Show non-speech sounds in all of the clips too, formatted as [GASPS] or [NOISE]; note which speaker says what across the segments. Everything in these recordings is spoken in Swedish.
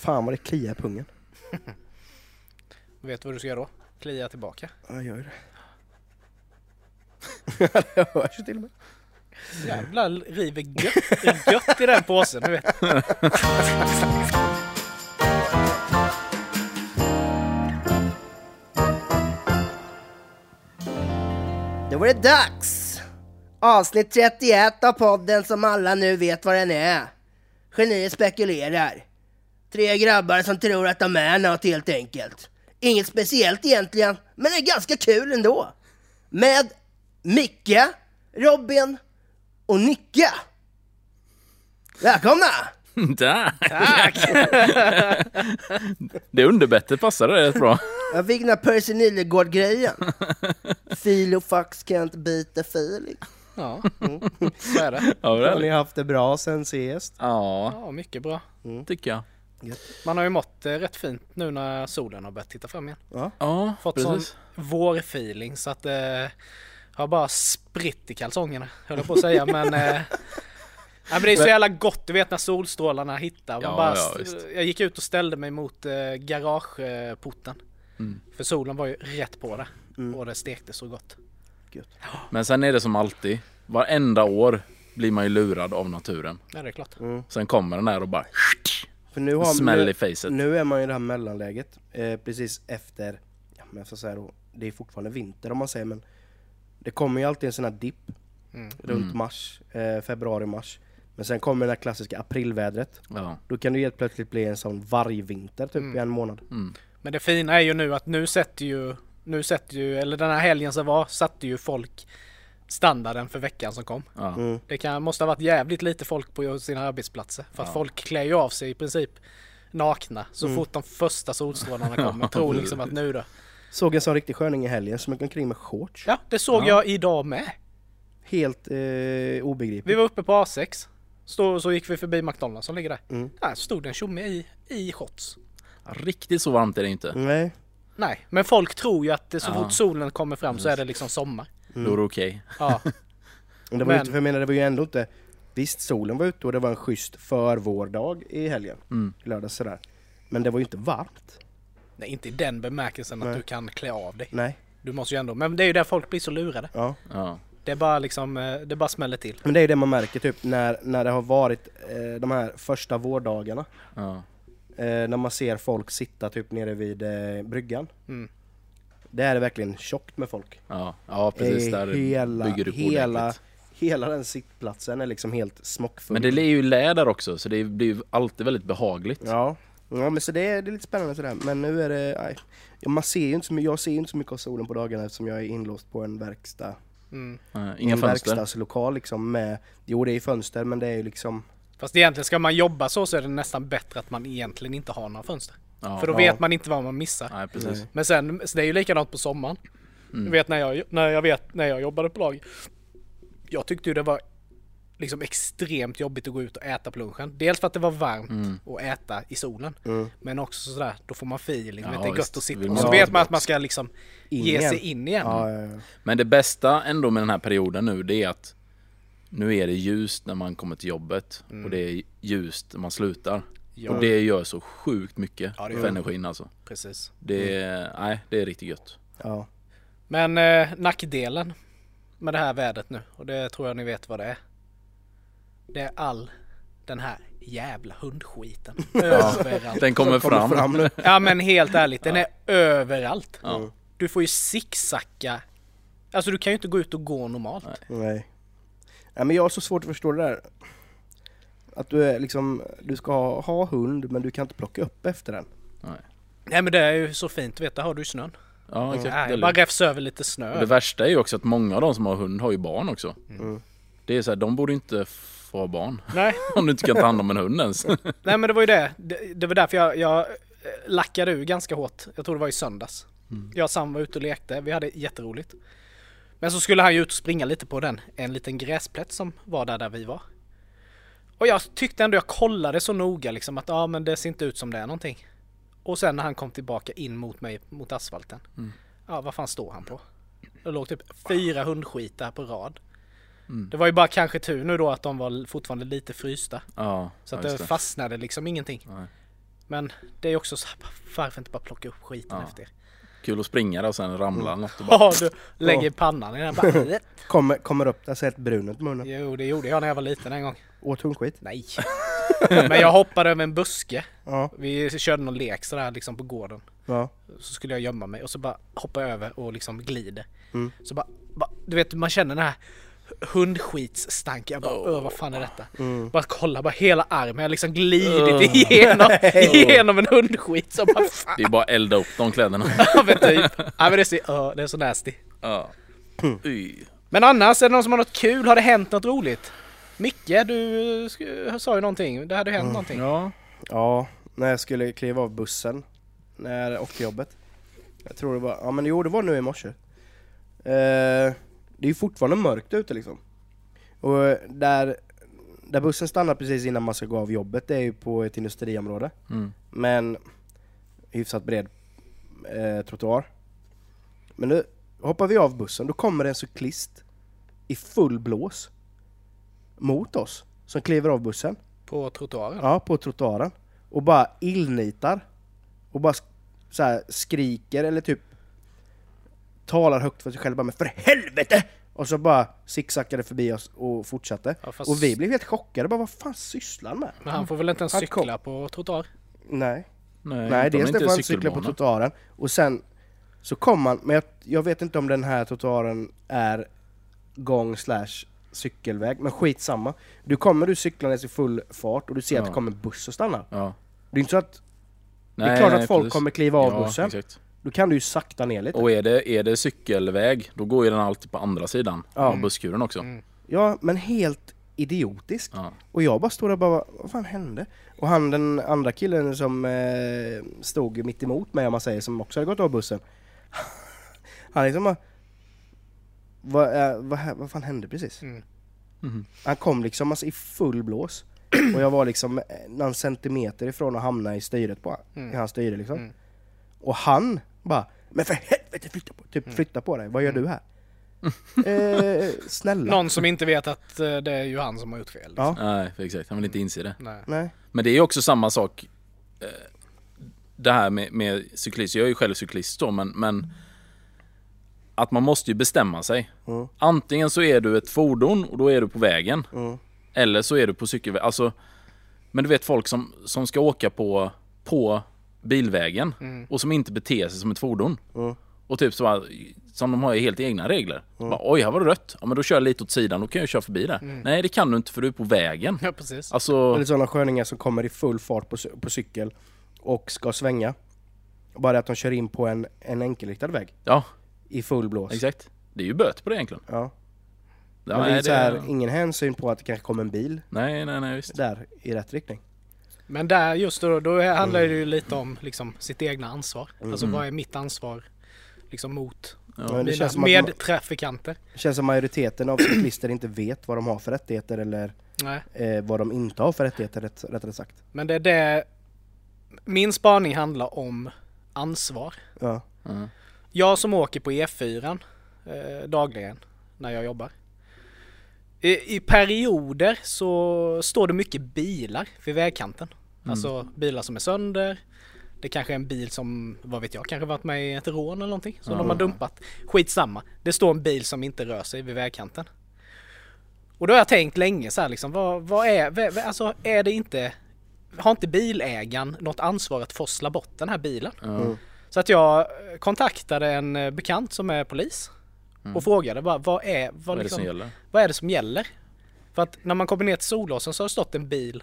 Speaker 1: Fan vad det kliar i pungen. [LAUGHS]
Speaker 2: Vet du vad du ska göra då? Klia tillbaka.
Speaker 1: Ja, jag gör det. Det hörs ju till och med.
Speaker 2: Jävlar river gött, gött i den påsen, du vet.
Speaker 1: Då var det dags! Avsnitt 31 av podden som alla nu vet vad den är. Genier spekulerar. Tre grabbar som tror att de är något helt enkelt. Inget speciellt egentligen, men det är ganska kul ändå. Med Micke, Robin och Nicke. Välkomna! [LAUGHS]
Speaker 3: Tack!
Speaker 2: Tack! [LAUGHS]
Speaker 3: Det underbettet passade rätt bra.
Speaker 1: Jag fick den här Percy Nilegård-grejen. [LAUGHS] Filofax can't beat the feeling.
Speaker 2: Ja, så är det.
Speaker 3: Ja,
Speaker 1: Har ni haft det bra sen sist?
Speaker 3: ja
Speaker 2: Ja, mycket bra.
Speaker 3: tycker jag.
Speaker 2: Man har ju mått eh, rätt fint nu när solen har börjat titta fram igen.
Speaker 3: Ja,
Speaker 2: Fått sån
Speaker 3: precis.
Speaker 2: vårfeeling så att det eh, har bara spritt i kalsongerna, höll jag på att säga. Men, eh, [LAUGHS] ja, men det är så jävla gott, du vet när solstrålarna hittar. Man
Speaker 3: Ja,
Speaker 2: bara,
Speaker 3: ja,
Speaker 2: jag gick ut och ställde mig mot eh, garageporten.
Speaker 3: Mm.
Speaker 2: För solen var ju rätt på det. Och det stekte så gott.
Speaker 3: Men sen är det som alltid. Varenda år blir man ju lurad av naturen.
Speaker 2: Ja, det är klart.
Speaker 3: Sen kommer den här och bara
Speaker 1: För nu, har,
Speaker 3: smäll i facet.
Speaker 1: nu är man ju i det här mellanläget, eh, precis efter, ja, men jag ska säga då, det är fortfarande vinter om man säger men det kommer ju alltid en sån här dipp
Speaker 2: Mm.
Speaker 1: runt mars, eh, februari, mars. Men sen kommer det här klassiska aprilvädret.
Speaker 3: Ja.
Speaker 1: Då kan det helt plötsligt bli en sån vargvinter typ
Speaker 2: Mm.
Speaker 1: i en månad.
Speaker 3: Mm.
Speaker 2: Men det fina är ju nu att nu sätter ju, nu sätter ju, eller den här helgen som var, satte ju folk standarden för veckan som kom.
Speaker 3: Ja.
Speaker 1: Mm.
Speaker 2: Det kan, måste ha varit jävligt lite folk på sina arbetsplatser. För att
Speaker 3: Ja.
Speaker 2: folk klär ju av sig i princip nakna så
Speaker 1: Mm.
Speaker 2: fort de första solstrålarna kommer. Tror liksom att nu då.
Speaker 1: Såg en sån riktig sköning i helgen som gick omkring med shorts.
Speaker 2: Ja, det såg
Speaker 3: Ja.
Speaker 2: jag idag med.
Speaker 1: Helt eh, obegripligt.
Speaker 2: Vi var uppe på A6. Stod, så gick vi förbi McDonalds som ligger där.
Speaker 1: Mm.
Speaker 2: Där stod en tjomme i, i shorts.
Speaker 3: Riktigt så varmt är det inte.
Speaker 1: Nej.
Speaker 2: Nej, men folk tror ju att så
Speaker 3: Ja.
Speaker 2: fort solen kommer fram så är det liksom sommar.
Speaker 3: Då är det okej.
Speaker 2: Ja, [LAUGHS]
Speaker 1: Men det var ju
Speaker 2: Men-
Speaker 1: inte, för jag menar det var ju ändå inte Visst solen var ute och det var en schysst förvårdag i helgen.
Speaker 3: Mm.
Speaker 1: Lördag sådär. Men det var ju inte varmt.
Speaker 2: nej, inte i den bemärkelsen att
Speaker 1: Nej.
Speaker 2: du kan klä av dig.
Speaker 1: Nej.
Speaker 2: Du måste ju ändå, men det är ju där folk blir så lurade.
Speaker 1: Ja.
Speaker 3: Ja.
Speaker 2: Det är bara liksom, eh, det bara smäller till.
Speaker 1: Men det är ju det man märker typ när, när det har varit eh, de här första vårdagarna.
Speaker 3: Ja.
Speaker 1: Eh, när man ser folk sitta typ nere vid eh, bryggan.
Speaker 2: Mm.
Speaker 1: Det är det verkligen tjockt med folk.
Speaker 3: Ja. ja, precis.
Speaker 1: Eh,
Speaker 3: Där
Speaker 1: hela,
Speaker 3: bygger du på
Speaker 1: hela,
Speaker 3: ordentligt.
Speaker 1: hela den sittplatsen är liksom helt smockfull.
Speaker 3: Men det är ju läder också så det blir ju alltid väldigt behagligt.
Speaker 1: Ja, ja men så det är, det är lite spännande sådär. Men nu är det, nej. Man ser ju inte så mycket, jag ser ju inte så mycket av solen på dagarna eftersom jag är inlåst på en verkstad.
Speaker 2: Mm.
Speaker 3: Inga
Speaker 1: en
Speaker 3: fönster.
Speaker 1: verkstadslokal liksom med, jo det är ju fönster men det är ju liksom
Speaker 2: Fast egentligen ska man jobba så så är det nästan bättre att man egentligen inte har några fönster.
Speaker 3: Ja.
Speaker 2: För då
Speaker 1: Ja.
Speaker 2: vet man inte vad man missar.
Speaker 3: Nej, precis.
Speaker 1: Nej.
Speaker 2: Men sen, så det är ju likadant på sommaren.
Speaker 3: Mm.
Speaker 2: Du vet när jag, när jag vet när jag jobbade på lag. Jag tyckte ju det var liksom extremt jobbigt att gå ut och äta på lunchen. Dels för att det var varmt
Speaker 3: Mm.
Speaker 2: att äta i solen.
Speaker 1: mm,
Speaker 2: Men också sådär, då får man feeling.
Speaker 3: Ja,
Speaker 2: det är gött att sitta. Och så vet man att man ska liksom
Speaker 1: in
Speaker 2: ge
Speaker 1: igen.
Speaker 2: sig in igen.
Speaker 1: Ja, ja, ja.
Speaker 3: Men det bästa ändå med den här perioden nu det är att nu är det ljust när man kommer till jobbet och det är ljust när man slutar.
Speaker 2: Ja.
Speaker 3: Och det gör så sjukt mycket
Speaker 2: Ja,
Speaker 3: för energin alltså.
Speaker 2: Precis.
Speaker 3: Det är, nej, det är riktigt gött.
Speaker 1: ja.
Speaker 2: Men eh, nackdelen med det här vädret nu, och det tror jag ni vet vad det är. Det är all den här jävla hundskiten. [LAUGHS] Överallt.
Speaker 3: Den kommer
Speaker 1: Kommer
Speaker 3: fram.
Speaker 1: fram nu.
Speaker 2: Ja men helt ärligt, den är överallt.
Speaker 3: Ja.
Speaker 2: Du får ju zigzacka. Alltså du kan ju inte gå ut och gå normalt.
Speaker 1: Nej. Nej men jag har så svårt att förstå det där. Att du är liksom, du ska ha, ha hund men du kan inte plocka upp efter den.
Speaker 2: Nej men det är ju så fint, du vet där har du snön.
Speaker 3: Ja, exakt.
Speaker 2: Nej,
Speaker 3: Det är
Speaker 2: bara
Speaker 3: lugnt.
Speaker 2: räfs över lite
Speaker 3: Och
Speaker 2: snö.
Speaker 3: det värsta är ju också att många av de som har hund har ju barn också.
Speaker 1: Mm.
Speaker 3: Det är så här, de borde inte få ha barn.
Speaker 2: Nej, [LAUGHS]
Speaker 3: Om du inte kan ta hand om en hund ens. [LAUGHS]
Speaker 2: nej men det var ju det. Det, det var därför jag, jag eh, lackade ur ganska hårt. Jag tror det var i söndags. Jag och Sam var ute och lekte, vi hade jätteroligt. Men så skulle han ju ut och springa lite på den, en liten gräsplätt som var där, där vi var. Och jag tyckte ändå jag kollade så noga liksom att ja men det ser inte ut som det är någonting. Och sen när han kom tillbaka in mot mig, mot asfalten.
Speaker 3: Mm.
Speaker 2: Ja vad fan står han på? Det låg typ fyra hundskitar på rad.
Speaker 3: Mm.
Speaker 2: Det var ju bara kanske tur nu då att de var fortfarande lite frysta.
Speaker 3: Ja,
Speaker 2: Så att
Speaker 3: ja,
Speaker 2: det
Speaker 3: det.
Speaker 2: fastnade liksom ingenting.
Speaker 3: Nej.
Speaker 2: Men det är också så här, varför inte bara plocka upp skiten
Speaker 3: Ja.
Speaker 2: efter?
Speaker 3: Kul att springa där och sen ramla eller något och [LAUGHS] bara...
Speaker 2: Ja, du lägger pannan i den bara. [LAUGHS]
Speaker 1: Kommer, kommer upp där så helt brun ut munnen.
Speaker 2: Jo, det gjorde jag när jag var liten en gång.
Speaker 1: Åt hundskit.
Speaker 2: Nej. [LAUGHS] Men jag hoppade över en buske.
Speaker 1: Ja,
Speaker 2: Vi körde någon lek sådär liksom på gården.
Speaker 1: ja.
Speaker 2: Så skulle jag gömma mig och så bara hoppar jag över och liksom glider.
Speaker 1: Mm.
Speaker 2: Så bara, bara, du vet man känner den här hundskitsstanken. Jag bara, oh. vad fan är detta?
Speaker 1: Mm.
Speaker 2: Bara kolla, bara hela armen har liksom glidit igenom, [LAUGHS] igenom en hundskit. Så bara, fan.
Speaker 3: Det är bara att elda upp de kläderna. [LAUGHS]
Speaker 2: Ja men typ. Ja men det är så, ja, det är så nasty.
Speaker 3: Ja. Uy.
Speaker 2: Men annars, är det någon som har något kul? Har det hänt något roligt? Micke, du sa ju någonting. Det hade hänt någonting.
Speaker 3: Ja.
Speaker 1: Ja, när jag skulle kliva av bussen när, och jobbet. Jag tror det var, ja men jo det var nu i morse. Eh, det är ju fortfarande mörkt ute liksom. Och eh, där, där bussen stannar precis innan man ska gå av jobbet, det är ju på ett industriområde.
Speaker 3: Mm.
Speaker 1: Men hyfsat bred eh, trottoar. Men nu hoppar vi av bussen, då kommer en cyklist i full blås mot oss som kliver av bussen.
Speaker 2: På trottoaren.
Speaker 1: Ja, på trottoaren. Och bara illnitar. Och bara så här skriker eller typ talar högt för sig själv bara men för helvete! Och så bara zigzackade förbi oss och fortsatte.
Speaker 2: Ja, fast-
Speaker 1: Och vi blev helt chockade, bara vad fan sysslar han med?
Speaker 2: Men han får väl inte ens
Speaker 1: Han
Speaker 2: cykla på trottoar?
Speaker 1: Nej,
Speaker 3: Nej,
Speaker 1: Nej dels det får han cykla på trottoaren. Och sen så kom han, men jag, jag vet inte om den här trottoaren är gång slash cykelväg, men skitsamma. Du kommer du cyklandes i full fart och du ser att
Speaker 3: Ja.
Speaker 1: det kommer en buss och stannar.
Speaker 3: Ja.
Speaker 1: Det är inte så att
Speaker 3: Nej,
Speaker 1: det är klart att folk
Speaker 3: precis.
Speaker 1: kommer kliva av
Speaker 3: ja,
Speaker 1: bussen.
Speaker 3: Exakt.
Speaker 1: Då kan du ju sakta ner lite.
Speaker 3: Och är det, är det cykelväg, då går ju den alltid på andra sidan
Speaker 1: Ja.
Speaker 3: av busskuren också.
Speaker 2: Mm.
Speaker 1: Ja, men helt idiotisk.
Speaker 3: Ja.
Speaker 1: Och jag bara står där och bara, vad fan hände? Och han den andra killen som eh, stod mitt emot mig om man säger, som också hade gått av bussen. [LAUGHS] Han liksom bara, vad, eh, vad, vad fan hände precis?
Speaker 2: Mm.
Speaker 3: Mhm.
Speaker 1: Han kom liksom alltså, i full blås. [CLEARS THROAT] Och jag var liksom eh, någon centimeter ifrån att hamna i styret på
Speaker 2: Mm.
Speaker 1: i hans styre liksom.
Speaker 2: Mm.
Speaker 1: Och han bara, men för helvete flytta på, typ, flytta på dig, vad gör du här? [LAUGHS] eh, snälla.
Speaker 2: Någon som inte vet att eh, det är ju han som har gjort fel. Liksom.
Speaker 1: Ja.
Speaker 3: Nej, för exakt. Han vill inte inse det.
Speaker 2: Nej.
Speaker 1: Nej.
Speaker 3: Men det är ju också samma sak eh, Det här med, med cyklist, jag är ju själv cyklist då men, men Att man måste ju bestämma sig
Speaker 1: Mm.
Speaker 3: Antingen så är du ett fordon och då är du på vägen
Speaker 1: Mm.
Speaker 3: Eller så är du på cykelväg, alltså Men du vet folk som, som ska åka på, på bilvägen
Speaker 2: Mm.
Speaker 3: och som inte beter sig som ett fordon
Speaker 1: Mm.
Speaker 3: Och typ så här, som de har ju helt egna regler
Speaker 1: Mm.
Speaker 3: bara, Oj, här var det rött, ja men då kör jag lite åt sidan, då kan jag köra förbi där Nej det kan du inte för du är på vägen
Speaker 2: Ja precis.
Speaker 3: Alltså,
Speaker 1: Eller sådana sköningar som kommer i full fart på, på cykel och ska svänga. Bara att de kör in på en, en enkelriktad väg
Speaker 3: ja
Speaker 1: i full blås.
Speaker 3: Exakt. Det är ju böter på det egentligen.
Speaker 1: Ja. Men det är så här, ingen hänsyn på att det kanske kommer en bil
Speaker 3: nej, nej, nej, visst.
Speaker 1: där i rätt riktning.
Speaker 2: Men där just då, då handlar det ju lite om liksom, sitt egna ansvar. Alltså
Speaker 3: Mm.
Speaker 2: vad är mitt ansvar liksom mot
Speaker 1: Ja,
Speaker 2: mina
Speaker 1: känns som att man-
Speaker 2: medtrafikanter?
Speaker 1: Det känns som majoriteten av cyklister inte vet vad de har för rättigheter eller
Speaker 2: Nej.
Speaker 1: eh, vad de inte har för rättigheter rätt, rättare sagt.
Speaker 2: Men det är det min spaning handlar om ansvar.
Speaker 1: Ja.
Speaker 3: Ja.
Speaker 2: Jag som åker på E4 eh, dagligen när jag jobbar. I, I perioder så står det mycket bilar vid vägkanten. Alltså bilar som är sönder. Det kanske är en bil som, vad vet jag, kanske varit med i ett rån eller någonting som
Speaker 3: Ja.
Speaker 2: de har dumpat. Skitsamma. Det står en bil som inte rör sig vid vägkanten. Och då har jag tänkt länge så här liksom, vad, vad är, vad, alltså är det inte, har inte bilägaren något ansvar att forsla bort den här bilen?
Speaker 1: Mm.
Speaker 2: Så att jag kontaktade en eh, bekant som är polis och frågade bara vad är, vad,
Speaker 3: Mm. Vad är det
Speaker 2: liksom,
Speaker 3: som gäller?
Speaker 2: vad är det som gäller? För att när man kommer ner till Solåsen så har det stått en bil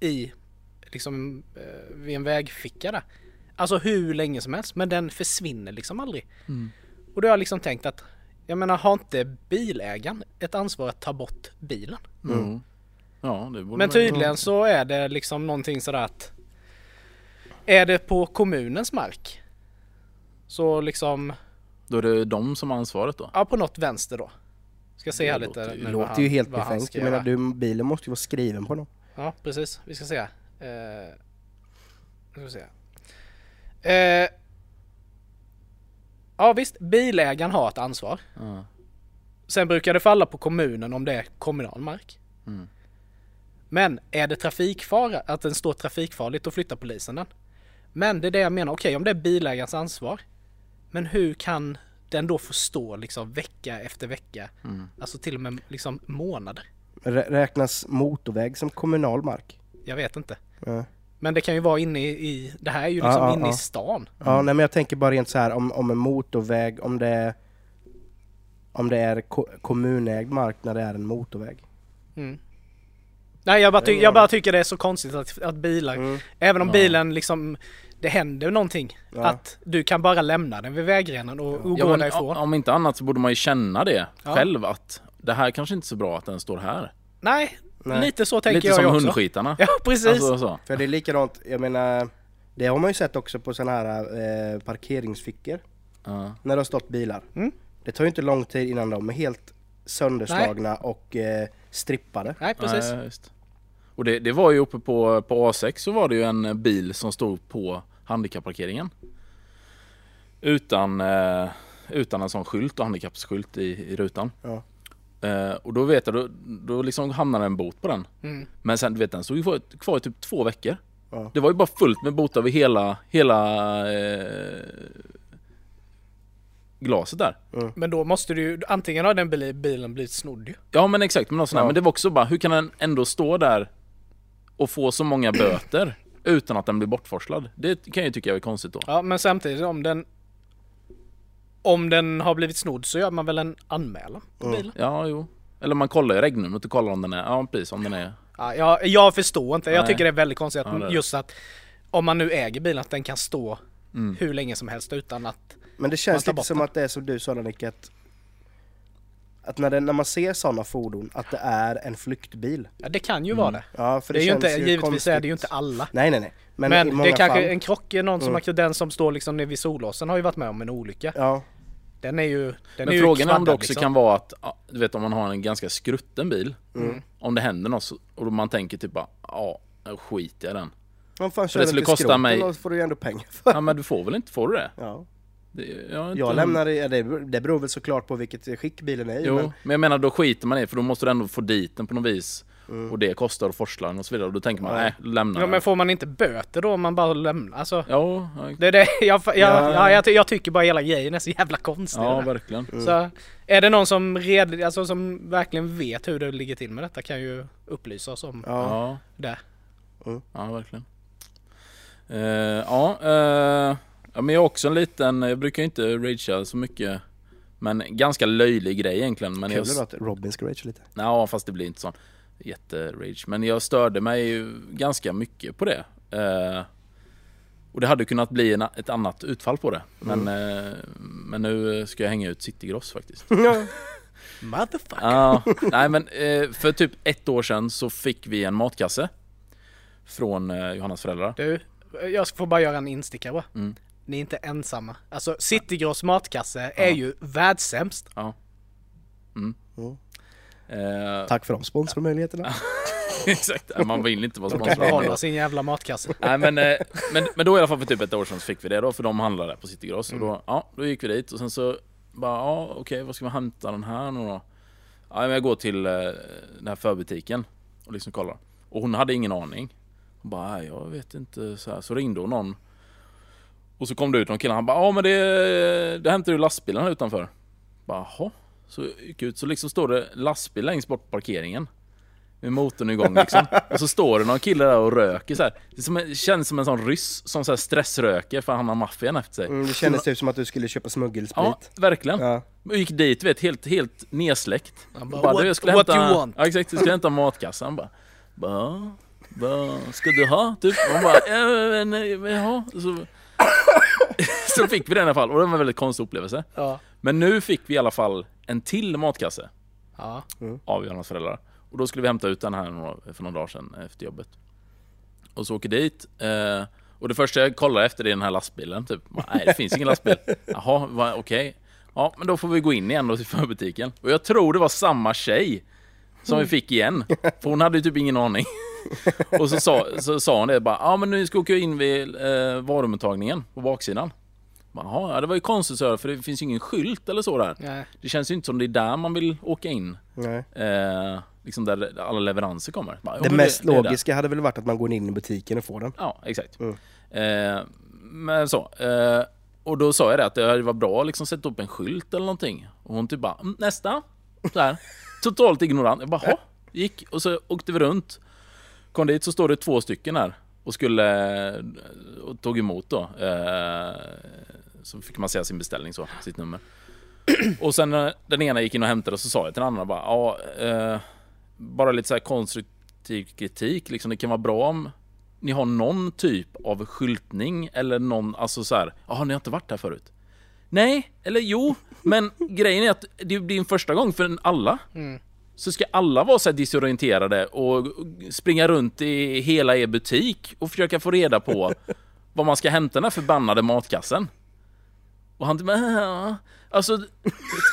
Speaker 2: i liksom eh, vid en vägficka där. Alltså hur länge som helst men den försvinner liksom aldrig.
Speaker 3: Mm.
Speaker 2: Och då har jag liksom tänkt att jag menar har inte bilägaren ett ansvar att ta bort bilen?
Speaker 3: Mm. Ja, det borde
Speaker 2: Men tydligen så är det liksom någonting sådär att är det på kommunens mark så liksom,
Speaker 3: Då är det de som har ansvaret då?
Speaker 2: ja på något vänster då. Ska se
Speaker 3: Det
Speaker 2: här lite.
Speaker 1: Det låter ju helt befängt. Jag menar, du, bilen måste ju vara skriven på någon.
Speaker 2: Ja precis, vi ska se. här. Eh, ska vi se. Eh, ja visst, bilägaren har ett ansvar.
Speaker 3: Ja.
Speaker 2: Sen brukar det falla på kommunen om det är kommunal mark.
Speaker 3: Mm.
Speaker 2: Men är det trafikfara, att den står trafikfarligt, då flyttar polisen den. Men det är det jag menar, okej om det är bilägarens ansvar. Men hur kan den då få stå liksom vecka efter vecka? Alltså till och med liksom månader.
Speaker 1: Rä- Räknas motorväg som kommunal mark?
Speaker 2: Jag vet inte.
Speaker 1: Ja.
Speaker 2: Men det kan ju vara inne i, i det här är ju liksom
Speaker 1: ja,
Speaker 2: inne
Speaker 1: ja.
Speaker 2: i stan.
Speaker 1: Ja, nej men jag tänker bara rent så här om, om en motorväg, om det är om det är ko- kommunägd mark när det är en motorväg.
Speaker 2: Mm. Nej jag bara, ty- jag bara tycker det är så konstigt att, att bilar,
Speaker 1: Mm.
Speaker 2: även om
Speaker 3: Ja.
Speaker 2: bilen liksom det händer någonting.
Speaker 1: Ja.
Speaker 2: Att du kan bara lämna den vid vägrenen och, och
Speaker 3: Ja,
Speaker 2: gå därifrån.
Speaker 3: om inte annat så borde man ju känna det
Speaker 2: Ja.
Speaker 3: själv att det här kanske inte är så bra att den står här.
Speaker 2: Nej,
Speaker 1: Nej.
Speaker 2: lite så tänker
Speaker 3: Lite
Speaker 2: jag
Speaker 3: som
Speaker 2: ju också.
Speaker 3: hundskitarna.
Speaker 2: Ja precis.
Speaker 3: Alltså, så.
Speaker 1: För det är likadant, jag menar det har man ju sett också på sådana här eh, parkeringsfickor
Speaker 3: Ja.
Speaker 1: när det har stått bilar.
Speaker 2: Mm.
Speaker 1: Det tar ju inte lång tid innan de är helt sönderslagna och eh, strippade.
Speaker 2: Nej precis.
Speaker 3: Nej, just. Och det, det var ju uppe på, på A6 så var det ju en bil som stod på handikapparkeringen. Utan, eh, utan en sån skylt och handikappsskylt i, i rutan.
Speaker 1: Ja.
Speaker 3: Eh, och då vet jag, då, då liksom hamnade en bot på den.
Speaker 2: Mm.
Speaker 3: Men sen, du vet den stod ju kvar, kvar i typ två veckor.
Speaker 1: Ja.
Speaker 3: Det var ju bara fullt med bot över hela, hela eh, glaset där.
Speaker 2: Men då måste du ju, antingen har den bil- bilen blivit snodd ju.
Speaker 3: Ja men exakt, men, något sånt här.
Speaker 1: Ja.
Speaker 3: men det var också bara, hur kan den ändå stå där och få så många böter utan att den blir bortforslad? Det kan jag ju tycka är konstigt då.
Speaker 2: Ja men samtidigt om den om den har blivit snodd så gör man väl en anmälan på
Speaker 1: Mm.
Speaker 2: bilen?
Speaker 3: Ja, jo. Eller man kollar ju regnumret och kollar om den är, ja precis, om den är...
Speaker 2: Ja, jag, jag förstår inte. Jag
Speaker 3: Nej.
Speaker 2: tycker det är väldigt konstigt att
Speaker 3: Ja, det
Speaker 2: just att om man nu äger bilen att den kan stå
Speaker 3: Mm.
Speaker 2: hur länge som helst utan att
Speaker 1: Men det känns lite som
Speaker 2: den.
Speaker 1: att det är som du sa Nick, att, att när, det, när man ser sådana fordon att det är en flyktbil.
Speaker 2: Ja det kan ju vara det.
Speaker 1: Ja, för
Speaker 2: Det är ju inte, givetvis
Speaker 1: konstigt.
Speaker 2: är det ju inte alla.
Speaker 1: Nej nej nej. Men,
Speaker 2: Men,
Speaker 1: i
Speaker 2: det är kanske
Speaker 1: fall,
Speaker 2: en krock är någon som
Speaker 1: Mm.
Speaker 2: den som står liksom nere vid sollåsen har ju varit med om en olycka.
Speaker 1: Ja,
Speaker 2: Den är ju, den är
Speaker 3: Men
Speaker 2: ju
Speaker 3: frågan är om det också
Speaker 2: liksom.
Speaker 3: kan vara att, du vet om man har en ganska skrutten bil.
Speaker 1: Mm.
Speaker 3: Om det händer något och man tänker typ bara, ja, skit i den.
Speaker 1: man fan
Speaker 3: För det skulle kosta mig-
Speaker 1: får du ju ändå pengar för.
Speaker 3: Ja men du får väl inte, får du det?
Speaker 1: Ja.
Speaker 3: Det jag,
Speaker 1: lämnar, ja, det, det beror väl såklart på vilket skick bilen är i,
Speaker 3: Jo,
Speaker 1: men
Speaker 3: men jag menar då skiter man i för då måste du ändå få dit den på något vis.
Speaker 1: Mm.
Speaker 3: Och det kostar att forsla och så vidare. Och då tänker man, nej, lämna
Speaker 2: Ja men får man inte böter då om man bara lämnar? Alltså,
Speaker 3: Ja, ja,
Speaker 2: det är det, [LAUGHS] jag, jag,
Speaker 1: Ja.
Speaker 2: ja, jag, jag tycker bara hela grejen är så jävla konstig.
Speaker 3: ja verkligen.
Speaker 1: Mm.
Speaker 2: Så är det någon som, red, alltså, som verkligen vet hur det ligger till med detta kan ju upplysa oss om
Speaker 1: ja.
Speaker 3: Ja,
Speaker 2: det.
Speaker 3: ja verkligen. Eh, ja, eh, ja, men jag har också en liten, jag brukar inte ragea så mycket. Men ganska löjlig grej egentligen. Men
Speaker 1: Kul
Speaker 3: jag,
Speaker 1: att Robin ska rage lite.
Speaker 3: Ja, fast det blir inte sån jätterage. Men jag störde mig ju ganska mycket på det. Eh, och det hade kunnat bli en, ett annat utfall på det. Men, eh, men nu ska jag hänga ut Citygross faktiskt. [LAUGHS]
Speaker 2: Motherfucker.
Speaker 3: Ja, nej men eh, för typ ett år sedan så fick vi en matkasse. Från eh, Johannas föräldrar.
Speaker 2: Du, jag får bara göra en instickare bara.
Speaker 3: Mm.
Speaker 2: Ni är inte ensamma. Alltså Citygross matkasse är ju världssämst.
Speaker 3: Ja. Mm.
Speaker 1: Mm. Tack för de sponsormöjligheterna. [LAUGHS]
Speaker 3: exakt, Ja, man vill inte vara
Speaker 2: De kan
Speaker 3: sponsrad.
Speaker 2: behålla sin jävla matkasse.
Speaker 3: Nej men, eh, men, men då i alla fall för typ ett år sedan så fick vi det då, för de handlade på Citygross. Och då, ja, då gick vi dit och sen så bara, ja okej, vad ska vi hämta den här nu då? Ja, men jag går till eh, den här förbutiken och liksom kollar. Och hon hade ingen aning. Hon bara, jag vet inte, så, här. så ringde hon någon. Och så kom det ut någon kille, han bara, ja men det, det hämtar du lastbilen här utanför. Bara, jaha. Så gick ut, så liksom står det lastbil längst bort på parkeringen. Med motorn igång liksom. [LAUGHS] Och så står det någon kille där och röker så här. Det som känns som en sån ryss som så här stressröker för han har maffian efter sig.
Speaker 1: Mm, det kändes typ som att du skulle köpa smuggelsprit.
Speaker 3: Ja, verkligen.
Speaker 1: Ja.
Speaker 3: Och gick dit, vet, helt, helt nedsläckt.
Speaker 2: Han bara,
Speaker 3: Bara,
Speaker 2: what,
Speaker 3: du, jag skulle
Speaker 2: what
Speaker 3: hämta,
Speaker 2: you want?
Speaker 3: Ja exakt, jag skulle hämta matkassan. Bara, bara, bara, ska du ha? Typ. Och hon bara, ja, men, men, jaha. Så, [LAUGHS] så fick vi den i alla fall och det var en väldigt konstig upplevelse.
Speaker 2: Ja.
Speaker 3: Men nu fick vi i alla fall en till matkasse
Speaker 2: Ja.
Speaker 3: av Johannas föräldrar. Och då skulle vi hämta ut den här för några dagar sedan efter jobbet. Och så åker dit. Eh, och det första jag kollar efter är den här lastbilen. Typ. Nej, det finns ingen lastbil. [LAUGHS] Jaha, okej. Ja, men då får vi gå in igen då till förbutiken. Och jag tror det var samma tjej som vi fick igen. För hon hade ju typ ingen aning. [LAUGHS] Och så sa, så sa hon det bara, ja men nu ska vi åka in vid eh, varumottagningen på baksidan. Jaha, ja, det var ju konstigt så för det finns ju ingen skylt eller så där.
Speaker 2: Nej.
Speaker 3: Det känns ju inte som det är där man vill åka in.
Speaker 1: Nej.
Speaker 3: Eh, liksom där alla leveranser kommer. Bara,
Speaker 1: Det mest
Speaker 3: det där.
Speaker 1: logiska hade väl varit att man går in i butiken och får den.
Speaker 3: Ja, exakt.
Speaker 1: Mm.
Speaker 3: Eh, men så. Eh, och då sa jag det att det varit bra att liksom sätta upp en skylt eller någonting. Och hon typ bara, "Mm, nästa. Så här. Totalt ignorant. Jag bara, "Hå?" Gick och så åkte vi runt. Kom dit så står det två stycken här och skulle och tog emot då. Eh, så fick man säga sin beställning så, sitt nummer. [CLEARS THROAT] Och sen när den ena gick in och hämtade så sa jag till den andra bara, ja, eh, bara lite så konstruktiv kritik liksom. Det kan vara bra om ni har någon typ av skyltning eller någon, alltså så här, jaha ni har inte varit här förut? Nej, eller jo, men grejen är att det blir en första gång för alla. Så ska alla vara så här disorienterade och springa runt i hela er butik och försöka få reda på [LAUGHS] vad man ska hämta den här förbannade matkassen. Och han typ, "Äh." alltså,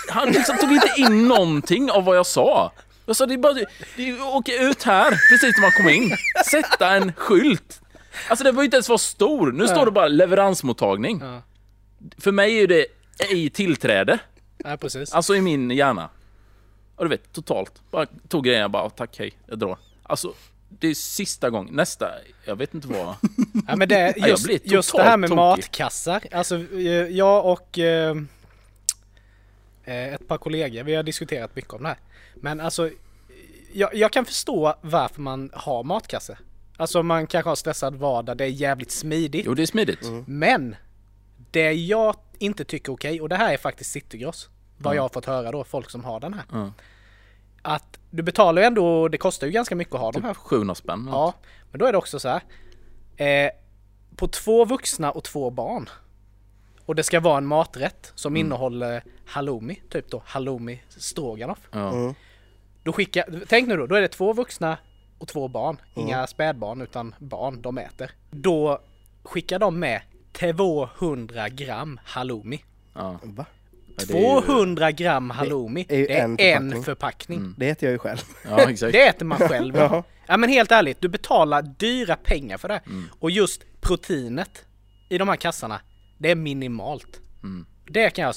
Speaker 3: han liksom tog inte in någonting av vad jag sa. Jag sa, det är bara, det är, åka ut här precis när man kommer in. Sätta en skylt. Alltså det var ju inte ens vara stor. Nu står det bara leveransmottagning.
Speaker 2: Ja.
Speaker 3: För mig är det ej tillträde.
Speaker 2: Ja, precis.
Speaker 3: Alltså i min hjärna. Och du vet, totalt. Bara tog grejen och bara, tack hej, jag drar. Alltså, det är sista gången. Nästa, jag vet inte vad.
Speaker 2: Ja, men det, [LAUGHS] just,
Speaker 3: blir
Speaker 2: just det här med
Speaker 3: tokig.
Speaker 2: matkassar. Alltså eh, jag och eh, eh, ett par kollegor, vi har diskuterat mycket om det här. Men alltså, jag, jag kan förstå varför man har matkasse. Alltså man kanske har stressad vardag, det är jävligt smidigt.
Speaker 3: Jo, det är smidigt.
Speaker 2: Men det jag inte tycker är okej, och det här är faktiskt Citygross, vad jag har fått höra då, folk som har den här.
Speaker 3: Ja.
Speaker 2: Att du betalar ju ändå, det kostar ju ganska mycket att ha de här
Speaker 3: Typ 700 spänn.
Speaker 2: Ja, men då är det också så här. Eh, på två vuxna och två barn. Och det ska vara en maträtt som innehåller halloumi, typ då halloumi stroganoff.
Speaker 3: Ja.
Speaker 1: Mm.
Speaker 2: Då skickar, tänk nu då, då är det två vuxna och två barn. Inga spädbarn utan barn, de äter. Då skickar de med 200 gram halloumi.
Speaker 3: Ja.
Speaker 1: Va?
Speaker 3: Ja, det är ju-
Speaker 2: 200 gram halloumi,
Speaker 1: är ju
Speaker 2: det är
Speaker 1: en
Speaker 2: en
Speaker 1: förpackning.
Speaker 2: förpackning.
Speaker 1: Det äter jag ju själv.
Speaker 3: Ja, [LAUGHS] exakt.
Speaker 2: Det äter man själv.
Speaker 1: Jaha.
Speaker 2: ja men helt ärligt, du betalar dyra pengar för det.
Speaker 3: Mm.
Speaker 2: Och just proteinet i de här kassarna, det är minimalt.
Speaker 3: Mm.
Speaker 2: Det kan jag,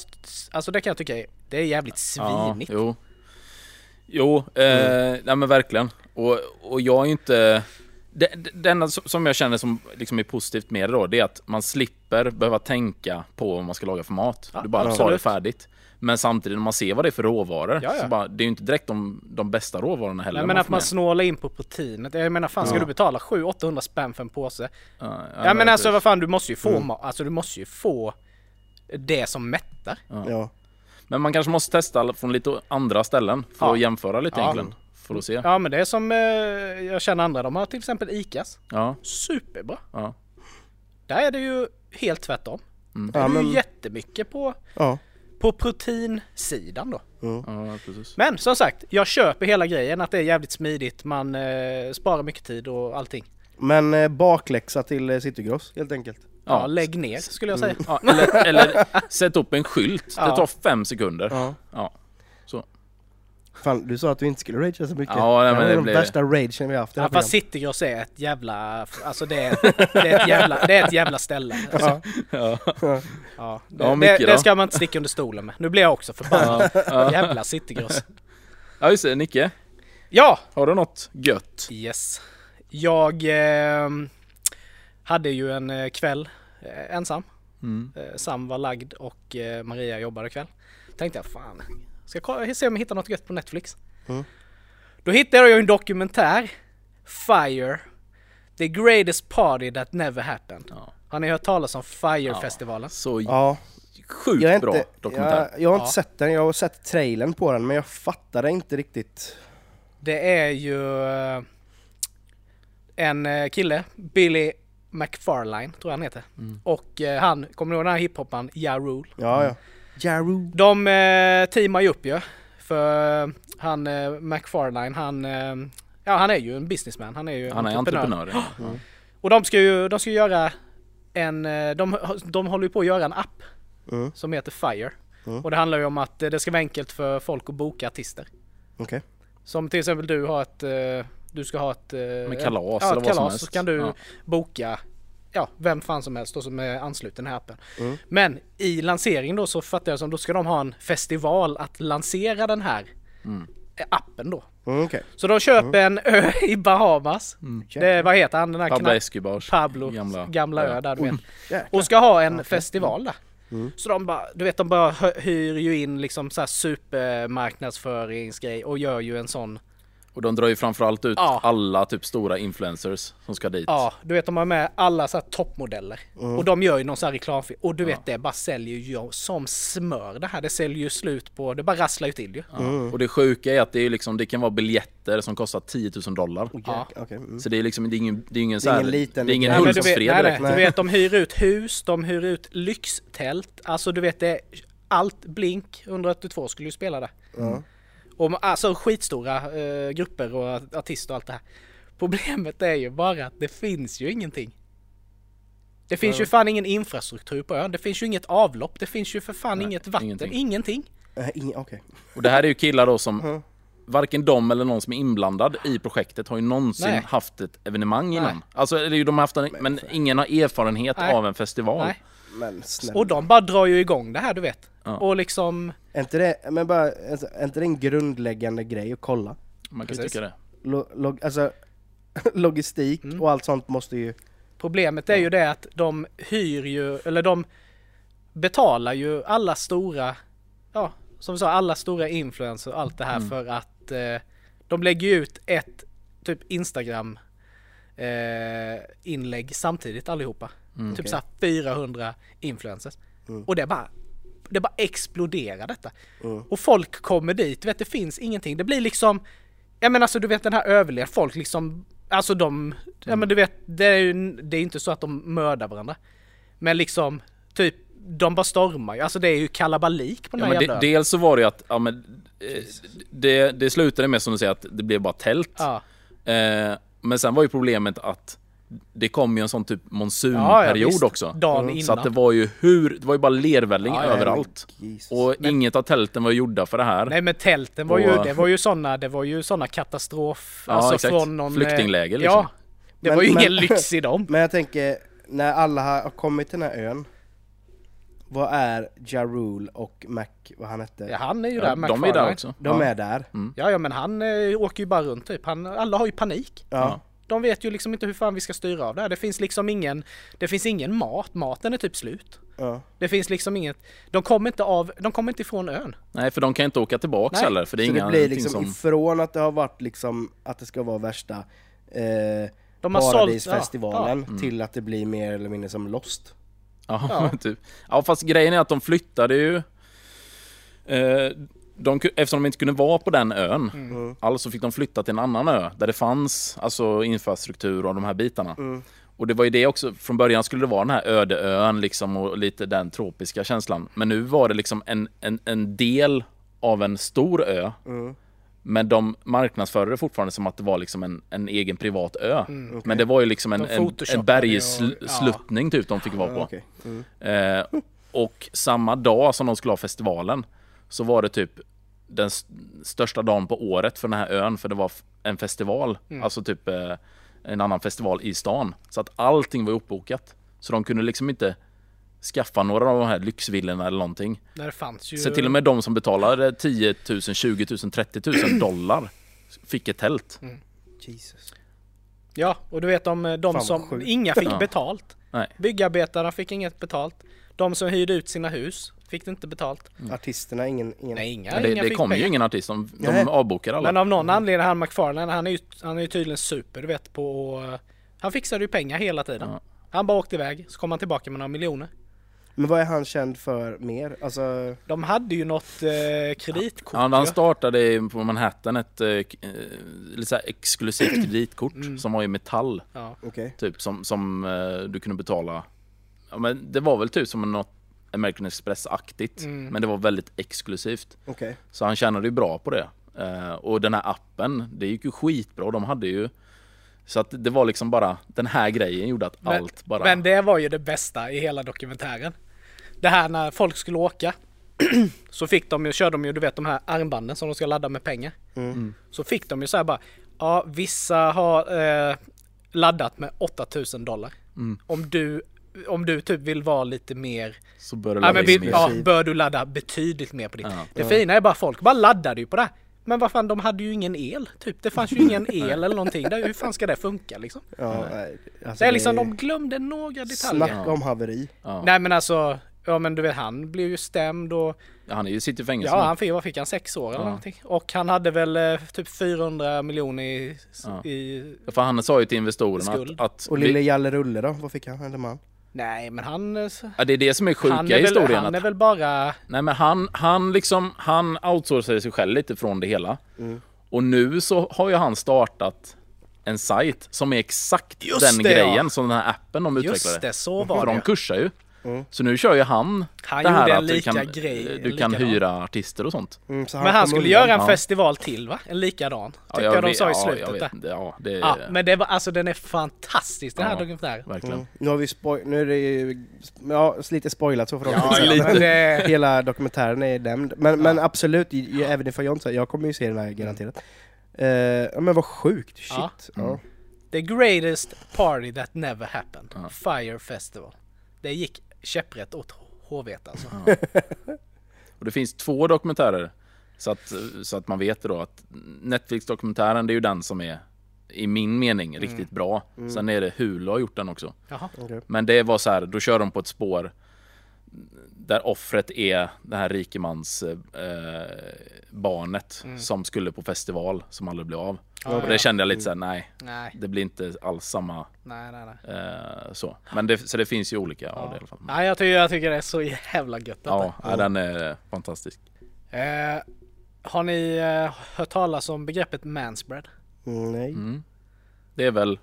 Speaker 2: alltså det kan jag tycka är, det är jävligt svinigt.
Speaker 3: Ja, jo. Jo, eh, nej men verkligen. Och, och jag är ju inte... Det, det enda som- jag känner som liksom är positivt med det då, det är att man slipper behöva tänka på vad man ska laga för mat.
Speaker 2: Ja,
Speaker 3: du bara tar det
Speaker 2: absolut.
Speaker 3: färdigt. Men samtidigt när man ser vad det är för råvaror,
Speaker 2: Ja, ja.
Speaker 3: så bara, det är ju inte direkt de, de bästa råvarorna heller.
Speaker 2: Nej, men
Speaker 3: man
Speaker 2: att man
Speaker 3: med.
Speaker 2: snålar in på proteinet. Jag menar fan ska
Speaker 3: Ja.
Speaker 2: du betala 700-800 spänn för en påse?
Speaker 3: Ja,
Speaker 2: Ja, men alltså vad fan du måste ju få ma- alltså du måste ju få det som mättar.
Speaker 1: Ja.
Speaker 3: Men man kanske måste testa från lite andra ställen för
Speaker 2: Ja.
Speaker 3: att jämföra lite
Speaker 2: Ja.
Speaker 3: egentligen. För att se. Ja.
Speaker 2: Ja men det är som eh, jag känner andra, de har till exempel ICAs.
Speaker 3: Ja.
Speaker 2: Superbra.
Speaker 3: Ja.
Speaker 2: Där är det ju helt tvärtom.
Speaker 3: Mm.
Speaker 2: Där är
Speaker 1: Ja,
Speaker 2: det ju
Speaker 1: men-
Speaker 2: jättemycket på,
Speaker 1: Ja.
Speaker 2: på proteinsidan då.
Speaker 3: ja, precis.
Speaker 2: Men som sagt, jag köper hela grejen att det är jävligt smidigt, man eh, sparar mycket tid och allting.
Speaker 1: Men eh, bakläxa till eh, Citygross helt enkelt.
Speaker 2: Ja,
Speaker 3: Ja.
Speaker 2: lägg ner skulle jag säga.
Speaker 3: Ja, eller, eller [LAUGHS] sätt upp en skylt. Det
Speaker 2: Ja.
Speaker 3: tar fem sekunder.
Speaker 1: Ja.
Speaker 3: Ja.
Speaker 1: Fan, du sa att du inte skulle ragea så mycket.
Speaker 3: Ja, nej,
Speaker 1: det
Speaker 3: men
Speaker 1: är
Speaker 3: det
Speaker 1: den
Speaker 3: blev-
Speaker 1: värsta ragen vi har haft i det
Speaker 2: Ja,
Speaker 1: här
Speaker 2: fast
Speaker 1: programmet.
Speaker 2: Citygross är ett jävla, alltså det är, det är, ett, jävla, det är ett jävla ställe. Alltså, [LAUGHS]
Speaker 3: Ja.
Speaker 2: ja, det,
Speaker 3: Ja,
Speaker 2: det,
Speaker 3: mycket
Speaker 2: det
Speaker 3: då.
Speaker 2: ska man inte sticka under stolen med. Nu blir jag också förbannad.
Speaker 3: Ja. Ja. [LAUGHS]
Speaker 2: Jävla Citygross.
Speaker 3: ja, just det. Nicke.
Speaker 2: Ja!
Speaker 3: Har du något gött?
Speaker 2: Yes. Jag eh, hade ju en eh, kväll eh, ensam.
Speaker 3: Mm.
Speaker 2: Eh, Sam var lagd och eh, Maria jobbade kväll. Tänkte jag fan, ska se om jag hittar något gött på Netflix.
Speaker 1: Mm.
Speaker 2: Då hittade jag en dokumentär, Fire, The Greatest Party That Never Happened.
Speaker 3: Ja.
Speaker 2: Har ni hört talas om Fire-festivalen?
Speaker 3: Så
Speaker 1: Ja,
Speaker 3: sjukt
Speaker 1: jag, är
Speaker 3: bra
Speaker 1: inte,
Speaker 3: dokumentär.
Speaker 1: jag, jag har inte
Speaker 2: Ja.
Speaker 1: sett den, jag har sett trailern på den men jag fattade inte riktigt.
Speaker 2: Det är ju eh, en eh, kille, Billy McFarlane tror jag han heter.
Speaker 3: Mm.
Speaker 2: Och eh, han, kommer ni ihåg den här hiphoppan Ja Rule?
Speaker 1: Ja, ja. Jaru.
Speaker 2: De eh, teamar ju upp ju. För eh, han eh, McFarlane, han, eh, ja han är ju en businessman. Han är ju
Speaker 3: Han är entreprenör. Ja. [GASPS]
Speaker 2: Och de ska ju, de ska göra en, eh, de, de håller ju på att göra en app
Speaker 1: Mm.
Speaker 2: som heter Fire.
Speaker 1: Mm.
Speaker 2: Och det handlar ju om att eh, det ska vara enkelt för folk att boka artister.
Speaker 1: Okej.
Speaker 2: Som till exempel du har ett, du ska ha ett,
Speaker 3: Med kalas
Speaker 2: ja,
Speaker 3: eller
Speaker 2: ett
Speaker 3: vad som
Speaker 2: kalas
Speaker 3: helst.
Speaker 2: så kan du
Speaker 3: Ja.
Speaker 2: boka ja, vem fan som helst då som är ansluten i appen.
Speaker 1: Mm.
Speaker 2: Men i lanseringen då så fattar jag som då ska de ha en festival att lansera den här
Speaker 3: Mm.
Speaker 2: appen då.
Speaker 1: Mm, okej.
Speaker 2: Så de köper en ö i Bahamas. Det, vad heter han den här
Speaker 3: Pablo Escobars
Speaker 2: Pablos gamla,
Speaker 3: gamla,
Speaker 2: ö där du vet.
Speaker 1: Jäklar.
Speaker 2: Och ska ha en festival där. Så de bara, du vet de bara hyr ju in liksom så här supermarknadsföringsgrej och gör ju en sån
Speaker 3: Och de drar ju framförallt ut
Speaker 2: Ja.
Speaker 3: alla typ stora influencers som ska dit.
Speaker 2: Ja, du vet de har med alla så här toppmodeller. Och de gör ju någon sån här reklamfilm. Och du vet det bara säljer ju som smör det här. Det säljer ju slut på, det bara rasslar ju till ju.
Speaker 3: Ja. Och det sjuka är att det, är liksom, det kan vara biljetter som kostar 10 000 dollar.
Speaker 2: Ja.
Speaker 1: Okej, mm.
Speaker 3: Så det är liksom, det är ingen, det är ingen,
Speaker 1: Det är
Speaker 3: så här,
Speaker 1: ingen liten-
Speaker 3: det är ingen
Speaker 1: Nej,
Speaker 2: du vet, nej, du vet de hyr ut hus, de hyr ut lyxtält. Alltså du vet det, allt Blink 182 skulle ju spela där. Och alltså skitstora eh, grupper och artister och allt det här. Problemet är ju bara att det finns ju ingenting. Det finns ju fan ingen infrastruktur på ön. Det finns ju inget avlopp. Det finns ju för fan
Speaker 3: Nej,
Speaker 2: inget vatten.
Speaker 3: ingenting.
Speaker 2: Ingenting.
Speaker 1: Eh, ingen- Okej.
Speaker 3: Och det här är ju killar då som
Speaker 1: Mhm.
Speaker 3: Varken de eller någon som är inblandad i projektet har ju någonsin
Speaker 2: Nej.
Speaker 3: haft ett evenemang innan.
Speaker 2: Nej.
Speaker 3: Alltså, eller ju, de har haft en, men ingen har erfarenhet
Speaker 2: Nej.
Speaker 3: av en festival.
Speaker 2: Nej.
Speaker 1: Men snälla.
Speaker 2: Och de bara drar ju igång det här du vet.
Speaker 3: Ja.
Speaker 2: Och liksom...
Speaker 1: Är inte det, men bara, alltså, är inte det en grundläggande grej att kolla?
Speaker 3: Man kan
Speaker 2: Precis.
Speaker 3: tycka det.
Speaker 1: Lo, log, alltså, [LAUGHS] logistik
Speaker 2: Mm.
Speaker 1: och allt sånt måste ju...
Speaker 2: Problemet är ju det att de hyr ju, eller de betalar ju alla stora, ja som vi sa, alla stora influencers och allt det här
Speaker 3: Mm.
Speaker 2: för att eh, de lägger ju ut ett typ Instagram eh, inlägg samtidigt allihopa.
Speaker 3: Mm.
Speaker 2: typ
Speaker 1: Okej.
Speaker 2: såhär 400 influencers.
Speaker 1: Mm.
Speaker 2: Och det bara, det bara exploderar detta.
Speaker 1: Mm.
Speaker 2: Och folk kommer dit, du vet det finns ingenting. Det blir liksom, ja men alltså du vet den här överlev, folk liksom, alltså de, ja men du vet, det är ju det är inte så att de mördar varandra. Men liksom, typ, de bara stormar ju, alltså det är ju kalabalik på den
Speaker 3: Ja,
Speaker 2: här
Speaker 3: men
Speaker 2: jävla ön.
Speaker 3: dels så var det ju att, ja, men, eh, det, det slutade med som du säger att det blev bara tält.
Speaker 2: Ja,
Speaker 3: Eh, men sen var ju problemet att det kom ju en sån typ
Speaker 2: ja, ja,
Speaker 3: monsunperiod
Speaker 2: visst.
Speaker 3: också.
Speaker 2: Dagen innan.
Speaker 3: Så att det var ju hur, det var ju bara lervälling
Speaker 2: Ja, ja,
Speaker 3: överallt.
Speaker 1: Jesus.
Speaker 3: Och inget av tälten var gjorda för det här.
Speaker 2: Nej men tälten var ju,
Speaker 3: Och-
Speaker 2: det var ju såna, det var ju såna katastrof,
Speaker 3: Ja,
Speaker 2: alltså
Speaker 3: exakt.
Speaker 2: från någon... eh,
Speaker 3: Flyktingläger, liksom.
Speaker 2: Ja, det
Speaker 1: Men-
Speaker 2: var ju
Speaker 1: men-
Speaker 2: ingen lyx i dem. [LAUGHS]
Speaker 1: Men jag tänker, när alla har kommit till den här ön, vad är Ja Rule och Mac, vad han hette?
Speaker 2: Ja, han är ju
Speaker 3: Ja,
Speaker 2: där,
Speaker 3: de är där också.
Speaker 1: De
Speaker 3: ja.
Speaker 1: är där.
Speaker 2: Ja, ja men han eh, åker ju bara runt typ. Han, alla har ju panik.
Speaker 1: Ja.
Speaker 2: De vet ju liksom inte hur fan vi ska styra av det här. Det finns liksom ingen, det finns ingen mat. Maten är typ slut.
Speaker 1: ja.
Speaker 2: Det finns liksom inget, de kommer inte av, de kommer inte ifrån ön.
Speaker 3: Nej, för de kan inte åka tillbaks
Speaker 2: Nej.
Speaker 3: heller. För det är
Speaker 1: Så det
Speaker 3: inga
Speaker 1: blir
Speaker 3: ting
Speaker 1: liksom
Speaker 3: som...
Speaker 1: ifrån att det har varit liksom, att det ska vara värsta eh,
Speaker 2: De har sålt,
Speaker 1: Paradisfestivalen
Speaker 3: Mm.
Speaker 1: till att det blir mer eller mindre som Lost.
Speaker 3: Ja,
Speaker 2: Ja. [LAUGHS]
Speaker 3: typ. Ja, fast grejen är att de flyttade ju... Eh, de, eftersom de inte kunde vara på den ön,
Speaker 1: Mm.
Speaker 3: alltså fick de flytta till en annan ö där det fanns alltså infrastruktur och de här bitarna.
Speaker 1: Mm.
Speaker 3: Och det var ju det också, från början skulle det vara den här öde ön liksom och lite den tropiska känslan. Men nu var det liksom en, en, en del av en stor ö.
Speaker 1: Mm.
Speaker 3: Men de marknadsförde det fortfarande som att det var liksom en, en egen privat ö.
Speaker 1: okej.
Speaker 3: Men det var ju liksom en, en, en bergssluttning
Speaker 2: och-
Speaker 3: typ de fick vara
Speaker 1: Ja,
Speaker 3: på.
Speaker 1: okej. Mm.
Speaker 3: Eh, och samma dag som de skulle ha festivalen så var det typ den största dagen på året för den här ön för det var en festival. Alltså typ eh, en annan festival i stan. Så att allting var uppbokat. Så de kunde liksom inte skaffa några av de här lyxvillorna eller någonting.
Speaker 2: Det fanns ju...
Speaker 3: Så till och med de som betalade 10 000, 20 000, 30 000 dollar fick ett tält.
Speaker 1: Jesus.
Speaker 2: Ja, och du vet de, de
Speaker 1: Fan, vad
Speaker 2: som,
Speaker 1: sjukt.
Speaker 2: inga fick
Speaker 3: Ja.
Speaker 2: betalt.
Speaker 3: Nej.
Speaker 2: Byggarbetarna fick inget betalt. De som hyrde ut sina hus fick det inte betalt.
Speaker 1: Artisterna, ingen... ingen...
Speaker 2: Nej, inga,
Speaker 3: Men det
Speaker 2: inga
Speaker 3: det kom
Speaker 2: pengar.
Speaker 3: ju ingen artist, de,
Speaker 1: Nej.
Speaker 3: de avbokade alla.
Speaker 2: Men av någon anledning, han McFarlane, han är ju, han är ju tydligen super, du vet på... Han fixade ju pengar hela tiden.
Speaker 3: Ja.
Speaker 2: Han bara åkte iväg, så kom han tillbaka med några miljoner.
Speaker 1: Men vad är han känd för mer? Alltså...
Speaker 2: De hade ju något eh, kreditkort.
Speaker 3: Han, han startade på Manhattan ett eh, eh, lite så här exklusivt [CLEARS THROAT] kreditkort
Speaker 2: Mm.
Speaker 3: som var i metall.
Speaker 2: Ja.
Speaker 1: Okej.
Speaker 3: Typ som, som eh, du kunde betala. Ja, men det var väl typ som något American Express-aktigt.
Speaker 2: Mm.
Speaker 3: Men det var väldigt exklusivt.
Speaker 1: Okej.
Speaker 3: Så han tjänade ju bra på det. Eh, och den här appen, det gick ju skitbra. De hade ju... Så att det var liksom bara, den här grejen gjorde att
Speaker 2: Men-
Speaker 3: allt bara...
Speaker 2: Men det var ju det bästa i hela dokumentären. Det här när folk skulle åka. [CLEARS THROAT] så fick de ju, körde de ju du vet de här armbanden som de ska ladda med pengar.
Speaker 1: Mm.
Speaker 2: Så fick de ju så här bara. Ja vissa har eh, laddat med 8000 dollar.
Speaker 3: Mm.
Speaker 2: Om du om du typ vill vara lite mer,
Speaker 3: Så
Speaker 2: ja, men
Speaker 3: ladda
Speaker 2: vill,
Speaker 3: mer.
Speaker 2: ja, bör du ladda betydligt mer på ditt.
Speaker 3: Ja.
Speaker 2: Det fina är bara folk bara laddade ju på det. Men vad fan, de hade ju ingen el. Typ, det fanns ju ingen [LAUGHS] el eller någonting. Där, hur fan ska det funka liksom?
Speaker 1: Ja, nej, alltså
Speaker 2: Det är liksom, de glömde några detaljer.
Speaker 1: Snacka om haveri.
Speaker 3: Ja.
Speaker 2: Nej men alltså, ja men du vet han blev ju stämd och
Speaker 3: Ja, Han är ju sitter i fängelse
Speaker 2: ja han fick, vad fick han, sex år eller
Speaker 3: Ja.
Speaker 2: någonting. Och han hade väl eh, typ 400 miljoner i,
Speaker 3: Ja.
Speaker 2: i
Speaker 3: För han sa ju till investorerna
Speaker 2: Skuld.
Speaker 3: att... att
Speaker 1: Och lille Jalle Rulle då? Vad fick han? Eller man?
Speaker 2: Nej men han... eh,
Speaker 3: ja, det är det som är sjuka i historien.
Speaker 2: han
Speaker 3: att,
Speaker 2: är väl bara...
Speaker 3: Nej men han, han liksom, han outsourcade sig själv lite från det hela.
Speaker 2: Mm.
Speaker 3: Och nu så har ju han startat en sajt som är exakt
Speaker 2: Just
Speaker 3: den
Speaker 2: det, ja.
Speaker 3: grejen som den här appen de utvecklade.
Speaker 2: Just det, så var
Speaker 3: För
Speaker 2: det.
Speaker 3: de kursar ju.
Speaker 1: Mm.
Speaker 3: Så nu kör ju han,
Speaker 2: Han
Speaker 3: det här att du kan,
Speaker 2: grej,
Speaker 3: du kan hyra artister och sånt.
Speaker 1: Mm, så
Speaker 2: Men han skulle
Speaker 1: undan.
Speaker 2: göra en
Speaker 3: Ja.
Speaker 2: festival till va? En likadan. Tycker jag, de
Speaker 3: vet-
Speaker 2: sa i
Speaker 3: ja,
Speaker 2: slutet
Speaker 3: jag vet
Speaker 2: där.
Speaker 3: Ja, det är
Speaker 2: Ja, men det var, alltså den är fantastisk den här
Speaker 3: Ja.
Speaker 2: dokumentären.
Speaker 3: verkligen.
Speaker 1: Mm. Nu har vi spoil... Nu är det ju... Ja, lite spoilat så för de
Speaker 2: Ja, ja,
Speaker 1: sett.
Speaker 2: det...
Speaker 1: Hela dokumentären är nämnd. Men, men absolut, ju- även ifall jag inte säger, jag kommer ju se den här garanterat. Eh, ja men vad sjukt, shit.
Speaker 2: Ja.
Speaker 1: Ja.
Speaker 3: Mm.
Speaker 2: The greatest party that never happened.
Speaker 3: Ja.
Speaker 2: Fire Festival. Det gick käpprätt åt hovet alltså.
Speaker 3: Och det finns två dokumentärer. Så att, så att man vet då att Netflix-dokumentären det är ju den som är i min mening
Speaker 2: Mm.
Speaker 3: riktigt bra. Sen är det Hulu har gjort den också.
Speaker 2: Jaha.
Speaker 1: Okej.
Speaker 3: Men det var så här, då kör de på ett spår där offret är det här rikemans eh, barnet som skulle på festival som aldrig blev av.
Speaker 2: Mm. Ja,
Speaker 3: och
Speaker 2: ja.
Speaker 3: det kände jag lite så här, nej,
Speaker 2: Nej,
Speaker 3: det blir inte alls samma
Speaker 2: nej, nej. nej.
Speaker 3: eh, så. Men det, så det finns ju olika av det i alla fall.
Speaker 2: Nej, jag tycker, jag tycker det är så jävla gött detta.
Speaker 3: Ja, ja, den är fantastisk.
Speaker 2: Eh, har ni eh, hört talas om begreppet manspread?
Speaker 1: Mm, nej.
Speaker 3: Mm. Det är väl,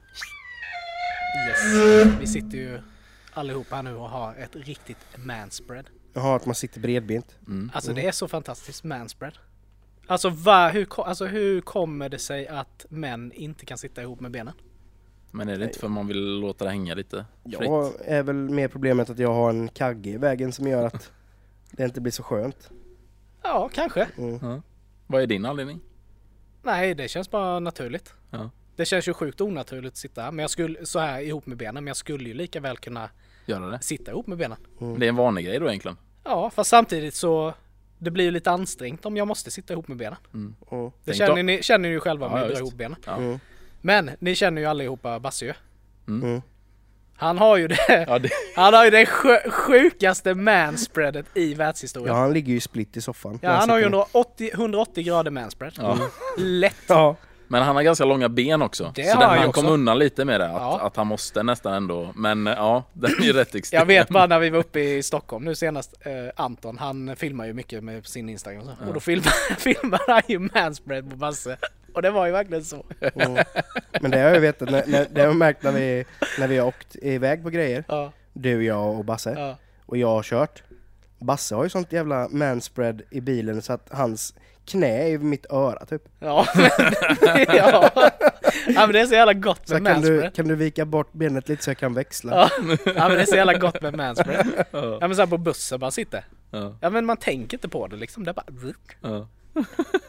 Speaker 2: Yes. Vi sitter ju allihopa här nu och har ett riktigt manspread.
Speaker 1: Jaha, att man sitter bredbent.
Speaker 3: mm.
Speaker 2: Alltså det är så fantastiskt manspread. Alltså, va, hur, alltså hur kommer det sig att män inte kan sitta ihop med benen?
Speaker 3: men är det inte för man vill låta det hänga lite fritt?
Speaker 1: Jag är väl mer problemet att jag har en kagge i vägen som gör att det inte blir så skönt.
Speaker 2: Ja, kanske.
Speaker 1: Mm.
Speaker 3: Vad är din anledning?
Speaker 2: Nej, det känns bara naturligt.
Speaker 3: Ja.
Speaker 2: Det känns ju sjukt onaturligt att sitta men jag skulle, så här ihop med benen, men jag skulle ju lika väl kunna
Speaker 3: Göra det?
Speaker 2: sitta ihop med benen.
Speaker 3: Det är en vanlig grej då egentligen.
Speaker 2: Ja, fast samtidigt så det blir ju lite ansträngt om jag måste sitta ihop med benen.
Speaker 1: Mm.
Speaker 2: Det
Speaker 3: Tänk
Speaker 2: känner
Speaker 3: då.
Speaker 2: ni, känner ni ju själva om
Speaker 3: Ja,
Speaker 2: ni
Speaker 3: ja,
Speaker 2: drar ihop benen.
Speaker 3: Ja.
Speaker 1: Mm.
Speaker 2: Men ni känner ju allihopa Basse ju.
Speaker 1: Mm.
Speaker 2: Han har ju det,
Speaker 3: Ja, det, [LAUGHS]
Speaker 2: han har ju det sj- sjukaste manspreadet i
Speaker 1: Ja,
Speaker 2: världshistorien.
Speaker 1: han ligger ju split i soffan.
Speaker 2: Ja, han har ju
Speaker 1: sitter-
Speaker 2: 180, 180 grader manspread.
Speaker 3: ja.
Speaker 2: Lätt.
Speaker 1: Ja.
Speaker 3: Men han har ganska långa ben också.
Speaker 2: Det
Speaker 3: så
Speaker 2: har
Speaker 3: den,
Speaker 2: han
Speaker 3: kom undan lite med det. Att,
Speaker 2: Ja.
Speaker 3: att han måste nästan ändå. Men eh, ja, [LAUGHS] den är ju rätt extrem.
Speaker 2: Jag vet bara när vi var uppe i Stockholm nu senast, eh, Anton, han filmar ju mycket med sin Instagram och, så. och då filmar, [LAUGHS] filmar han ju manspread på Basse. Och det var ju verkligen så.
Speaker 1: Mm. Men det har jag vetat, när, när, det har jag märkt när vi, när vi har åkt iväg på grejer.
Speaker 2: Ja,
Speaker 1: Du, jag och Basse.
Speaker 2: ja.
Speaker 1: Och jag har kört. Basse har ju sånt jävla manspread i bilen så att hans knä i mitt öra typ.
Speaker 2: Ja, [LAUGHS] [LAUGHS] ja. ja men det är så jävla gott
Speaker 1: Så
Speaker 2: med
Speaker 1: kan, du,
Speaker 2: manspread.
Speaker 1: kan du vika bort benet lite så jag kan växla?
Speaker 2: Ja. ja men det är så jävla gott med manspread. [LAUGHS]
Speaker 3: Ja.
Speaker 2: Men såhär på bussen man sitter.
Speaker 3: Ja,
Speaker 2: Ja men man tänker inte på det liksom. Det är bara...
Speaker 3: ja.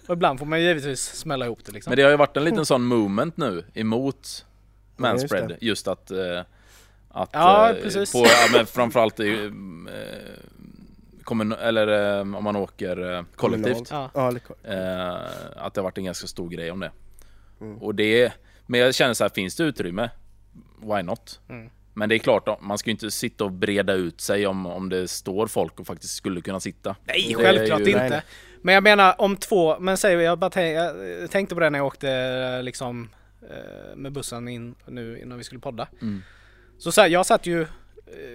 Speaker 2: Och ibland får man ju givetvis smälla ihop det liksom.
Speaker 3: Men det har ju varit en liten sån moment nu emot
Speaker 1: Ja, just
Speaker 3: manspread. just, att, eh, att
Speaker 2: Ja,
Speaker 3: eh,
Speaker 2: precis.
Speaker 3: På, ja, men framförallt i, eh, kommun, eller eh, om man åker eh, kollektivt.
Speaker 2: Ja.
Speaker 3: Eh, att det har varit en ganska stor grej om det.
Speaker 1: Mm.
Speaker 3: Och det men jag känner så här, finns det utrymme? Why not?
Speaker 2: Mm.
Speaker 3: Men det är klart, man ska ju inte sitta och breda ut sig om, om det står folk och faktiskt skulle kunna sitta.
Speaker 2: Nej,
Speaker 3: Det
Speaker 2: självklart
Speaker 3: ju-
Speaker 2: inte.
Speaker 1: Nej.
Speaker 2: Men jag menar om två, men säg jag bara tänk, jag tänkte på det när jag åkte liksom med bussen in nu innan vi skulle podda.
Speaker 3: Mm.
Speaker 2: Så, så här, jag satt ju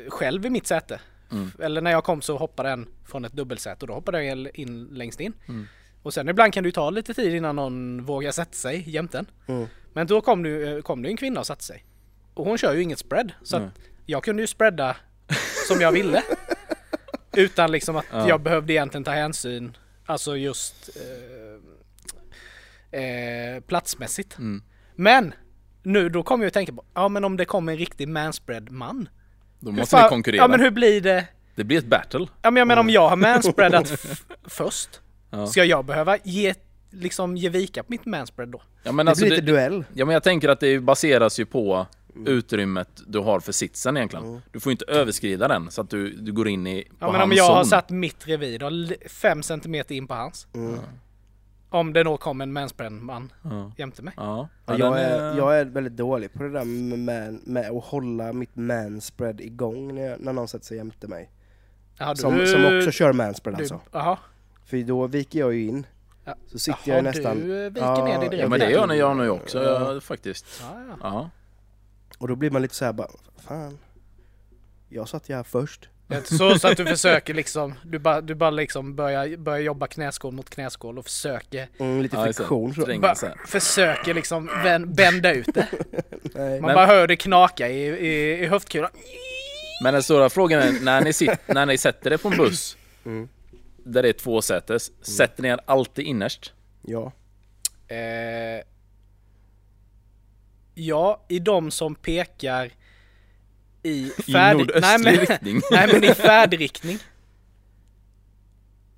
Speaker 2: själv i mitt säte.
Speaker 3: Mm.
Speaker 2: Eller när jag kom så hoppade en från ett dubbelsäte och då hoppade jag in längst in.
Speaker 3: Mm.
Speaker 2: Och sen ibland kan det ju ta lite tid innan någon vågar sätta sig jämte en.
Speaker 1: Mm.
Speaker 2: Men då kom det, eh, kom det en kvinna och satte sig. Och hon kör ju inget spread. Så att jag kunde ju spreada som jag ville. [LAUGHS] Utan liksom att
Speaker 3: Ja.
Speaker 2: jag behövde egentligen ta hänsyn, alltså just eh, eh, platsmässigt.
Speaker 3: Mm.
Speaker 2: Men nu då kommer jag att tänka på, ja men om det kommer en riktig manspread man.
Speaker 3: Då måste
Speaker 2: fan-
Speaker 3: vi konkurrera.
Speaker 2: Ja men hur blir det?
Speaker 3: Det blir ett battle.
Speaker 2: Ja men jag menar om jag har [LAUGHS] manspreadat först.
Speaker 3: Ja.
Speaker 2: Ska jag behöva ge, liksom ge vika på mitt manspread då?
Speaker 3: Ja, men
Speaker 1: Det
Speaker 3: alltså,
Speaker 1: blir lite
Speaker 3: det,
Speaker 1: duell.
Speaker 3: ja men jag tänker att det baseras ju på utrymmet du har för sitsen egentligen.
Speaker 1: Mm.
Speaker 3: Du får inte överskrida den så att du, du går in i på
Speaker 2: Ja men om jag har
Speaker 3: zon.
Speaker 2: satt mitt revir då, li- fem centimeter in på hans.
Speaker 1: Mm.
Speaker 2: Om det då kom en manspread-man
Speaker 3: Ja.
Speaker 2: jämte mig.
Speaker 3: Ja.
Speaker 1: Ja,
Speaker 3: Ja,
Speaker 1: jag, är, jag är väldigt dålig på det där med, med att hålla mitt manspread igång när, jag, när någon sätter sig jämte mig.
Speaker 2: Jaha,
Speaker 1: Som, som också kör manspread
Speaker 2: du,
Speaker 1: alltså.
Speaker 2: Jaha.
Speaker 1: För då viker jag ju in.
Speaker 2: Ja.
Speaker 1: Så sitter
Speaker 2: Jaha,
Speaker 1: jag nästan...
Speaker 2: du viker
Speaker 1: Ja,
Speaker 2: ner dig direkt.
Speaker 3: Ja men det gör ni jag nu också
Speaker 1: Ja.
Speaker 3: ja, faktiskt.
Speaker 2: Ja, ja.
Speaker 3: Ja.
Speaker 1: Och då blir man lite så här bara, fan. Jag satt ju här först.
Speaker 2: Det så, så att du försöker liksom, du bara, du bara liksom börjar, börjar jobba knäskål mot knäskål och försöker,
Speaker 1: Mm, lite
Speaker 3: Ja, det.
Speaker 1: friktion så.
Speaker 3: Sträng.
Speaker 2: bara, försöker liksom vän, bända ut det. [LAUGHS]
Speaker 1: Nej.
Speaker 2: Man
Speaker 3: Men-
Speaker 2: bara hör det knaka i, i, i höftkulan.
Speaker 3: Men den stora frågan är, när ni, sit, när ni sätter er på en buss [CLEARS THROAT]
Speaker 1: Mm.
Speaker 3: där det är två sätes, sätter ni er alltid innerst?
Speaker 1: Ja.
Speaker 2: Eh, ja, i de som pekar i [LAUGHS]
Speaker 3: I
Speaker 2: färd...
Speaker 3: nordöstlig
Speaker 2: nej, men,
Speaker 3: riktning? [LAUGHS]
Speaker 2: nej men i färdriktning.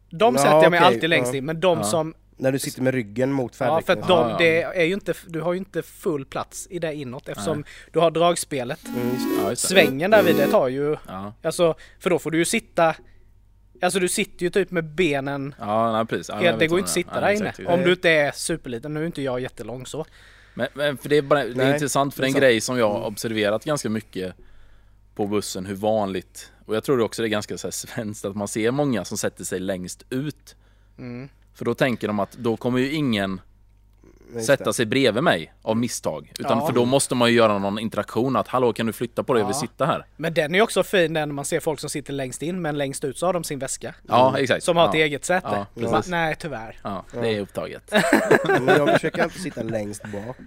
Speaker 2: De
Speaker 1: Ja,
Speaker 2: sätter jag mig
Speaker 1: okej,
Speaker 2: alltid längst
Speaker 1: ja.
Speaker 2: in, men de
Speaker 3: Ja.
Speaker 2: som...
Speaker 1: När du sitter med ryggen mot
Speaker 2: Ja, för
Speaker 1: färdriktningen.
Speaker 2: att de, det är ju inte, du har ju inte full plats i det inåt eftersom du har dragspelet.
Speaker 1: Mm.
Speaker 2: Svängen där vid det tar ju,
Speaker 3: Ja,
Speaker 2: alltså, för då får du ju sitta, alltså du sitter ju typ med benen
Speaker 3: ja nej, precis. Ja,
Speaker 2: det går ju inte att sitta där inne.
Speaker 3: exakt.
Speaker 2: Om du inte är superliten. Nu är inte jag jättelång så.
Speaker 3: Men, men för det är, bara, det är
Speaker 1: Nej,
Speaker 3: intressant för
Speaker 1: det är
Speaker 3: en
Speaker 1: sant.
Speaker 3: grej som jag har observerat ganska mycket på bussen, hur vanligt, och jag tror också det är ganska så här svenskt, att man ser många som sätter sig längst ut.
Speaker 2: Mm.
Speaker 3: För då tänker de att då kommer ju ingen sätta sig bredvid mig av misstag. Utan
Speaker 2: Ja.
Speaker 3: för då måste man ju göra någon interaktion, att hallå kan du flytta på dig, jag vill
Speaker 2: Ja.
Speaker 3: sitta här.
Speaker 2: Men den är ju också fin när man ser folk som sitter längst in men längst ut så har de sin väska.
Speaker 3: Ja, exakt.
Speaker 2: Som har
Speaker 3: ja.
Speaker 2: ett eget säte.
Speaker 3: Ja,
Speaker 2: nej tyvärr.
Speaker 3: Ja, det är upptaget. [LAUGHS]
Speaker 1: Men jag försöker alltid sitta längst bak.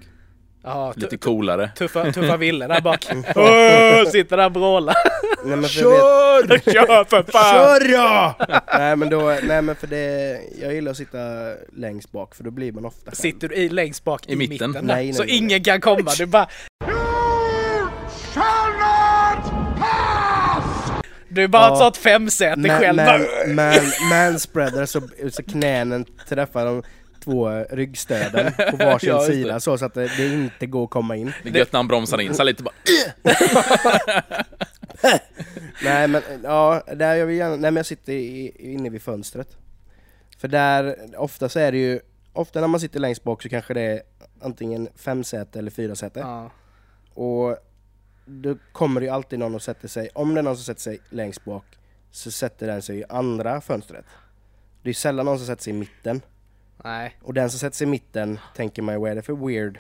Speaker 2: Ja, tu-
Speaker 3: Lite coolare.
Speaker 2: tuffa, tuffa ville där bak. [LAUGHS] Åh, sitter där och vrålar.
Speaker 1: Nej, men för jag vet, [LAUGHS]
Speaker 2: Kör för fan!
Speaker 1: Kör då! [LAUGHS] nej men då, nej men för det, jag gillar att sitta längst bak för då blir man ofta själv.
Speaker 2: Sitter du i, längst bak i,
Speaker 3: I
Speaker 2: mitten,
Speaker 3: mitten?
Speaker 1: Nej, nej,
Speaker 2: så
Speaker 1: nej.
Speaker 2: ingen kan komma. Du bara... Du bara har ett
Speaker 1: Ja.
Speaker 2: sånt femsäte
Speaker 1: Man,
Speaker 2: själv.
Speaker 1: man, man, manspreader så, så knänen träffar de två ryggstöden [LAUGHS] på varsin
Speaker 3: Ja,
Speaker 1: sida så, så att det, det inte går att komma in.
Speaker 3: Det är gött när han bromsar in, så här lite bara [LAUGHS]
Speaker 1: Nej men ja, där jag vill gärna, nej men jag sitter i, inne vid fönstret. För där, ofta så är det ju, ofta när man sitter längst bak så kanske det är antingen fem säte eller fyra säte.
Speaker 2: Ja.
Speaker 1: Och då kommer det ju alltid någon och sätter sig, om det är någon som sätter sig längst bak så sätter den sig i andra fönstret. Det är sällan någon som sätter sig i mitten.
Speaker 2: Nej.
Speaker 1: Och den som sätter sig i mitten tänker man ju, vad är det för weird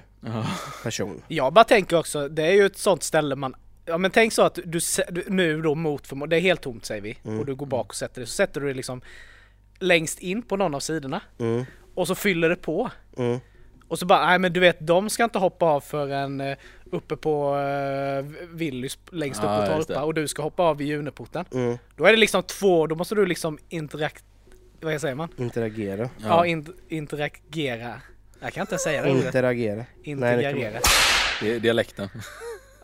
Speaker 1: person? [LAUGHS]
Speaker 2: Jag bara tänker också, det är ju ett sånt ställe man Ja men tänk så att du, nu då mot förmodan, det är helt tomt säger vi, och du går bak och sätter dig, så sätter du dig liksom längst in på någon av sidorna
Speaker 1: Mm,
Speaker 2: och så fyller det på.
Speaker 1: mm,
Speaker 2: Och så bara, nej men du vet, de ska inte hoppa av förrän eh, uppe på uh, Willys längst upp på Torpa och du ska hoppa av vid Juneporten.
Speaker 1: mm.
Speaker 2: Då är det liksom två, då måste du liksom interakt... Vad säger man?
Speaker 1: Interagera.
Speaker 2: Ja, in, interagera. Jag kan inte säga det ordet.
Speaker 1: Interagera. Nej, det
Speaker 3: Det är dialekten. [LAUGHS]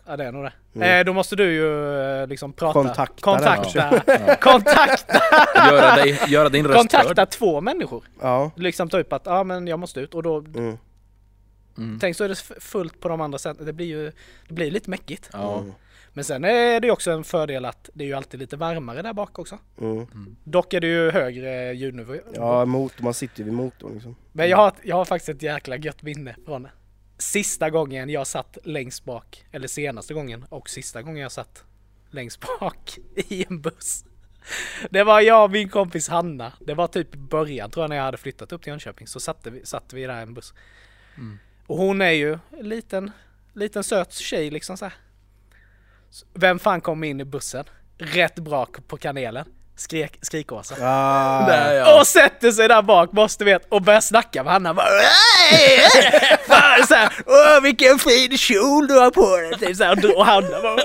Speaker 2: Ja det är nog det. Eh, då måste du ju eh, liksom prata.
Speaker 1: Kontakta
Speaker 2: Kontakta. [LAUGHS] Kontakta. [LAUGHS]
Speaker 3: Göra, dig, göra din röst
Speaker 2: Kontakta
Speaker 3: hörd.
Speaker 2: två människor.
Speaker 1: Ja.
Speaker 2: Liksom ta upp att ja men jag måste ut och då
Speaker 1: Mm.
Speaker 3: Mm.
Speaker 2: tänk så är det fullt på de andra sätten. Det blir ju det blir lite mäckigt.
Speaker 3: Ja.
Speaker 1: Mm.
Speaker 2: Men sen är det ju också en fördel att det är ju alltid lite varmare där bak också.
Speaker 1: Mm.
Speaker 2: Dock är det ju högre ljudnivå.
Speaker 1: Ja, motor, man sitter vid motorn liksom.
Speaker 2: Men jag har, jag har faktiskt ett jäkla gött minne från sista gången jag satt längst bak. Eller senaste gången och sista gången jag satt längst bak [LAUGHS] i en buss. Det var jag och min kompis Hanna. Det var typ i början tror jag när jag hade flyttat upp till Jönköping. Så satte vi, satt vi där i en buss. Och hon är ju en liten, liten söt tjej liksom så här. Vem fan kom in i bussen? Rätt bra på kanelen. Skrek, skrikåsa.
Speaker 1: Ah,
Speaker 3: Där ja.
Speaker 2: Och sätter sig där bak, måste vet, och börjar snacka med Hanna. Bara, "Ey!" Fan, så här, Åh vilken fin kjol du har på dig! Typ, så här, och Hanna bara,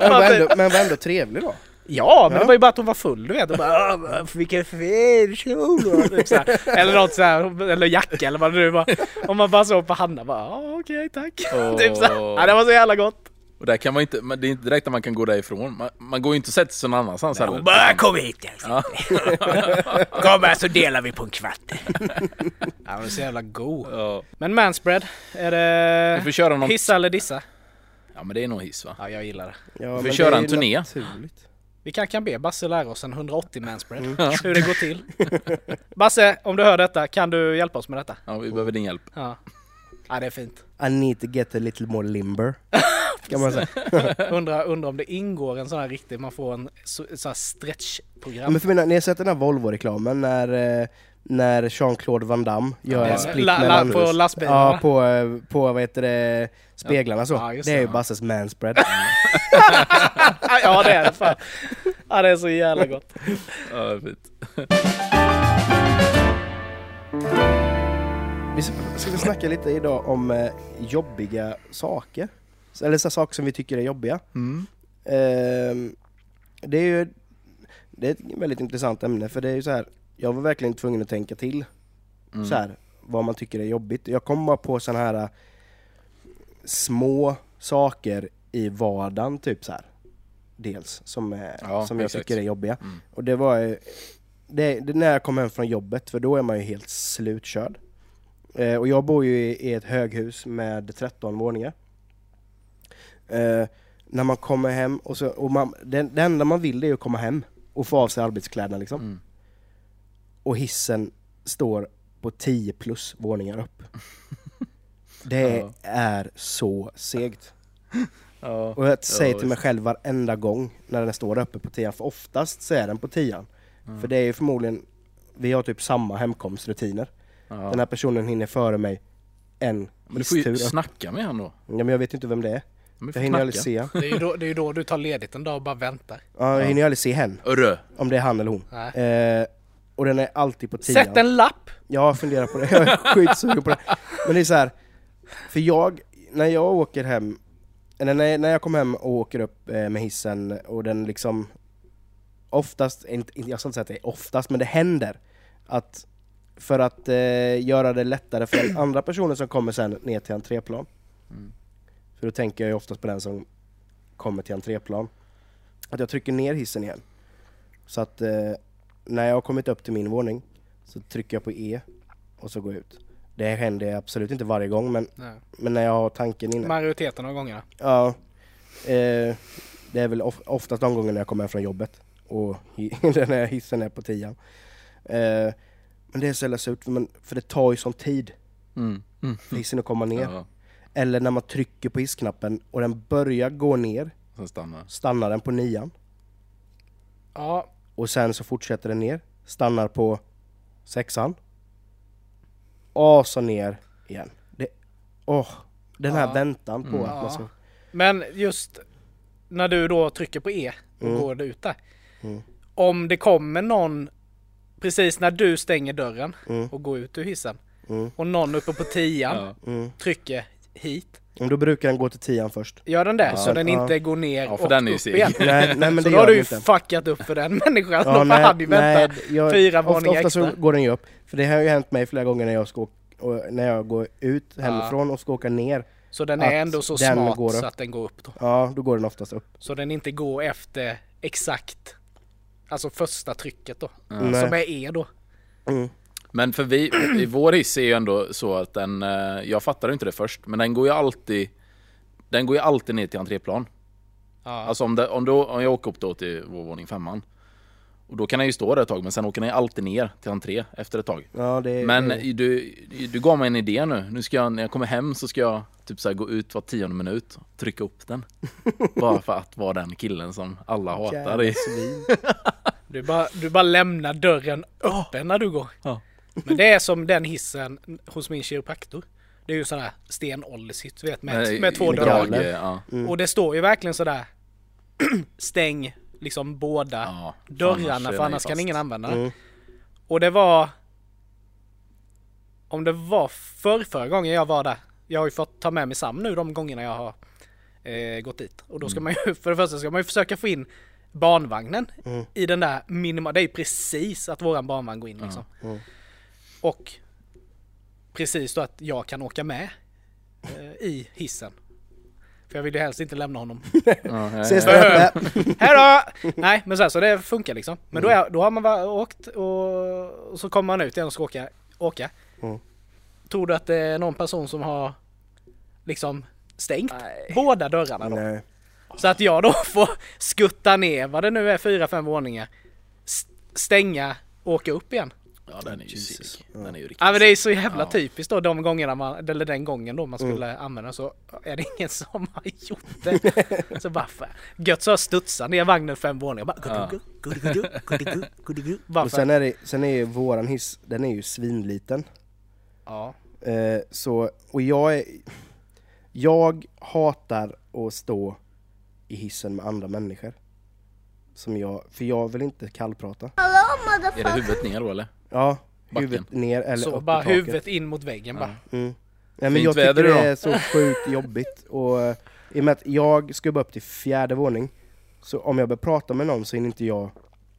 Speaker 1: men, var ändå, men var ändå trevlig då.
Speaker 2: Ja, men
Speaker 1: Ja.
Speaker 2: det var ju bara att hon var full du vet. Och bara, "Åh, vilken fin kjol du har!" typ. Eller något så här, eller jacka eller vad det nu var. Och man bara såg på Hanna bara, "Ja, okej tack. typ så här. Ja, det var så jävla gott.
Speaker 3: Och där kan man inte, men det är inte direkt att man kan gå därifrån. Man, man går ju inte och sätter sig någon annanstans heller.
Speaker 2: Bara, kom hit
Speaker 3: Ja. [LAUGHS]
Speaker 2: Kom här så delar vi på en kvart. [LAUGHS] Ja, men så jävla god.
Speaker 3: Ja.
Speaker 2: Men manspread, är
Speaker 3: Vi får
Speaker 2: det
Speaker 3: köra någon...
Speaker 2: hissa eller dissa?
Speaker 3: Ja men det är nog hiss va?
Speaker 2: Ja, jag gillar det.
Speaker 1: Ja,
Speaker 3: får
Speaker 1: men
Speaker 3: köra en turné.
Speaker 1: Naturligt.
Speaker 2: Vi kanske kan be Basse lära oss en 180 manspread. Hur det går till. Basse, om du hör detta, kan du hjälpa oss med detta?
Speaker 3: Ja, vi behöver din hjälp.
Speaker 2: Ja. Ja, det är fint.
Speaker 1: I need to get a little more limber. [LAUGHS] kan man säga. [LAUGHS]
Speaker 2: Undrar undra om det ingår en sån här riktig, man får en så, så här stretchprogram.
Speaker 1: men för mina, ni har sett den här Volvo-reklamen när, eh, när Jean-Claude Van Damme gör
Speaker 2: Ja,
Speaker 1: en split
Speaker 2: la- la-
Speaker 1: mellan...
Speaker 2: på lastbilarna.
Speaker 1: Ja, på, eh, på vad heter det, speglarna så.
Speaker 2: Ja, just
Speaker 1: det är
Speaker 2: det,
Speaker 1: ju. Basses manspread. [LAUGHS]
Speaker 2: ja, det är det fan. Ja, det är så jävla gott.
Speaker 3: Ja, det är fint.
Speaker 1: Vi ska, snacka lite idag om eh, jobbiga saker. Eller så saker som vi tycker är jobbiga. Ehm, det är ju det är ett väldigt intressant ämne för det är ju så här. jag var verkligen tvungen att tänka till.
Speaker 3: Mm.
Speaker 1: Så här, vad man tycker är jobbigt. Jag kommer bara på sådana här eh, små saker i vardagen typ så här. Dels som, är,
Speaker 3: Ja,
Speaker 1: som jag
Speaker 3: exakt.
Speaker 1: tycker är jobbiga.
Speaker 3: Mm.
Speaker 1: Och det var ju- det, det när jag kom hem från jobbet för då är man ju helt slutkörd. Eh, och jag bor ju i, i ett höghus med 13 våningar. Eh, när man kommer hem och, så, och man, det, det enda man vill är att komma hem och få av sig arbetskläderna liksom.
Speaker 3: Mm.
Speaker 1: Och hissen står på 10 plus våningar upp. [LAUGHS] Det
Speaker 3: Ja.
Speaker 1: är så segt. [LAUGHS]
Speaker 3: Ja.
Speaker 1: Och jag säger
Speaker 3: Ja,
Speaker 1: till mig själv varenda gång när den står uppe på tian, för oftast så är den på tian.
Speaker 3: Mm.
Speaker 1: För det är ju förmodligen, vi har typ samma hemkomstrutiner.
Speaker 3: Ja.
Speaker 1: Den här personen hinner före mig en
Speaker 3: Men du får ju
Speaker 1: hisstur.
Speaker 3: snacka med han då.
Speaker 1: Ja, men jag vet inte vem det är.
Speaker 3: Men
Speaker 1: Jag
Speaker 3: får
Speaker 1: hinner ju aldrig
Speaker 3: knacka.
Speaker 1: se
Speaker 2: Det är ju då, det är ju då du tar ledigt en dag och bara väntar.
Speaker 1: Ja, jag hinner aldrig se hen,
Speaker 3: Örre!
Speaker 1: om det är han eller hon.
Speaker 2: Nej.
Speaker 1: Eh, och den är alltid på tian.
Speaker 2: Sätt en lapp!
Speaker 1: Jag funderar på det, jag är [LAUGHS] skitsugen på det. Men det är så här, för jag, när jag åker hem, eller när, när jag kommer hem och åker upp eh, med hissen och den liksom Oftast, inte, inte- jag ska inte säga att det är oftast, men det händer att för att eh, göra det lättare för andra personen som kommer sen ner till entréplan
Speaker 3: Mm.
Speaker 1: För då tänker jag ju oftast på den som kommer till entréplan Att jag trycker ner hissen igen Så att eh, när jag har kommit upp till min våning så trycker jag på E och så går jag ut. Det händer absolut inte varje gång men,
Speaker 2: Nej.
Speaker 1: men när jag har tanken inne.
Speaker 2: Majoriteten av gångerna.
Speaker 1: Ja, eh, det är väl of, oftast de gångerna jag kommer hem från jobbet och [LAUGHS] här hissen är på tian. Eh, men det är så jävla surt för, man, för det tar ju sån tid
Speaker 3: Mm. Mm.
Speaker 1: för hissen att komma ner.
Speaker 3: Ja,
Speaker 1: Eller när man trycker på hissknappen och den börjar gå ner,
Speaker 3: sen stannar.
Speaker 1: stannar den på nian
Speaker 2: Ja,
Speaker 1: och sen så fortsätter den ner, stannar på sexan och så ner igen. Det, åh, den här
Speaker 2: Ja.
Speaker 1: väntan på
Speaker 3: Mm.
Speaker 1: att man ska...
Speaker 2: men just när du då trycker på E och
Speaker 1: Mm.
Speaker 2: går ut där.
Speaker 1: Mm.
Speaker 2: Om det kommer någon precis när du stänger dörren
Speaker 1: Mm.
Speaker 2: och går ut ur hissen
Speaker 1: Mm.
Speaker 2: och någon uppe på tian
Speaker 3: Ja.
Speaker 1: Mm.
Speaker 2: trycker hit.
Speaker 1: Och Då brukar den gå till tian först.
Speaker 2: Gör den det?
Speaker 3: Ja.
Speaker 2: så den
Speaker 1: Ja.
Speaker 2: inte går ner
Speaker 3: Ja, för
Speaker 2: och
Speaker 3: den är
Speaker 2: upp
Speaker 3: seg.
Speaker 2: igen. [LAUGHS]
Speaker 1: Nej, nej men [LAUGHS]
Speaker 2: så
Speaker 1: det
Speaker 2: då har du ju
Speaker 1: inte.
Speaker 2: fuckat upp för den [LAUGHS] människan.
Speaker 1: Ja, nej,
Speaker 2: hade ju väntat fyra
Speaker 1: ofta,
Speaker 2: våningar
Speaker 1: ofta så
Speaker 2: extra.
Speaker 1: går den ju upp. För det har ju hänt mig flera gånger när jag, ska, när jag går ut hemifrån och ska åka ner.
Speaker 2: Så den är ändå så smart så att den går upp då.
Speaker 1: Ja, då går den oftast upp.
Speaker 2: Så den inte går efter exakt Alltså första trycket då.
Speaker 1: Nej.
Speaker 2: Som är E då.
Speaker 1: Mm.
Speaker 3: Men för vi, i vår hiss är ju ändå så att den, eh, jag fattade inte det först, men den går ju alltid Den går ju alltid ner till entréplan.
Speaker 2: Ja.
Speaker 3: Alltså om, det, om, då, om jag åker upp då till vår våning femman Och då kan den ju stå där ett tag, men sen åker den ju alltid ner till entré efter ett tag.
Speaker 1: Ja, det,
Speaker 3: Men
Speaker 1: det,
Speaker 3: du, du gav mig en idé nu. Nu ska jag, när jag kommer hem så ska jag typ så här gå ut var tionde minut och trycka upp den. [LAUGHS] Bara för att vara den killen som alla hatar.
Speaker 1: Jävla svin.
Speaker 2: Du, bara, du bara lämnar dörren öppen när du går.
Speaker 3: Ja.
Speaker 2: Men det är som den hissen hos min kiropraktor. Det är ju sån här stenåldershytt, vet med,
Speaker 3: Nej,
Speaker 2: med två dörrar.
Speaker 3: drag, ja.
Speaker 1: Mm.
Speaker 2: Och det står ju verkligen sådär [CLEARS THROAT] Stäng liksom båda
Speaker 3: Ja,
Speaker 2: dörrarna för annars kan
Speaker 3: fast.
Speaker 2: ingen använda den.
Speaker 1: Mm.
Speaker 2: Och det var Om det var för förra gången jag var där Jag har ju fått ta med mig Sam nu de gångerna jag har eh, gått dit. Och då ska man ju, [LAUGHS] för det första ska man ju försöka få in barnvagnen
Speaker 1: Mm.
Speaker 2: i den där minima, det är ju precis att våran barnvagn går in liksom.
Speaker 1: Mm.
Speaker 2: Och precis då att jag kan åka med eh, i hissen. För jag vill ju helst inte lämna honom. [LAUGHS]
Speaker 1: Ses
Speaker 3: ja.
Speaker 1: det? [LAUGHS]
Speaker 2: Hej då! Nej men så, här, så det funkar liksom. Men då, är, då har man bara åkt och, och så kommer man ut igen och ska åka. åka.
Speaker 1: Mm.
Speaker 2: Tror du att det är någon person som har liksom stängt båda dörrarna då?
Speaker 1: Nej.
Speaker 2: Så att jag då får skutta ner vad det nu är, fyra, fem våningar. Stänga, åka upp igen.
Speaker 3: Ja den är ju
Speaker 1: Jesus.
Speaker 3: sick. Den är ju riktigt
Speaker 2: Ja men det är så jävla
Speaker 3: Ja.
Speaker 2: typiskt då de gångerna man, eller den gången då man skulle använda så är det ingen som har gjort det. [LAUGHS] så fan. Gött så jag studsar ner vagnen fem våningar bara
Speaker 3: Ja.
Speaker 2: gudu, gudu, gudu, gudu, gudu, gudu. Bara
Speaker 1: Och
Speaker 2: för-
Speaker 1: sen är, det, sen är ju våran hiss, den är ju svinliten.
Speaker 2: Ja.
Speaker 1: Eh, så, och jag är, Jag hatar att stå i hissen med andra människor. Som jag, för jag vill inte kallprata.
Speaker 3: Är det huvudet ner då eller?
Speaker 1: Ja,
Speaker 3: Backen.
Speaker 1: huvudet ner eller
Speaker 2: Så
Speaker 1: upp i
Speaker 2: bara
Speaker 1: taket.
Speaker 2: huvudet in mot väggen bara.
Speaker 1: Mm. Nej, men
Speaker 3: Fint
Speaker 1: jag tycker
Speaker 3: väder
Speaker 1: det är så sjukt jobbigt. Och, eh, I och med att jag ska upp till fjärde våning, så om jag börjar prata med någon så hinner inte jag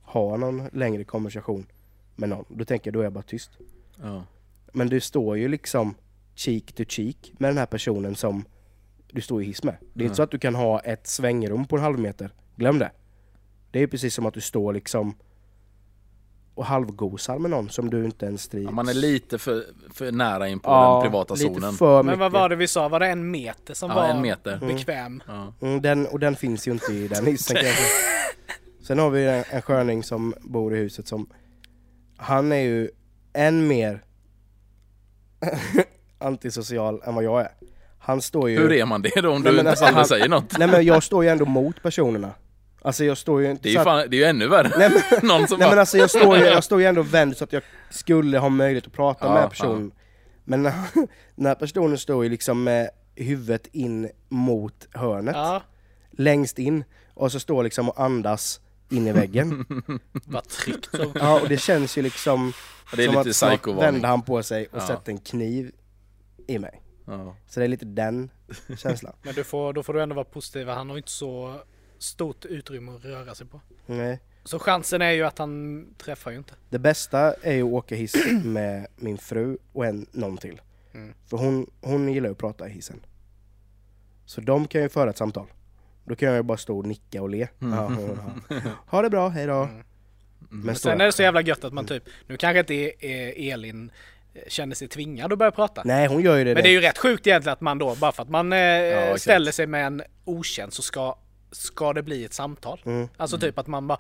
Speaker 1: ha någon längre konversation med någon. Då tänker jag, då är jag bara tyst.
Speaker 3: Ja.
Speaker 1: Men du står ju liksom cheek to cheek med den här personen som du står i hiss med. Det är inte så att du kan ha ett svängrum på en halv meter. Glöm det. Det är precis som att du står liksom och halvgosar med någon som du inte ens trivs.
Speaker 3: Ja, man är lite för, för nära in på
Speaker 1: Ja,
Speaker 3: den privata
Speaker 1: lite
Speaker 3: zonen.
Speaker 1: för
Speaker 2: Men vad var det vi sa? Var det en meter som
Speaker 3: Ja,
Speaker 2: var
Speaker 3: en meter.
Speaker 2: bekväm?
Speaker 3: Ja.
Speaker 1: Mm, den, och den finns ju inte i den hissen kan jag säga. [LAUGHS] Sen har vi en, en sköning som bor i huset som Han är ju än mer [LAUGHS] antisocial än vad jag är. Han står ju...
Speaker 3: Hur är man det då om
Speaker 1: Nej,
Speaker 3: du
Speaker 1: men
Speaker 3: inte
Speaker 1: alltså, han-
Speaker 3: säger något?
Speaker 1: Nej men jag står ju ändå mot personerna. Alltså jag står ju inte
Speaker 3: Det är ju,
Speaker 1: att-
Speaker 3: fan, det är ju ännu värre.
Speaker 1: Nej men, [LAUGHS]
Speaker 3: Någon som
Speaker 1: nej,
Speaker 3: bara...
Speaker 1: men alltså jag står, ju, jag står ju ändå vänd så att jag skulle ha möjlighet att prata
Speaker 3: Ja,
Speaker 1: med personen. Men när, [LAUGHS] den här personen står ju liksom med huvudet in mot hörnet,
Speaker 2: Ja,
Speaker 1: längst in, och så står liksom och andas in i väggen. [LAUGHS]
Speaker 2: tryckt så.
Speaker 1: Ja, och det känns ju liksom
Speaker 3: det är
Speaker 1: som
Speaker 3: lite
Speaker 1: att snart vänder han på sig och
Speaker 3: Ja.
Speaker 1: sätter en kniv i mig.
Speaker 3: Ja.
Speaker 1: Så det är lite den [LAUGHS] känslan.
Speaker 2: Men du får, då får du ändå vara positiv. Han har inte så stort utrymme att röra sig på.
Speaker 1: Nej.
Speaker 2: Så chansen är ju att han träffar ju inte.
Speaker 1: Det bästa är ju att åka hiss [CLEARS THROAT] med min fru och en, någon till.
Speaker 2: Mm.
Speaker 1: För hon, hon gillar ju att prata i hissen. Så de kan ju föra ett samtal. Då kan jag ju bara stå och nicka och le.
Speaker 3: Mm.
Speaker 1: Ja, ja, ja. [LAUGHS] Ha det bra, hejdå.
Speaker 2: Mm.
Speaker 1: Men står
Speaker 2: Sen
Speaker 1: jag-
Speaker 2: är det så jävla gött att man typ, nu kanske inte eh, Elin känner sig tvingad att börja prata.
Speaker 1: Nej hon gör ju det.
Speaker 2: Men det är ju rätt sjukt egentligen att man då, bara för att man eh,
Speaker 3: exakt.
Speaker 2: ställer sig med en okänd så ska, ska det bli ett samtal.
Speaker 1: Mm.
Speaker 2: Alltså typ att man bara,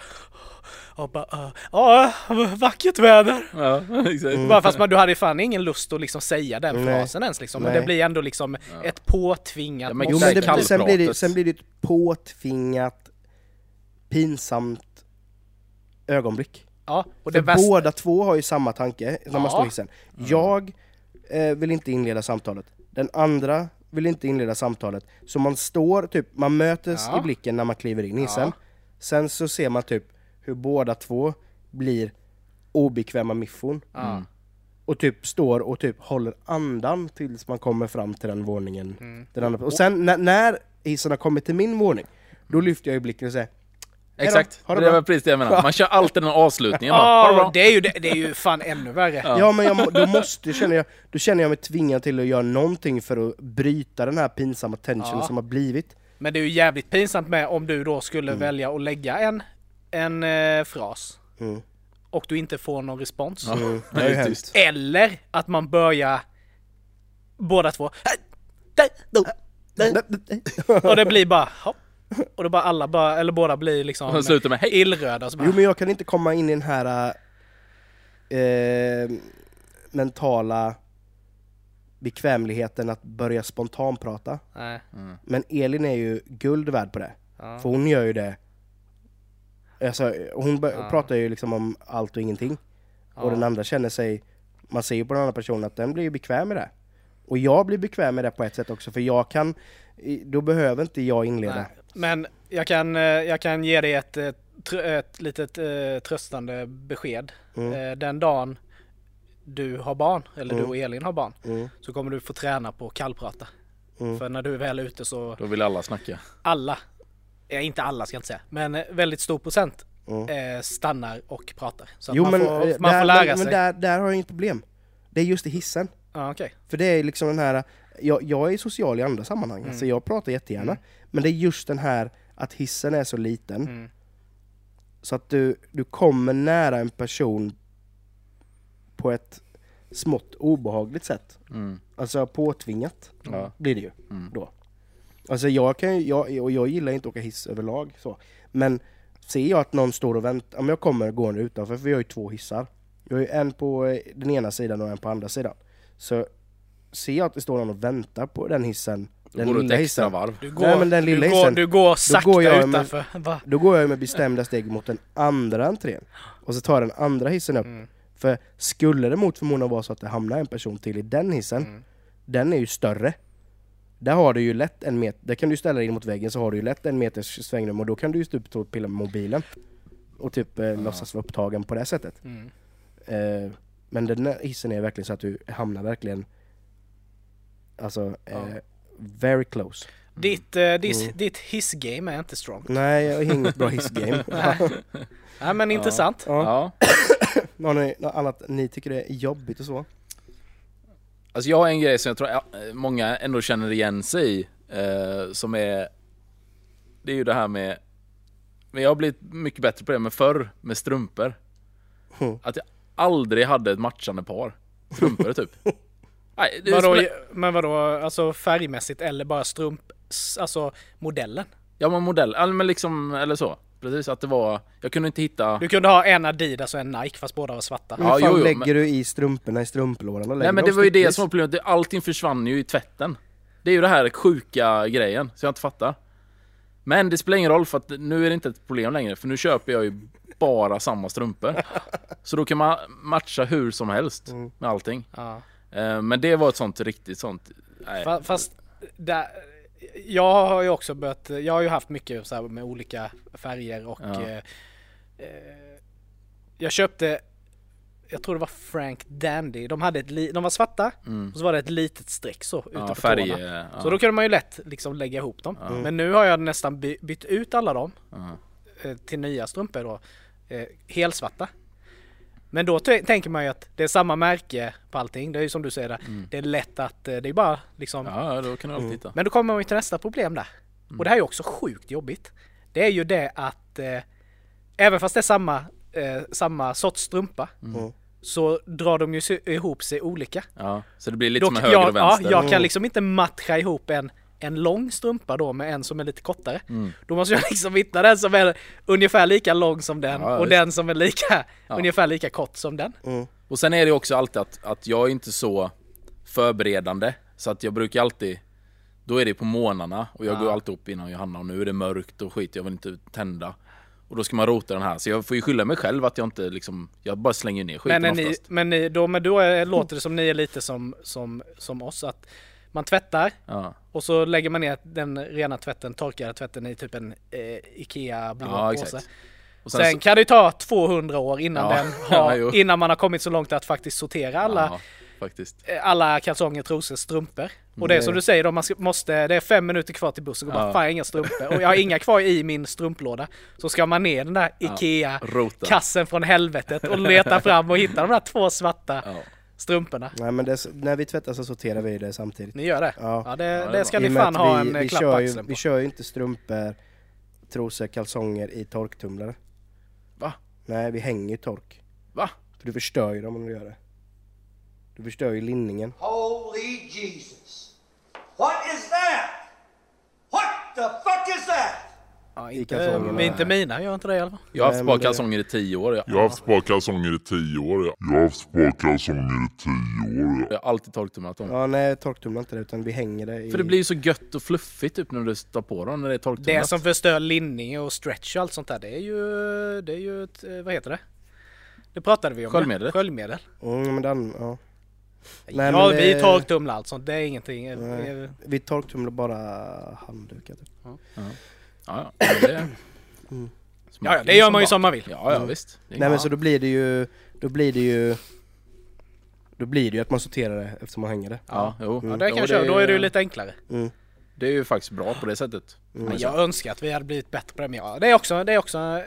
Speaker 2: och bara "Ah, ja, vackert väder.
Speaker 3: ja, [LAUGHS] exakt.
Speaker 1: Mm.
Speaker 2: Bara fast man, du hade fan ingen lust att liksom säga den
Speaker 1: Nej.
Speaker 2: frasen ens liksom. Men
Speaker 1: Nej.
Speaker 2: det blir ändå liksom ett påtvingat
Speaker 3: Ja, men
Speaker 1: Jo men
Speaker 3: det
Speaker 1: sen, blir det, sen blir det ett påtvingat, pinsamt ögonblick.
Speaker 2: Ja, och
Speaker 1: För
Speaker 2: det värsta,
Speaker 1: båda två har ju samma tanke när man
Speaker 2: Ja.
Speaker 1: står i hissen. Jag eh, vill inte inleda samtalet. Den andra vill inte inleda samtalet. Så man står, typ, man mötes
Speaker 2: Ja.
Speaker 1: i blicken när man kliver in i hissen.
Speaker 2: Ja.
Speaker 1: Sen så ser man typ hur båda två blir obekväma miffon.
Speaker 2: ja.
Speaker 1: Och typ står och typ håller andan tills man kommer fram till den våningen.
Speaker 2: Mm.
Speaker 1: Den andra. Och sen när, när hissen har kommit till min våning, då lyfter jag ju blicken och säger
Speaker 3: Exakt,
Speaker 1: ha det
Speaker 3: det, var precis det jag menade. Man kör alltid den avslutningen bara. Ha det
Speaker 2: Ja, är ju, det, det är ju fan ännu värre.
Speaker 1: Ja, men jag, då måste känner jag, då känner jag mig tvingad till att göra någonting för att bryta den här pinsamma tensionen
Speaker 2: Ja.
Speaker 1: som har blivit.
Speaker 2: Men det är ju jävligt pinsamt med om du då skulle
Speaker 1: Mm.
Speaker 2: välja att lägga en, en eh, fras
Speaker 1: Mm.
Speaker 2: och du inte får någon respons.
Speaker 1: Mm. [LAUGHS]
Speaker 2: Eller att man börjar båda två [LAUGHS] och det blir bara hopp. Och då bara alla bara, eller båda blir
Speaker 3: Och
Speaker 2: liksom
Speaker 3: sen slutar med hej.
Speaker 2: illröda. Så bara,
Speaker 1: Jo men jag kan inte komma in i den här eh, mentala bekvämligheten att börja spontanprata.
Speaker 2: nej,
Speaker 1: Men Elin är ju guld värd på det.
Speaker 2: ja.
Speaker 1: För hon gör ju det. Alltså, hon bör-
Speaker 2: Ja.
Speaker 1: pratar ju liksom om allt och ingenting. Och den andra känner sig, man ser ju på den andra personen att den blir ju bekväm med det. Och jag blir bekväm med det på ett sätt också, för jag kan, i- då behöver inte jag inleda.
Speaker 2: Nej. Men jag kan, eh, jag kan ge dig ett, eh, ett litet eh, tröstande besked.
Speaker 1: Mm.
Speaker 2: Den dagen du har barn, eller du
Speaker 1: Mm.
Speaker 2: och Elin har barn,
Speaker 1: Mm.
Speaker 2: så kommer du få träna på kallprata.
Speaker 1: Mm.
Speaker 2: För när du är väl ute så
Speaker 3: Då vill alla snacka.
Speaker 2: alla, eh, inte alla ska jag inte säga, men väldigt stor procent
Speaker 1: Mm.
Speaker 2: stannar och pratar. Så att
Speaker 1: Jo
Speaker 2: man,
Speaker 1: men,
Speaker 2: får, man
Speaker 1: där,
Speaker 2: får lära
Speaker 1: men,
Speaker 2: sig.
Speaker 1: men där, där har jag inget problem. Det är just i hissen.
Speaker 2: Ja, okej.
Speaker 1: För det är liksom den här, jag, jag är social i andra sammanhang,
Speaker 2: Mm.
Speaker 1: så jag pratar jättegärna.
Speaker 2: Mm.
Speaker 1: Men det är just den här att hissen är så liten,
Speaker 2: Mm.
Speaker 1: så att du, du kommer nära en person på ett smått obehagligt sätt.
Speaker 3: Mm.
Speaker 1: Alltså påtvingat
Speaker 3: Ja.
Speaker 1: blir det ju
Speaker 3: Mm.
Speaker 1: då. Alltså jag kan jag, och jag gillar inte att åka hiss överlag så. Men ser jag att någon står och väntar, om jag kommer gående utanför, för vi har ju två hissar. Jag har ju en på eh, den ena sidan och en på andra sidan. Så ser jag att det står någon och väntar på den hissen, den
Speaker 3: går du
Speaker 1: lilla hissen.
Speaker 3: varv.
Speaker 2: Du går,
Speaker 1: Nej, men den lilla
Speaker 2: du, går,
Speaker 1: hissen,
Speaker 2: du går sakta
Speaker 1: går jag med-
Speaker 2: utanför. Va?
Speaker 1: Då går jag med bestämda steg mot den andra entrén. Och så tar jag den andra hissen upp.
Speaker 2: Mm.
Speaker 1: För skulle det mot förmodan vara så att det hamnar en person till i den hissen,
Speaker 2: Mm.
Speaker 1: den är ju större. Där har du ju lätt en meter, där kan du ställa dig in mot väggen så har du ju lätt en meters svängrum och då kan du ju typ stå och pilla med mobilen. Och typ eh, låtsas vara upptagen på det sättet.
Speaker 2: Mm.
Speaker 1: Eh, men den här hissen är verkligen så att du hamnar verkligen Alltså, eh, very close.
Speaker 2: Ditt, eh, ditt,
Speaker 1: Mm.
Speaker 2: ditt hissgame är inte strong.
Speaker 1: Nej, jag har inget bra hissgame. [LAUGHS]
Speaker 2: Nej men intressant.
Speaker 1: ja.
Speaker 3: Ja. [COUGHS]
Speaker 1: Har ni något annat ni tycker är jobbigt och så?
Speaker 3: Alltså jag har en grej som jag tror ja, många ändå känner igen sig i. Eh, som är... Det är ju det här med... Men jag har blivit mycket bättre på det, men förr med strumpor.
Speaker 1: Mm.
Speaker 3: Att jag aldrig hade ett matchande par strumpor typ. [LAUGHS] Nej, det
Speaker 2: Vadå,
Speaker 3: spelar-
Speaker 2: men vadå, alltså färgmässigt eller bara strump, alltså modellen?
Speaker 3: Ja men modell, ja, men liksom, eller så. Precis, att det var... Jag kunde inte hitta...
Speaker 2: Du kunde ha en Adidas och en Nike fast båda var svarta.
Speaker 1: Hur
Speaker 3: Ja,
Speaker 1: fan
Speaker 3: jo, jo,
Speaker 1: lägger
Speaker 3: men-
Speaker 1: du i strumporna i strumplådan?
Speaker 3: Nej men det var ju det som var problemet, allting försvann ju i tvätten. Det är ju det här sjuka grejen, så jag inte fattar. Men det spelar ingen roll för att nu är det inte ett problem längre, för nu köper jag ju bara samma strumpor. [LAUGHS] Så då kan man matcha hur som helst
Speaker 1: Mm.
Speaker 3: med allting.
Speaker 2: Ja.
Speaker 3: Eh, Men det var ett sånt riktigt sånt... Nej.
Speaker 2: Fa- Fast där, jag har ju också börjat, jag har ju haft mycket så med olika färger och
Speaker 3: Ja.
Speaker 2: eh, eh, jag köpte, jag tror det var Frank Dandy, de, hade ett li, de var svarta
Speaker 3: Mm.
Speaker 2: och så var det ett litet streck så
Speaker 3: Ja,
Speaker 2: på
Speaker 3: färg...
Speaker 2: tårna.
Speaker 3: Ja.
Speaker 2: Så då kunde man ju lätt liksom lägga ihop dem.
Speaker 3: Ja.
Speaker 2: Men nu har jag nästan by, bytt ut alla dem eh, till nya strumpor då, eh, helsvarta. Men då tänker man ju att det är samma märke på allting, det är ju som du säger där. Det är lätt att, eh, det är bara liksom
Speaker 3: ja, då kan du alltid hitta.
Speaker 2: men då kommer man ju till nästa problem där. Och det här är ju också sjukt jobbigt. Det är ju det att eh, även fast det är samma, eh, samma sorts strumpa
Speaker 1: Mm.
Speaker 2: så drar de ju ihop sig olika.
Speaker 3: Ja, så det blir lite
Speaker 2: Då-
Speaker 3: som en höger
Speaker 2: jag,
Speaker 3: och vänster.
Speaker 2: Ja, jag kan
Speaker 1: Mm.
Speaker 2: liksom inte matcha ihop en, en lång strumpa då med en som är lite kortare.
Speaker 3: Mm.
Speaker 2: Då måste jag [LAUGHS] liksom hitta den som är ungefär lika lång som den
Speaker 3: Ja,
Speaker 2: och
Speaker 3: visst.
Speaker 2: den som är lika,
Speaker 3: Ja.
Speaker 2: ungefär lika kort som den.
Speaker 1: Mm.
Speaker 3: Och sen är det också alltid att, att jag är inte så förberedande. Så att jag brukar alltid, då är det på månaderna och jag
Speaker 2: Ja.
Speaker 3: går alltid upp innan Johanna och nu är det mörkt och skit, jag vill inte tända. Och då ska man rota den här, så jag får ju skylla mig själv att jag inte liksom, jag bara slänger ner skiten
Speaker 2: Men, ni,
Speaker 3: oftast.
Speaker 2: men, ni, då, men då är, låter det som ni är lite som, som, som oss att man tvättar
Speaker 3: Ja,
Speaker 2: Och så lägger man ner den rena tvätten, torkade tvätten i typ en eh, Ikea blå
Speaker 3: ja
Speaker 2: påse.
Speaker 3: exakt. Och
Speaker 2: Sen,
Speaker 3: så-
Speaker 2: kan det ju ta 200 år innan, den [LAUGHS] har, innan man har kommit så långt att faktiskt sortera alla,
Speaker 3: faktiskt.
Speaker 2: eh, alla kalsonger, trosor, strumpor. Och det är som du säger då, man ska, måste, det är fem minuter kvar till bussen och bara
Speaker 3: Ja.
Speaker 2: fan inga strumpor. Och jag har inga kvar i min strumplåda. Så ska man ner den där Ikea
Speaker 3: Rota.
Speaker 2: kassen från helvetet och leta fram och hitta de där två svarta
Speaker 3: Ja.
Speaker 2: Strumporna.
Speaker 1: Nej men det, när vi tvättar så sorterar vi det samtidigt.
Speaker 2: Ni gör det?
Speaker 1: Ja.
Speaker 2: Ja, det,
Speaker 3: Ja, det
Speaker 2: det ska ni fan ha
Speaker 1: vi,
Speaker 2: en eh,
Speaker 1: vi,
Speaker 2: klapp
Speaker 1: kör
Speaker 2: på
Speaker 1: ju,
Speaker 2: axeln
Speaker 1: vi
Speaker 2: på.
Speaker 1: kör ju inte strumpor, trosor, kalsonger i torktumlare.
Speaker 3: Va?
Speaker 1: Nej, vi hänger ju tork.
Speaker 3: Va?
Speaker 1: För du förstör ju dem om du gör det. Du förstör ju linningen.
Speaker 4: Holy Jesus. What is that? What the fuck is that?
Speaker 2: Ja, inte, inte mina, gör inte det i alla fall.
Speaker 3: Jag har haft
Speaker 1: Nej,
Speaker 3: ett
Speaker 1: men
Speaker 3: par
Speaker 1: det-
Speaker 3: kalsonger i tio år. Jag,
Speaker 5: Jag har haft sparkalsonger i tio år. ja. Jag har haft sparkalsonger i tio år. ja.
Speaker 3: jag har alltid torktumlat dem.
Speaker 1: Ja, nej, torktumlar inte det utan vi hänger det i...
Speaker 3: För det blir ju så gött och fluffigt typ när du tar på dem när det är torktumlat.
Speaker 2: Det som förstör linning och stretch och allt sånt där, det är ju, det är ju ett, eh, vad heter det? Det pratade vi om.
Speaker 3: Sköljmedel.
Speaker 2: Ja. Sköljmedel.
Speaker 1: Mm, men den, ja. Nej,
Speaker 2: ja,
Speaker 1: men
Speaker 2: vi
Speaker 1: det-
Speaker 2: torktumlar allt sånt, det är ingenting.
Speaker 1: Nej. Vi torktumlar bara handdukar typ.
Speaker 3: Ja, ja. men det...
Speaker 1: Mm.
Speaker 2: Ja, ja, det gör man ju som man vill.
Speaker 3: Ja, ja visst. Det är-
Speaker 1: Nej men så då blir det ju, då blir det ju... Då blir det ju att man sorterar det eftersom man hänger det.
Speaker 3: Ja, jo.
Speaker 2: Ja, det kan jag köra, då är det ju lite enklare.
Speaker 1: Mm.
Speaker 3: Det är ju faktiskt bra på det sättet.
Speaker 2: Men jag önskar att vi hade blivit bättre på det. Men ja, det är också, det är också eh,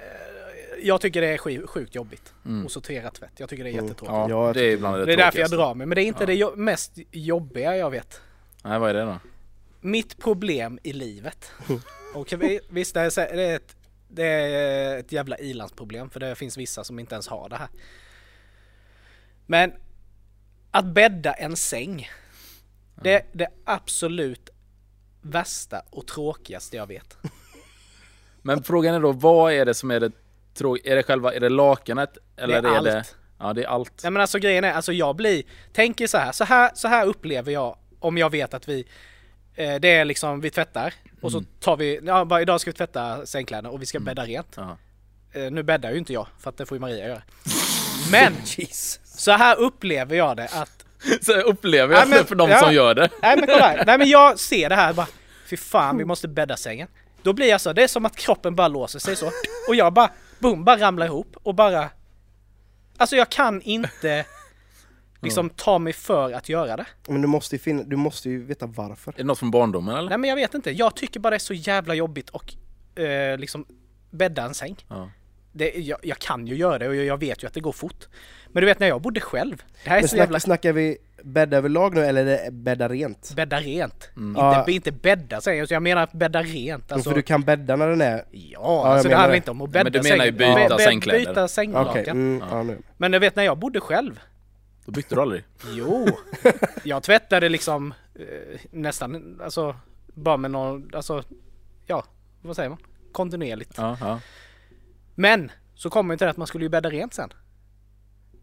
Speaker 2: jag tycker det är sjukt jobbigt
Speaker 3: Mm.
Speaker 2: att sortera tvätt. Jag tycker det är
Speaker 1: Mm.
Speaker 2: jättetråkigt.
Speaker 3: Ja,
Speaker 1: Ja,
Speaker 3: det är bland det
Speaker 2: det är därför jag drar mig. Men det är inte
Speaker 3: Ja.
Speaker 2: det jo- mest jobbiga jag vet.
Speaker 3: Nej, vad är det då?
Speaker 2: Mitt problem i livet. Och vi- visst, det är, det är, ett, det är ett jävla ilandsproblem för det finns vissa som inte ens har det här. Men att bädda en säng. Det, det absolut värsta och tråkigaste jag vet. [LAUGHS]
Speaker 3: Men frågan är då, vad är det som är det tråkiga? Är det själva, är det lakanet? Eller
Speaker 2: Det är
Speaker 3: är det...
Speaker 2: allt.
Speaker 3: Ja, det är allt.
Speaker 2: Nej men alltså grejen är, alltså jag blir, tänker så här, så här, så här upplever jag om jag vet att vi, det är liksom, vi tvättar och så tar vi, ja bara idag ska vi tvätta sängkläderna och vi ska bädda rent.
Speaker 3: Ja.
Speaker 2: Eh, nu bäddar ju inte jag, för att det får ju Maria göra. Men, [LAUGHS] så här upplever jag det att [LAUGHS]
Speaker 3: Så upplever jag
Speaker 2: Ja, men-
Speaker 3: det för de
Speaker 2: ja.
Speaker 3: som gör det.
Speaker 2: Nej men kolla här. [LAUGHS] Nej men jag ser det här bara Fy fan vi måste bädda sängen Då blir jag så, det är som att kroppen bara låser sig så Och jag bara, boom, bara ramlar ihop och bara Alltså jag kan inte Liksom ta mig för att göra det
Speaker 1: Men du måste ju, finna, du måste ju veta varför.
Speaker 3: Är det något från barndomen eller?
Speaker 2: Nej men jag vet inte, jag tycker bara det är så jävla jobbigt och eh, liksom bädda en säng
Speaker 3: Ja.
Speaker 2: det, jag, jag kan ju göra det och jag, jag vet ju att det går fort Men du vet när jag bodde själv Det här är
Speaker 1: Men
Speaker 2: så jävla
Speaker 1: snackar, vi bädda överlag nu eller är det bädda rent?
Speaker 2: bädda rent Inte,
Speaker 1: Ja.
Speaker 2: inte bädda säng, jag menar bädda rent alltså,
Speaker 1: För du kan bädda när den är...
Speaker 2: Ja,
Speaker 1: jag
Speaker 2: alltså det handlar
Speaker 1: det.
Speaker 2: inte om att bädda
Speaker 3: men du menar ju byta sängkläder.
Speaker 2: Byta sänglakan.
Speaker 1: Okej, mm, ja, nu.
Speaker 2: Men du vet när jag bodde själv.
Speaker 3: Då bytte du aldrig?
Speaker 2: Jo, jag tvättade liksom eh, nästan, alltså bara med någon, alltså ja, vad säger man? Kontinuerligt.
Speaker 3: Ja, ja.
Speaker 2: Men så kommer inte det att man skulle ju bädda rent sen.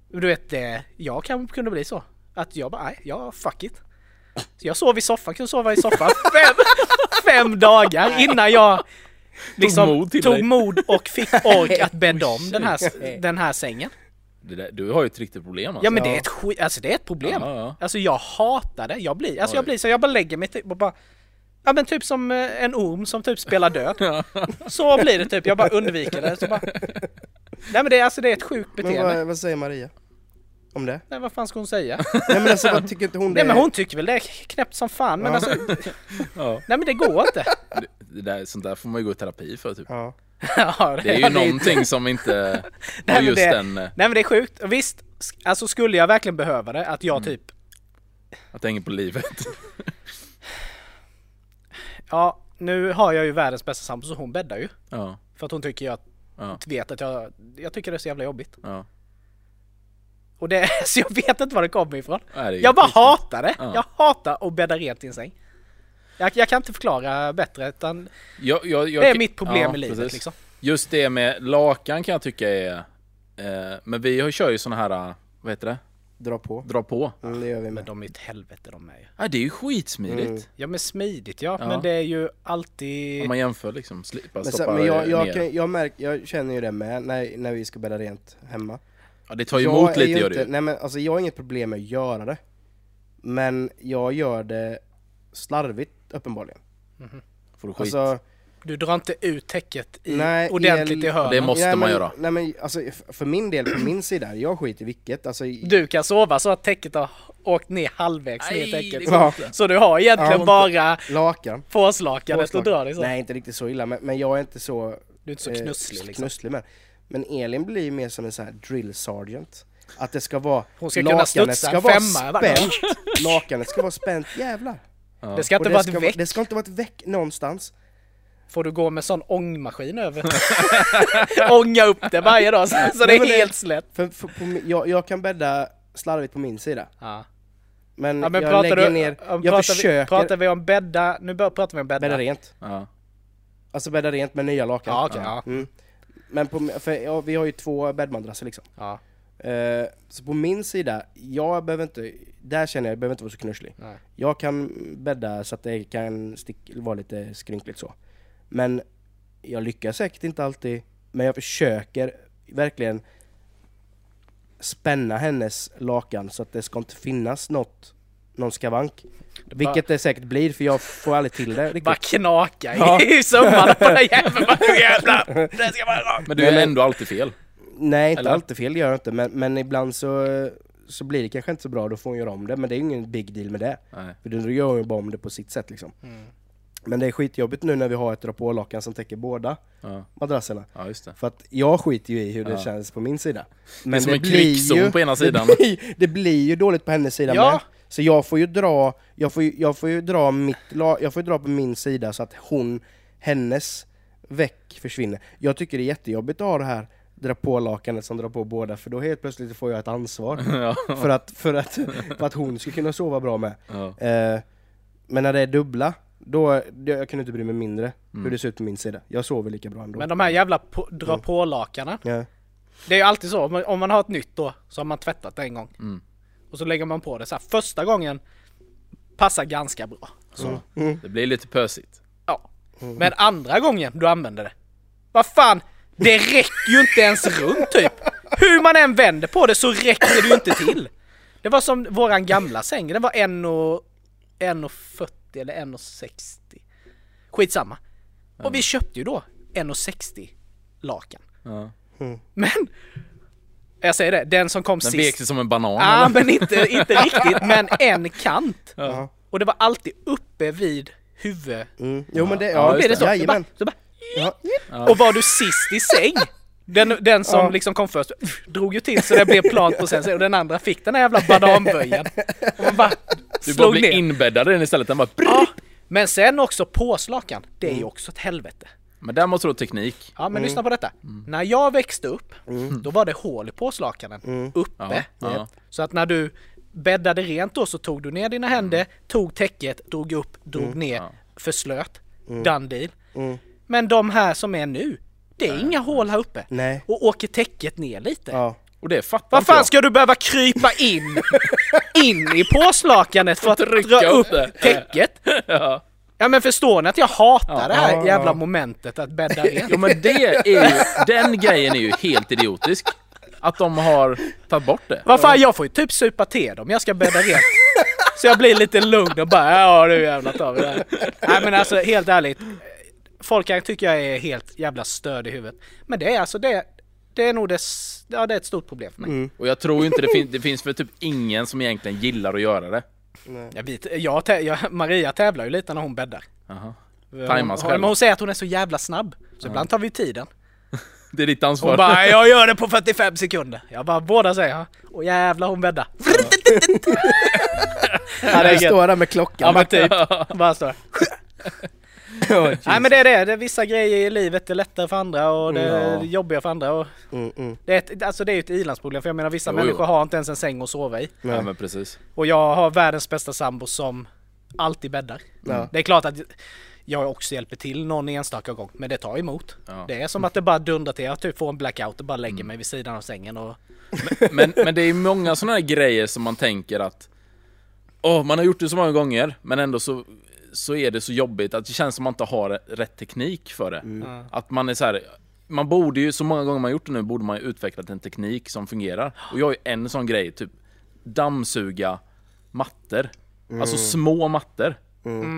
Speaker 2: Du vet, det, jag kan, kunde bli så. Att jag bara, nej, ja fuck it. Så jag sov i soffan, kunde sova i soffan [LAUGHS] fem, fem dagar innan jag liksom
Speaker 3: mod till
Speaker 2: tog mod och fick ork att bädda om [LAUGHS] den här, den här sängen.
Speaker 3: Det där, du har ju ett riktigt problem alltså.
Speaker 2: Ja men det är ett skit, alltså det är ett problem.
Speaker 3: Ja, ja.
Speaker 2: Alltså jag hatar det, jag blir, alltså jag blir så, jag bara lägger mig typ och bara Ja men typ som eh, en orm som typ spelar död. [LAUGHS] Så blir det typ, jag bara undviker det. Så bara... Nej men det är alltså det är ett sjukt
Speaker 1: Men
Speaker 2: beteende.
Speaker 1: vad, vad säger Maria? Om det?
Speaker 2: Nej vad fan ska hon säga?
Speaker 1: Nej men alltså vad tycker inte hon det
Speaker 2: Nej men hon tycker väl det är knäppt som fan men alltså [LAUGHS]
Speaker 3: Ja.
Speaker 2: Nej men det går inte.
Speaker 3: Det, det där, sånt där får man ju gå i terapi för typ. [LAUGHS]
Speaker 1: Ja.
Speaker 2: ja,
Speaker 3: Det är ju någonting som inte [LAUGHS]
Speaker 2: men
Speaker 3: just
Speaker 2: det-
Speaker 3: den,
Speaker 2: Nej men det är sjukt. Visst, alltså skulle jag verkligen behöva det, att jag
Speaker 3: Mm.
Speaker 2: typ
Speaker 3: att det hänger på livet. [LAUGHS]
Speaker 2: Ja, nu har jag ju världens bästa sambo så hon bäddar ju.
Speaker 3: Ja,
Speaker 2: För att hon tycker jag
Speaker 3: ja,
Speaker 2: vet att jag, jag tycker det är så jävla jobbigt.
Speaker 3: ja.
Speaker 2: Och det, så jag vet inte var det kommer ifrån.
Speaker 3: Nej, det
Speaker 2: Jag bara hatar det!
Speaker 3: Ja.
Speaker 2: Jag hatar att bädda rent i en säng. Jag, jag kan inte förklara bättre utan
Speaker 3: Jag, jag, jag,
Speaker 2: det är mitt problem
Speaker 3: ja,
Speaker 2: i livet
Speaker 3: precis.
Speaker 2: liksom.
Speaker 3: Just det med lakan kan jag tycka är... Eh, men vi har- kör ju såna här, vad heter det?
Speaker 1: Dra på.
Speaker 3: Dra på.
Speaker 1: Mm, det gör vi
Speaker 2: Men
Speaker 1: med.
Speaker 2: de är ett helvete de är ju.
Speaker 3: Ja, det är ju skitsmidigt.
Speaker 1: Mm.
Speaker 2: Ja men smidigt ja,
Speaker 3: Ja.
Speaker 2: men det är ju alltid...
Speaker 3: Om man jämför liksom. Slippa
Speaker 1: Men, så, men jag, jag, kan, jag, märk, jag känner ju det med när, när vi ska bädda rent hemma.
Speaker 3: Ja, det tar ju emot lite
Speaker 1: ju
Speaker 3: gör det ju.
Speaker 1: Nej men alltså jag har inget problem med att göra det. Men jag gör det slarvigt uppenbarligen.
Speaker 3: Får du skit.
Speaker 1: Alltså,
Speaker 2: Du drar inte ut täcket i,
Speaker 1: Nej,
Speaker 2: ordentligt
Speaker 1: el-
Speaker 2: i hörnen.
Speaker 3: Det måste
Speaker 1: nej,
Speaker 3: man
Speaker 1: men,
Speaker 3: göra.
Speaker 1: Nej men alltså för min del, på min sida, jag skiter i vilket. Alltså,
Speaker 2: Du kan sova så att täcket har åkt ner halvvägs ner i täcket.
Speaker 1: Ja.
Speaker 2: så du har egentligen
Speaker 1: Ja.
Speaker 2: bara
Speaker 1: lakan.
Speaker 2: påslakanet och drar dig så.
Speaker 1: Nej inte riktigt så illa, men, men jag är inte så
Speaker 2: Du är inte så
Speaker 1: eh,
Speaker 2: knusslig liksom.
Speaker 1: knusslig med. Men Elin blir ju mer som en sån här drill sergeant. Att det ska vara...
Speaker 2: Hon ska kunna studsa en
Speaker 1: vara
Speaker 2: femma.
Speaker 1: Spänt. Lakanet ska vara spänt, jävlar.
Speaker 2: Det ska inte vara
Speaker 1: ska,
Speaker 2: ett
Speaker 1: vara-
Speaker 2: väck.
Speaker 1: det ska inte vara ett väck någonstans.
Speaker 2: Får du gå med sån ångmaskin över. [LAUGHS] Ånga upp det varje dag så, så det är
Speaker 1: det-
Speaker 2: helt slätt.
Speaker 1: För, för på, jag, jag kan bädda slarvigt på min sida.
Speaker 2: Ja.
Speaker 1: Men,
Speaker 2: Ja, men
Speaker 1: jag
Speaker 2: pratar,
Speaker 1: lägger
Speaker 2: du,
Speaker 1: ner,
Speaker 2: om-
Speaker 1: jag
Speaker 2: pratar,
Speaker 1: försöker
Speaker 2: vi, pratar vi om bädda, nu bör, pratar vi om bädda.
Speaker 1: bädda rent.
Speaker 3: Ja.
Speaker 1: Alltså bädda rent med nya lakan.
Speaker 2: Ja, ja.
Speaker 1: Mm. Men på, för, ja, vi har ju två bäddmadrasser liksom.
Speaker 2: ja.
Speaker 1: Eh, så på min sida, jag behöver inte, där känner jag, jag behöver inte vara så knusslig.
Speaker 2: Nej.
Speaker 1: Jag kan bädda så att det kan stick, vara lite skrynkligt så. Men jag lyckas säkert inte alltid, men jag försöker verkligen spänna hennes lakan så att det ska inte finnas något, någon skavank. Vilket det säkert blir, för jag får aldrig till det
Speaker 2: Bara
Speaker 1: riktigt.
Speaker 2: knaka
Speaker 1: Ja.
Speaker 2: i sömmarna på den jäveln. Bara, "Nu [LAUGHS] jävlar, det ska vara.
Speaker 3: Men du är ändå alltid fel.
Speaker 1: Nej, inte
Speaker 3: Eller?
Speaker 1: alltid fel gör jag inte, men, men ibland så, så blir det kanske inte så bra, då får hon göra om det. Men det är ju ingen big deal med det.
Speaker 3: Nej.
Speaker 1: För då gör hon ju bara om det på sitt sätt liksom.
Speaker 2: Mm.
Speaker 1: Men det är skitjobbigt nu när vi har ett dra på-lakan som täcker båda
Speaker 3: Ja,
Speaker 1: madrasserna.
Speaker 3: ja just det.
Speaker 1: För att jag skiter ju i hur det
Speaker 3: Ja.
Speaker 1: känns på min sida.
Speaker 3: det är som en krikszon på ena sidan.
Speaker 1: Det [LAUGHS] blir, det blir ju dåligt på hennes sida
Speaker 2: Ja.
Speaker 1: med. Så jag får ju dra, jag får jag får ju dra mitt, jag får ju dra på min sida så att hon, hennes väck försvinner. Jag tycker det är jättejobbigt att ha det här dra på-lakanet som drar på båda, för då helt plötsligt får jag ett ansvar. [LAUGHS]
Speaker 3: Ja.
Speaker 1: för, att, för, att, för att hon ska kunna sova bra med.
Speaker 3: Ja.
Speaker 1: Eh, men när det är dubbla, Då, det, jag kunde inte bry mig mindre hur det ser ut på min sida. Jag sover lika bra ändå.
Speaker 2: Men de här jävla på, dra på lakanen.
Speaker 1: ja.
Speaker 2: Det är ju alltid så, om man- har ett nytt då, så har man tvättat det en gång.
Speaker 3: Mm.
Speaker 2: Och så lägger man på det så här. Första gången passar ganska bra. Så,
Speaker 3: Det blir lite pösigt.
Speaker 2: ja. Men andra gången du använder det. Vad fan, det räcker ju inte ens runt typ. Hur man än vänder på det så räcker det ju inte till. Det var som våran gamla säng, den var 1,40 eller 1,60. Skitsamma. Och vi köpte ju då 1,60 lakan.
Speaker 3: Ja.
Speaker 2: Men, jag säger det, den som kom
Speaker 3: Den
Speaker 2: sist.
Speaker 3: vek sig som en banan.
Speaker 2: Ja
Speaker 3: eller?
Speaker 2: men inte, inte riktigt, men en kant.
Speaker 3: Ja.
Speaker 2: Och det var alltid uppe vid huvud.
Speaker 1: Mm. Jo men det,
Speaker 3: Ja,
Speaker 1: ja,
Speaker 2: blir det så. så bara, så bara,
Speaker 1: Ja.
Speaker 2: Och var du sist i säng? Den, den som
Speaker 1: Ja.
Speaker 2: liksom kom först drog ju till så det blev plant på sen och den andra fick den här jävla bananböjen. Och man bara
Speaker 3: Du bara
Speaker 2: ner.
Speaker 3: inbäddad i den istället. Den bara
Speaker 2: Ja, men sen också påslakan. Det är
Speaker 3: Mm.
Speaker 2: ju också ett helvete.
Speaker 3: Men där måste du ha teknik.
Speaker 2: Ja
Speaker 1: Mm.
Speaker 2: men lyssna på detta. När jag växte upp, då var det hål i påslakanen
Speaker 1: Mm.
Speaker 2: uppe.
Speaker 3: Ja, ja.
Speaker 2: Så att när du bäddade rent då så tog du ner dina händer, tog täcket, drog upp, drog ner,
Speaker 3: Ja.
Speaker 2: förslöt. Done deal. Men de här som är nu, det är inga hål här uppe.
Speaker 1: Nej.
Speaker 2: Och åker täcket ner lite.
Speaker 1: Ja.
Speaker 3: Och det fattar
Speaker 2: Vad fan
Speaker 3: jag.
Speaker 2: ska du behöva krypa in, [LAUGHS] in i påslakanet för att dra
Speaker 3: upp
Speaker 2: upp
Speaker 3: det.
Speaker 2: täcket? [LAUGHS]
Speaker 3: Ja.
Speaker 2: Ja men förstår ni att jag hatar det här
Speaker 1: Ja.
Speaker 2: jävla momentet att bädda rent?
Speaker 3: Jo men det är ju, den grejen är ju helt idiotisk. Att de har tagit bort det.
Speaker 2: Vad fan, jag får ju typ supa te dem jag ska bädda rent. Så jag blir lite lugn och bara ja du jävlar tar vi det här. Nej men alltså helt ärligt. Folk kan tycka jag är helt jävla störd i huvudet. Men det är alltså det. Det är nog det, ja, det är ett stort problem för mig.
Speaker 3: Och jag tror ju inte det, fin- det finns för typ ingen som egentligen gillar att göra det.
Speaker 2: Jag vet, jag, jag, Maria tävlar ju lite när hon bäddar.
Speaker 3: Jaha.
Speaker 2: Hon,
Speaker 3: Tajmas
Speaker 2: hon,
Speaker 3: själv.
Speaker 2: men hon säger att hon är så jävla snabb. Så ibland tar vi tiden. [LAUGHS]
Speaker 3: Det är ditt ansvar.
Speaker 2: Hon bara jag gör det på 45 sekunder. Jag bara båda säger jag. Och jävlar hon bäddar. [LAUGHS] [LAUGHS] ja, det är
Speaker 1: Jag
Speaker 2: gött.
Speaker 1: står där med klockan.
Speaker 2: Ja men typ. Bara står. [LAUGHS] Nej men det är det, det är vissa grejer i livet är lättare för andra och det är
Speaker 3: Ja.
Speaker 2: jobbigare för andra och
Speaker 1: Mm, mm.
Speaker 2: det är ett, alltså det är ju ett ilandsproblem för jag menar vissa
Speaker 3: Jo, jo.
Speaker 2: människor har inte ens en säng att sova i.
Speaker 3: Ja men precis.
Speaker 2: Och jag har världens bästa sambo som alltid bäddar.
Speaker 1: Ja.
Speaker 2: Det är klart att jag också hjälper till någon enstaka gång men det tar emot.
Speaker 3: Ja.
Speaker 2: Det är som att det bara dundrar till, jag typ får en blackout och bara lägger mig vid sidan av sängen och
Speaker 3: Men, men det är många sådana här grejer som man tänker att Åh, man har gjort det så många gånger men ändå så, så är det så jobbigt att det känns som man inte har rätt teknik för det. Att man är så här. Man borde ju, så många gånger man gjort det nu, borde man ju utvecklat en teknik som fungerar. Och jag har ju en sån grej, typ dammsuga mattor. Alltså små mattor.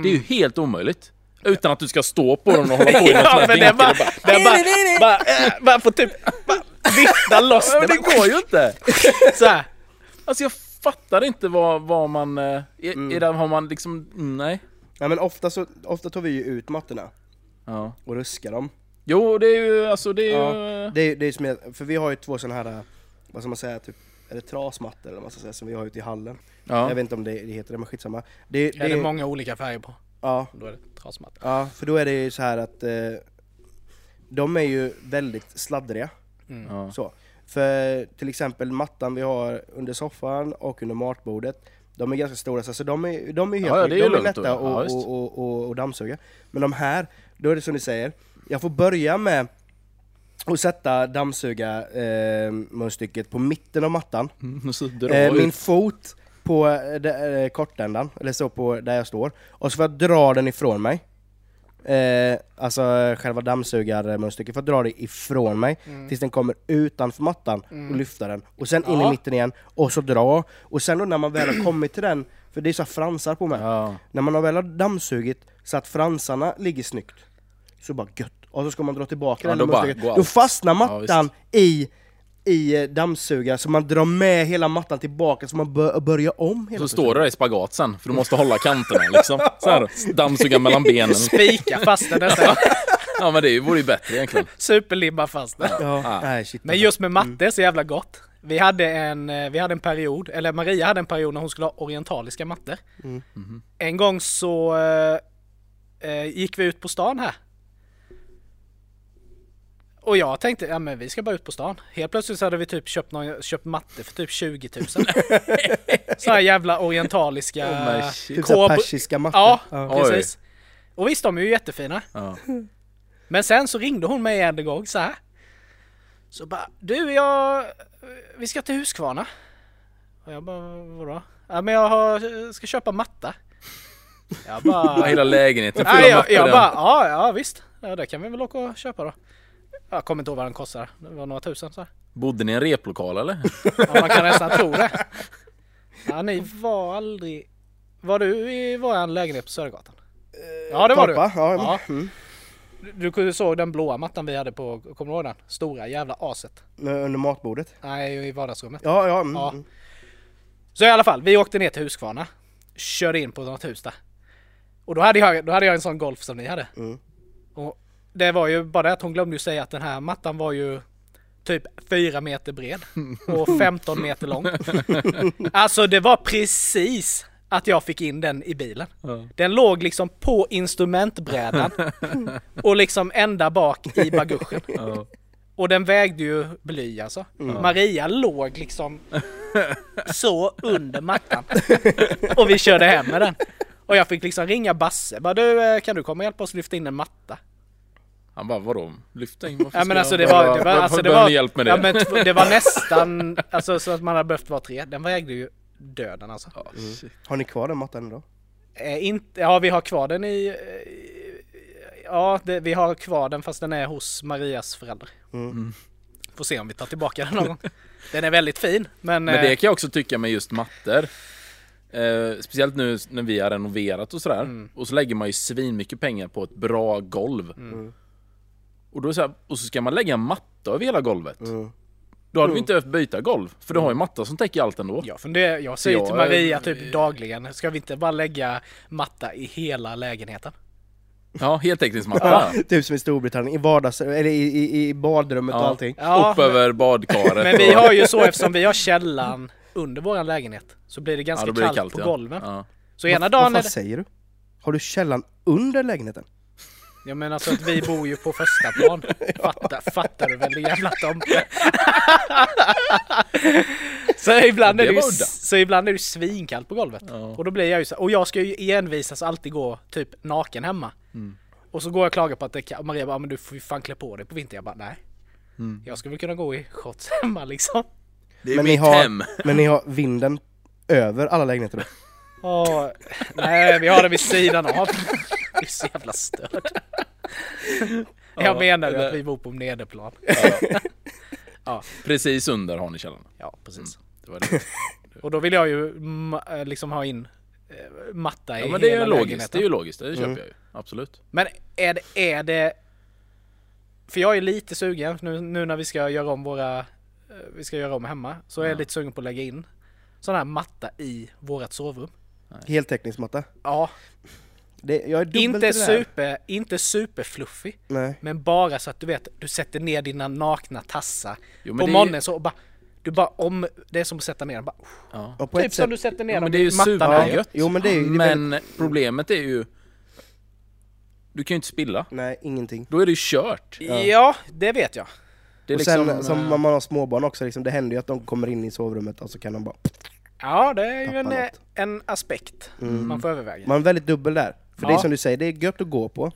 Speaker 3: Det är ju helt omöjligt. Utan att du ska stå på dem och hålla på [LAUGHS] i någon sån
Speaker 2: Ja men det är bara,
Speaker 3: bara,
Speaker 2: det är bara, bara, äh, bara får typ bara vifta loss det.
Speaker 3: det går ju inte!
Speaker 2: Så här.
Speaker 3: Alltså jag fattar inte vad, vad man... eh, Är, är det, har man liksom... mm, Nej.
Speaker 1: Ja men ofta så, ofta tar vi ju ut mattorna
Speaker 3: Ja.
Speaker 1: och ruskar dem.
Speaker 3: Jo, det är ju... Alltså det är
Speaker 1: Ja,
Speaker 3: ju...
Speaker 1: det är, det är som jag, för vi har ju två sådana här, vad ska man säga, typ, är det trasmattor eller vad man ska säga, som vi har ute i hallen.
Speaker 3: Ja.
Speaker 1: Jag vet inte om det, det heter det, men skitsamma. Det,
Speaker 2: Det är det många olika färger på.
Speaker 1: ja,
Speaker 2: Då är det trasmatta.
Speaker 1: ja, för då är det ju så här att eh, de är ju väldigt sladdriga.
Speaker 3: Ja.
Speaker 1: Så. För till exempel mattan vi har under soffan och under matbordet, de är ganska stora, så de är, de är helt
Speaker 3: Ja, ja, är
Speaker 1: de är
Speaker 3: lugnt
Speaker 1: lätta att
Speaker 3: Ja,
Speaker 1: och, och, och, och dammsuga. Men de här, då är det som ni säger, jag får börja med att sätta dammsuga eh, på mitten av mattan.
Speaker 3: Mm,
Speaker 1: Eh, min fot på eh, de- eh, kortändan, eller så på där jag står. Och så får jag dra den ifrån mig. Eh, alltså själva dammsugarmunstycket, får jag dra det ifrån mig tills den kommer utanför mattan och lyfta den. Och sen in i
Speaker 2: Ja.
Speaker 1: mitten igen, och så dra. Och sen då när man väl har kommit till den, för det är så fransar på mig.
Speaker 3: Ja.
Speaker 1: När man har väl har dammsugit så att fransarna ligger snyggt, så bara gött. Och så ska man dra tillbaka
Speaker 3: Ja,
Speaker 1: den
Speaker 3: då bara
Speaker 1: Då fastnar
Speaker 3: Ja,
Speaker 1: mattan i i eh, dammsugaren så man drar med hela mattan tillbaka så man bör, börjar om hela
Speaker 3: Så står du där i spagat sen, för du måste hålla kanterna liksom. Så här, dammsuga mellan benen.
Speaker 2: Spika fast den nästan.
Speaker 3: Ja men det vore ju bättre egentligen.
Speaker 2: Superlimma fast den.
Speaker 1: Ja, nej shit
Speaker 2: Men
Speaker 1: alltså.
Speaker 2: just med matte är så jävla gott. Vi hade, en, eh, vi hade en period, eller Maria hade en period när hon skulle ha orientaliska mattor. En gång så eh, eh, gick vi ut på stan här. Och jag tänkte, ja men vi ska bara ut på stan. Helt plötsligt så hade vi typ köpt, någon, köpt matte för typ 20 000. [LAUGHS] Så här jävla orientaliska...
Speaker 3: Oh my shit.
Speaker 1: Typ persiska mattor.
Speaker 2: Ja,
Speaker 1: Ja.
Speaker 3: Oj.
Speaker 2: precis. Och visst, de är ju jättefina.
Speaker 3: Ja. [LAUGHS]
Speaker 2: Men sen så ringde hon mig en gång så här. Så bara, du jag, vi ska till Huskvarna. Och jag bara, vadå? Ja men jag har, ska köpa matta. Jag
Speaker 3: Ja,
Speaker 2: bara, [LAUGHS]
Speaker 3: Hela lägenheten full
Speaker 2: Nej,
Speaker 3: av
Speaker 2: jag,
Speaker 3: mattor.
Speaker 2: jag
Speaker 3: den.
Speaker 2: bara, ja, ja visst. Ja, det kan vi väl åka och köpa då. Jag kommer inte ihåg vad den kostar. Det var några tusen så här.
Speaker 3: Bodde ni i en replokal eller? [LAUGHS]
Speaker 2: Ja, man kan nästan tro det. Ja, ni var aldrig... Var du i vår lägenhet på Södergatan? Ja, det var du.
Speaker 1: Ja.
Speaker 2: Ja.
Speaker 1: Mm.
Speaker 2: Du, du såg den blåa mattan vi hade på, kommer du ihåg den? Stora jävla aset.
Speaker 1: Under matbordet.
Speaker 2: Nej, i vardagsrummet.
Speaker 1: Ja, ja. Mm.
Speaker 2: Ja.
Speaker 1: mm.
Speaker 2: Så i alla fall, vi åkte ner till Huskvarna. Körde in på något hus där. Och då hade jag, då hade jag en sån Golf som ni hade.
Speaker 1: Mm.
Speaker 2: Det var ju bara det att hon glömde ju säga att den här mattan var ju typ 4 meter bred och [LAUGHS] 15 meter lång. Alltså det var precis att jag fick in den i bilen. Den låg liksom på instrumentbrädan [LAUGHS] och liksom ända bak i baguschen.
Speaker 3: Ja.
Speaker 2: Och den vägde ju bly alltså. Maria låg liksom [LAUGHS] så under mattan. Och vi körde hem med den. Och jag fick liksom ringa Basse. Bara du, eh, kan du komma och hjälpa oss lyfta in en matta?
Speaker 3: Han bara, vadå? Lyfta in? Varför
Speaker 2: Ja men alltså det var, det var, alltså, det var,
Speaker 3: hjälp med det?
Speaker 2: Ja, men det var nästan, alltså så att man hade behövt vara tre. Den vägde ju döden alltså.
Speaker 3: Shit.
Speaker 1: Har ni kvar den mattan idag?
Speaker 2: Eh, inte, ja vi har kvar den i, eh, ja det, vi har kvar den fast den är hos Marias föräldrar.
Speaker 1: Mm.
Speaker 2: Får se om vi tar tillbaka den någon gång. Den är väldigt fin men,
Speaker 3: Men
Speaker 2: eh,
Speaker 3: det kan jag också tycka med just mattor. Eh, speciellt nu när vi har renoverat och sådär.
Speaker 2: Mm.
Speaker 3: Och så lägger man ju svin mycket pengar på ett bra golv.
Speaker 2: Mm.
Speaker 3: Och, då så här, och så ska man lägga en matta över hela golvet.
Speaker 1: Mm.
Speaker 3: Då hade vi inte behövt byta golv. För du har ju matta som täcker allt ändå.
Speaker 2: Jag funderar, jag säger
Speaker 3: jag
Speaker 2: till Maria typ dagligen, ska vi inte bara lägga matta i hela lägenheten?
Speaker 3: Ja, heltäckningsmatta. [LAUGHS]
Speaker 1: Typ som i Storbritannien, i vardags... Eller i, i, i badrummet och
Speaker 3: Ja.
Speaker 1: allting.
Speaker 2: Ja,
Speaker 3: Upp över badkaret.
Speaker 2: men vi
Speaker 3: och-
Speaker 2: har ju så eftersom vi har källan under våran lägenhet så blir det ganska
Speaker 3: ja, blir det
Speaker 2: kallt, på
Speaker 3: ja.
Speaker 2: golven.
Speaker 3: Ja.
Speaker 2: Så ena dagen
Speaker 1: vad fan
Speaker 2: det...
Speaker 1: säger du? Har du källan under lägenheten?
Speaker 2: Jag menar så att vi bor ju på första plan. [LAUGHS] Fattar, fattar du väl din jävla tomte? [LAUGHS] så ibland är
Speaker 3: Det
Speaker 2: ju, så ibland är det svinkallt på golvet.
Speaker 3: Ja.
Speaker 2: Och då blir jag ju så och jag ska ju envisas alltid gå typ naken hemma.
Speaker 3: Mm.
Speaker 2: Och så går jag och klagar på att det Maria bara, men du får ju fan klä på dig på vintern. Jag bara, nej.
Speaker 3: Mm.
Speaker 2: Jag ska väl kunna gå i shorts hemma liksom.
Speaker 3: Det är
Speaker 1: Men ni
Speaker 3: mitt
Speaker 1: har-
Speaker 3: hem. [LAUGHS]
Speaker 1: Men ni har vinden över alla lägenheter då?
Speaker 2: Åh, nej, vi har det vid sidan av. Det är så jävla störd. Jag
Speaker 3: Ja,
Speaker 2: menar ju att vi bor på nederplan. [LAUGHS]
Speaker 3: Precis under har ni källaren.
Speaker 2: Ja, precis.
Speaker 3: Det var det.
Speaker 2: Och då vill jag ju eh, liksom ha in eh, matta i
Speaker 3: Ja men det är
Speaker 2: hela
Speaker 3: ju logiskt.
Speaker 2: lägenheten.
Speaker 3: Det är ju logiskt. Det köper
Speaker 1: Mm.
Speaker 3: jag ju. Absolut.
Speaker 2: Men är det, är det... För jag är lite sugen nu, nu när vi ska göra om våra... eh, Vi ska göra om hemma. Så är jag
Speaker 3: Ja.
Speaker 2: lite sugen på att lägga in sån här matta i vårt sovrum.
Speaker 1: Heltäckningsmatta?
Speaker 2: Ja,
Speaker 1: Det, jag är dubbelt
Speaker 2: inte, super, inte superfluffig.
Speaker 1: Nej.
Speaker 2: Men bara så att du vet, du sätter ner dina nakna tassar
Speaker 3: Jo,
Speaker 2: på
Speaker 3: är-
Speaker 2: morgonen så och bara... Du bara om... Det är som att sätta ner den bara...
Speaker 3: Ja.
Speaker 2: Typ som
Speaker 1: sätt,
Speaker 2: du sätter ner
Speaker 3: Ja, men det är ju supergött.
Speaker 1: Jo men det är ju... det är
Speaker 3: Men problemet är ju... Du kan ju inte spilla.
Speaker 1: Nej, ingenting.
Speaker 3: Då är det ju kört.
Speaker 2: Ja, det vet jag.
Speaker 3: Det är
Speaker 1: och
Speaker 3: liksom...
Speaker 1: sen som
Speaker 3: eh,
Speaker 1: man har småbarn också, liksom, det händer ju att de kommer in i sovrummet och så kan de bara...
Speaker 2: Ja, det är ju en, en aspekt
Speaker 1: Mm.
Speaker 2: man får överväga.
Speaker 1: Man är väldigt dubbel där. För det är som du säger, det är gött att gå på.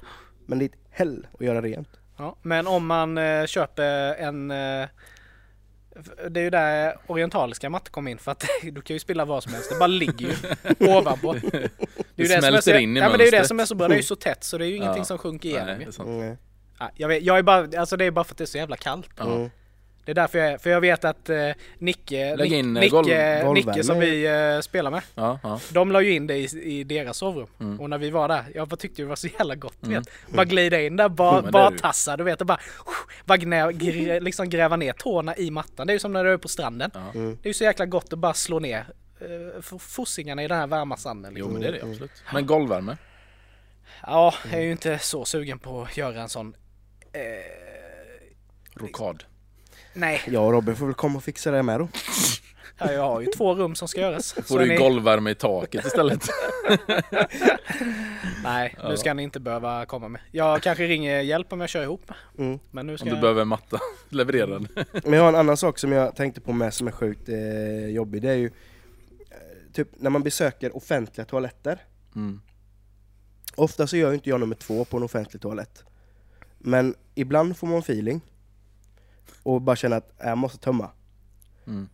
Speaker 1: Men det är ett hell att göra rent.
Speaker 2: Ja, men om man eh, köper en... Eh, det är ju där orientaliska mattor kommer in för att du kan ju spilla vad som helst, det bara ligger ju ovanpå. Det, är ju
Speaker 3: Det
Speaker 2: som är så,
Speaker 3: smälter in i
Speaker 2: Ja men det är ju det som är så bra, det är ju så tätt så det är ju ingenting
Speaker 3: Ja.
Speaker 2: som sjunker
Speaker 3: Nej,
Speaker 2: igenom
Speaker 3: det
Speaker 2: ju.
Speaker 3: är sant.
Speaker 1: Mm.
Speaker 2: ja, jag, vet, jag är bara, alltså det är bara för att det är så jävla kallt.
Speaker 3: Ja.
Speaker 1: Mm.
Speaker 2: Det är därför jag är, för jag vet att eh, Nicke,
Speaker 3: Lägg
Speaker 2: Nick,
Speaker 3: in, eh,
Speaker 2: Nicke,
Speaker 3: golv-
Speaker 2: Nicke som vi eh, spelar med,
Speaker 3: Ja, ja.
Speaker 2: de la ju in det i, i deras sovrum.
Speaker 3: Mm.
Speaker 2: Och när vi var där, jag bara tyckte det var så jävla gott. du Vet. Bara glida in där, bara,
Speaker 3: Jo, är
Speaker 2: bara tassa, du vet. Och bara, bara gnä, gr, liksom gräva ner tårna i mattan. Det är ju som när du är på stranden.
Speaker 3: Ja.
Speaker 1: Mm.
Speaker 2: Det är ju så jäkla gott att bara slå ner eh, fossingarna i den här varma sanden.
Speaker 3: Jo
Speaker 2: Liksom.
Speaker 3: men det är det absolut. Men golvvärme?
Speaker 2: Ja, jag är ju inte så sugen på att göra en sån... Eh,
Speaker 3: Rokad?
Speaker 2: Nej,
Speaker 1: Jag och Robin får väl komma och fixa det med då.
Speaker 2: ja, jag har ju två rum som ska göras. Så
Speaker 3: Får du
Speaker 2: ni-
Speaker 3: golvvärme i taket istället? [LAUGHS]
Speaker 2: Nej, nu ska ni inte behöva komma med. Jag kanske ringer hjälp om jag kör ihop.
Speaker 1: Mm.
Speaker 2: Men nu ska
Speaker 3: Om du
Speaker 2: jag...
Speaker 3: behöver en matta [LAUGHS] levererad.
Speaker 1: Men jag har en annan sak som jag tänkte på med som är sjukt eh, jobbig. Det är ju eh, typ när man besöker offentliga toaletter.
Speaker 3: Mm.
Speaker 1: Ofta så gör ju inte jag nummer två på en offentlig toalett. Men ibland får man feeling och bara känner att jag måste tömma.
Speaker 3: Mm.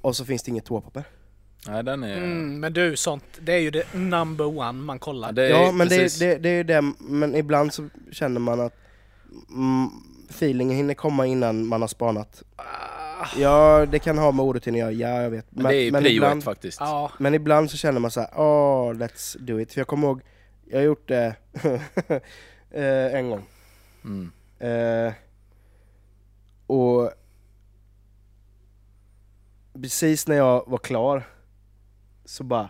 Speaker 1: Och så finns det inget toapapper.
Speaker 3: Nej, den är...
Speaker 2: Mm, men du, sånt, det är ju det number one man kollar.
Speaker 3: Ja, det är
Speaker 1: Ja men det,
Speaker 3: precis.
Speaker 1: det, det är ju det, men ibland så känner man att mm, feelingen hinner komma innan man har spanat. Ja, det kan ha med orutinen att göra, ja jag vet.
Speaker 3: Men det är ju
Speaker 1: ibland,
Speaker 3: ett faktiskt.
Speaker 2: Ja,
Speaker 1: men ibland så känner man så här, åh, let's do it. För jag kommer ihåg, jag har gjort det [LAUGHS] eh, en gång.
Speaker 3: Mm.
Speaker 1: Eh, och precis när jag var klar så bara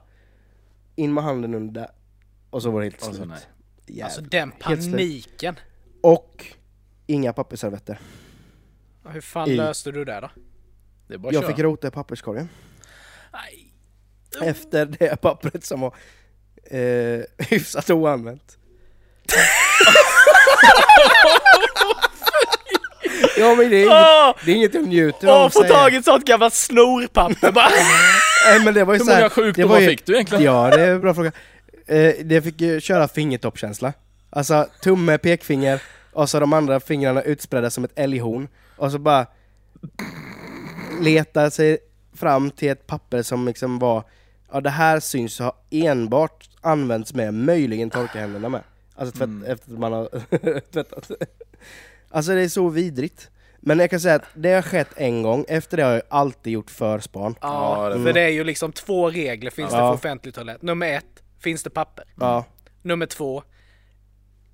Speaker 1: in med handen under där och så var det helt slut.
Speaker 3: nej.
Speaker 1: Jävlar.
Speaker 2: alltså den paniken.
Speaker 1: Och inga pappersservetter.
Speaker 2: Hur fan
Speaker 1: I-
Speaker 2: löste du det då?
Speaker 3: Det bara
Speaker 1: Jag
Speaker 3: köra.
Speaker 1: fick rota i papperskorgen.
Speaker 3: Nej.
Speaker 1: Efter det pappret som var eh, [LAUGHS] hyfsat oanvänt. [LAUGHS] ja men det är, inget,
Speaker 2: Åh!
Speaker 1: det är inget jag njuter
Speaker 2: Åh,
Speaker 1: av att
Speaker 2: få tag i ett sånt gammalt snorpapper bara! [LAUGHS]
Speaker 1: Nej, men det var ju
Speaker 3: Hur många
Speaker 1: det
Speaker 3: sjukdomar
Speaker 1: ju-
Speaker 3: fick du egentligen?
Speaker 1: Ja, det är en bra fråga. Eh, det fick ju köra fingertoppkänsla. Alltså tumme, pekfinger och så de andra fingrarna utspridda som ett älghorn. Och så bara leta sig fram till ett papper som liksom var Ja det här syns ha enbart använts med, möjligen torka händerna med. Alltså tvätt,
Speaker 3: Mm.
Speaker 1: efter att man har [LAUGHS] tvättat. Alltså det är så vidrigt. Men jag kan säga att det har skett en gång, efter det har jag alltid gjort förspan.
Speaker 2: Ja,
Speaker 3: det-
Speaker 2: för det är ju liksom två regler finns det
Speaker 1: Ja.
Speaker 2: för offentlig toalett. Nummer ett, finns det papper?
Speaker 1: Ja.
Speaker 2: Nummer två,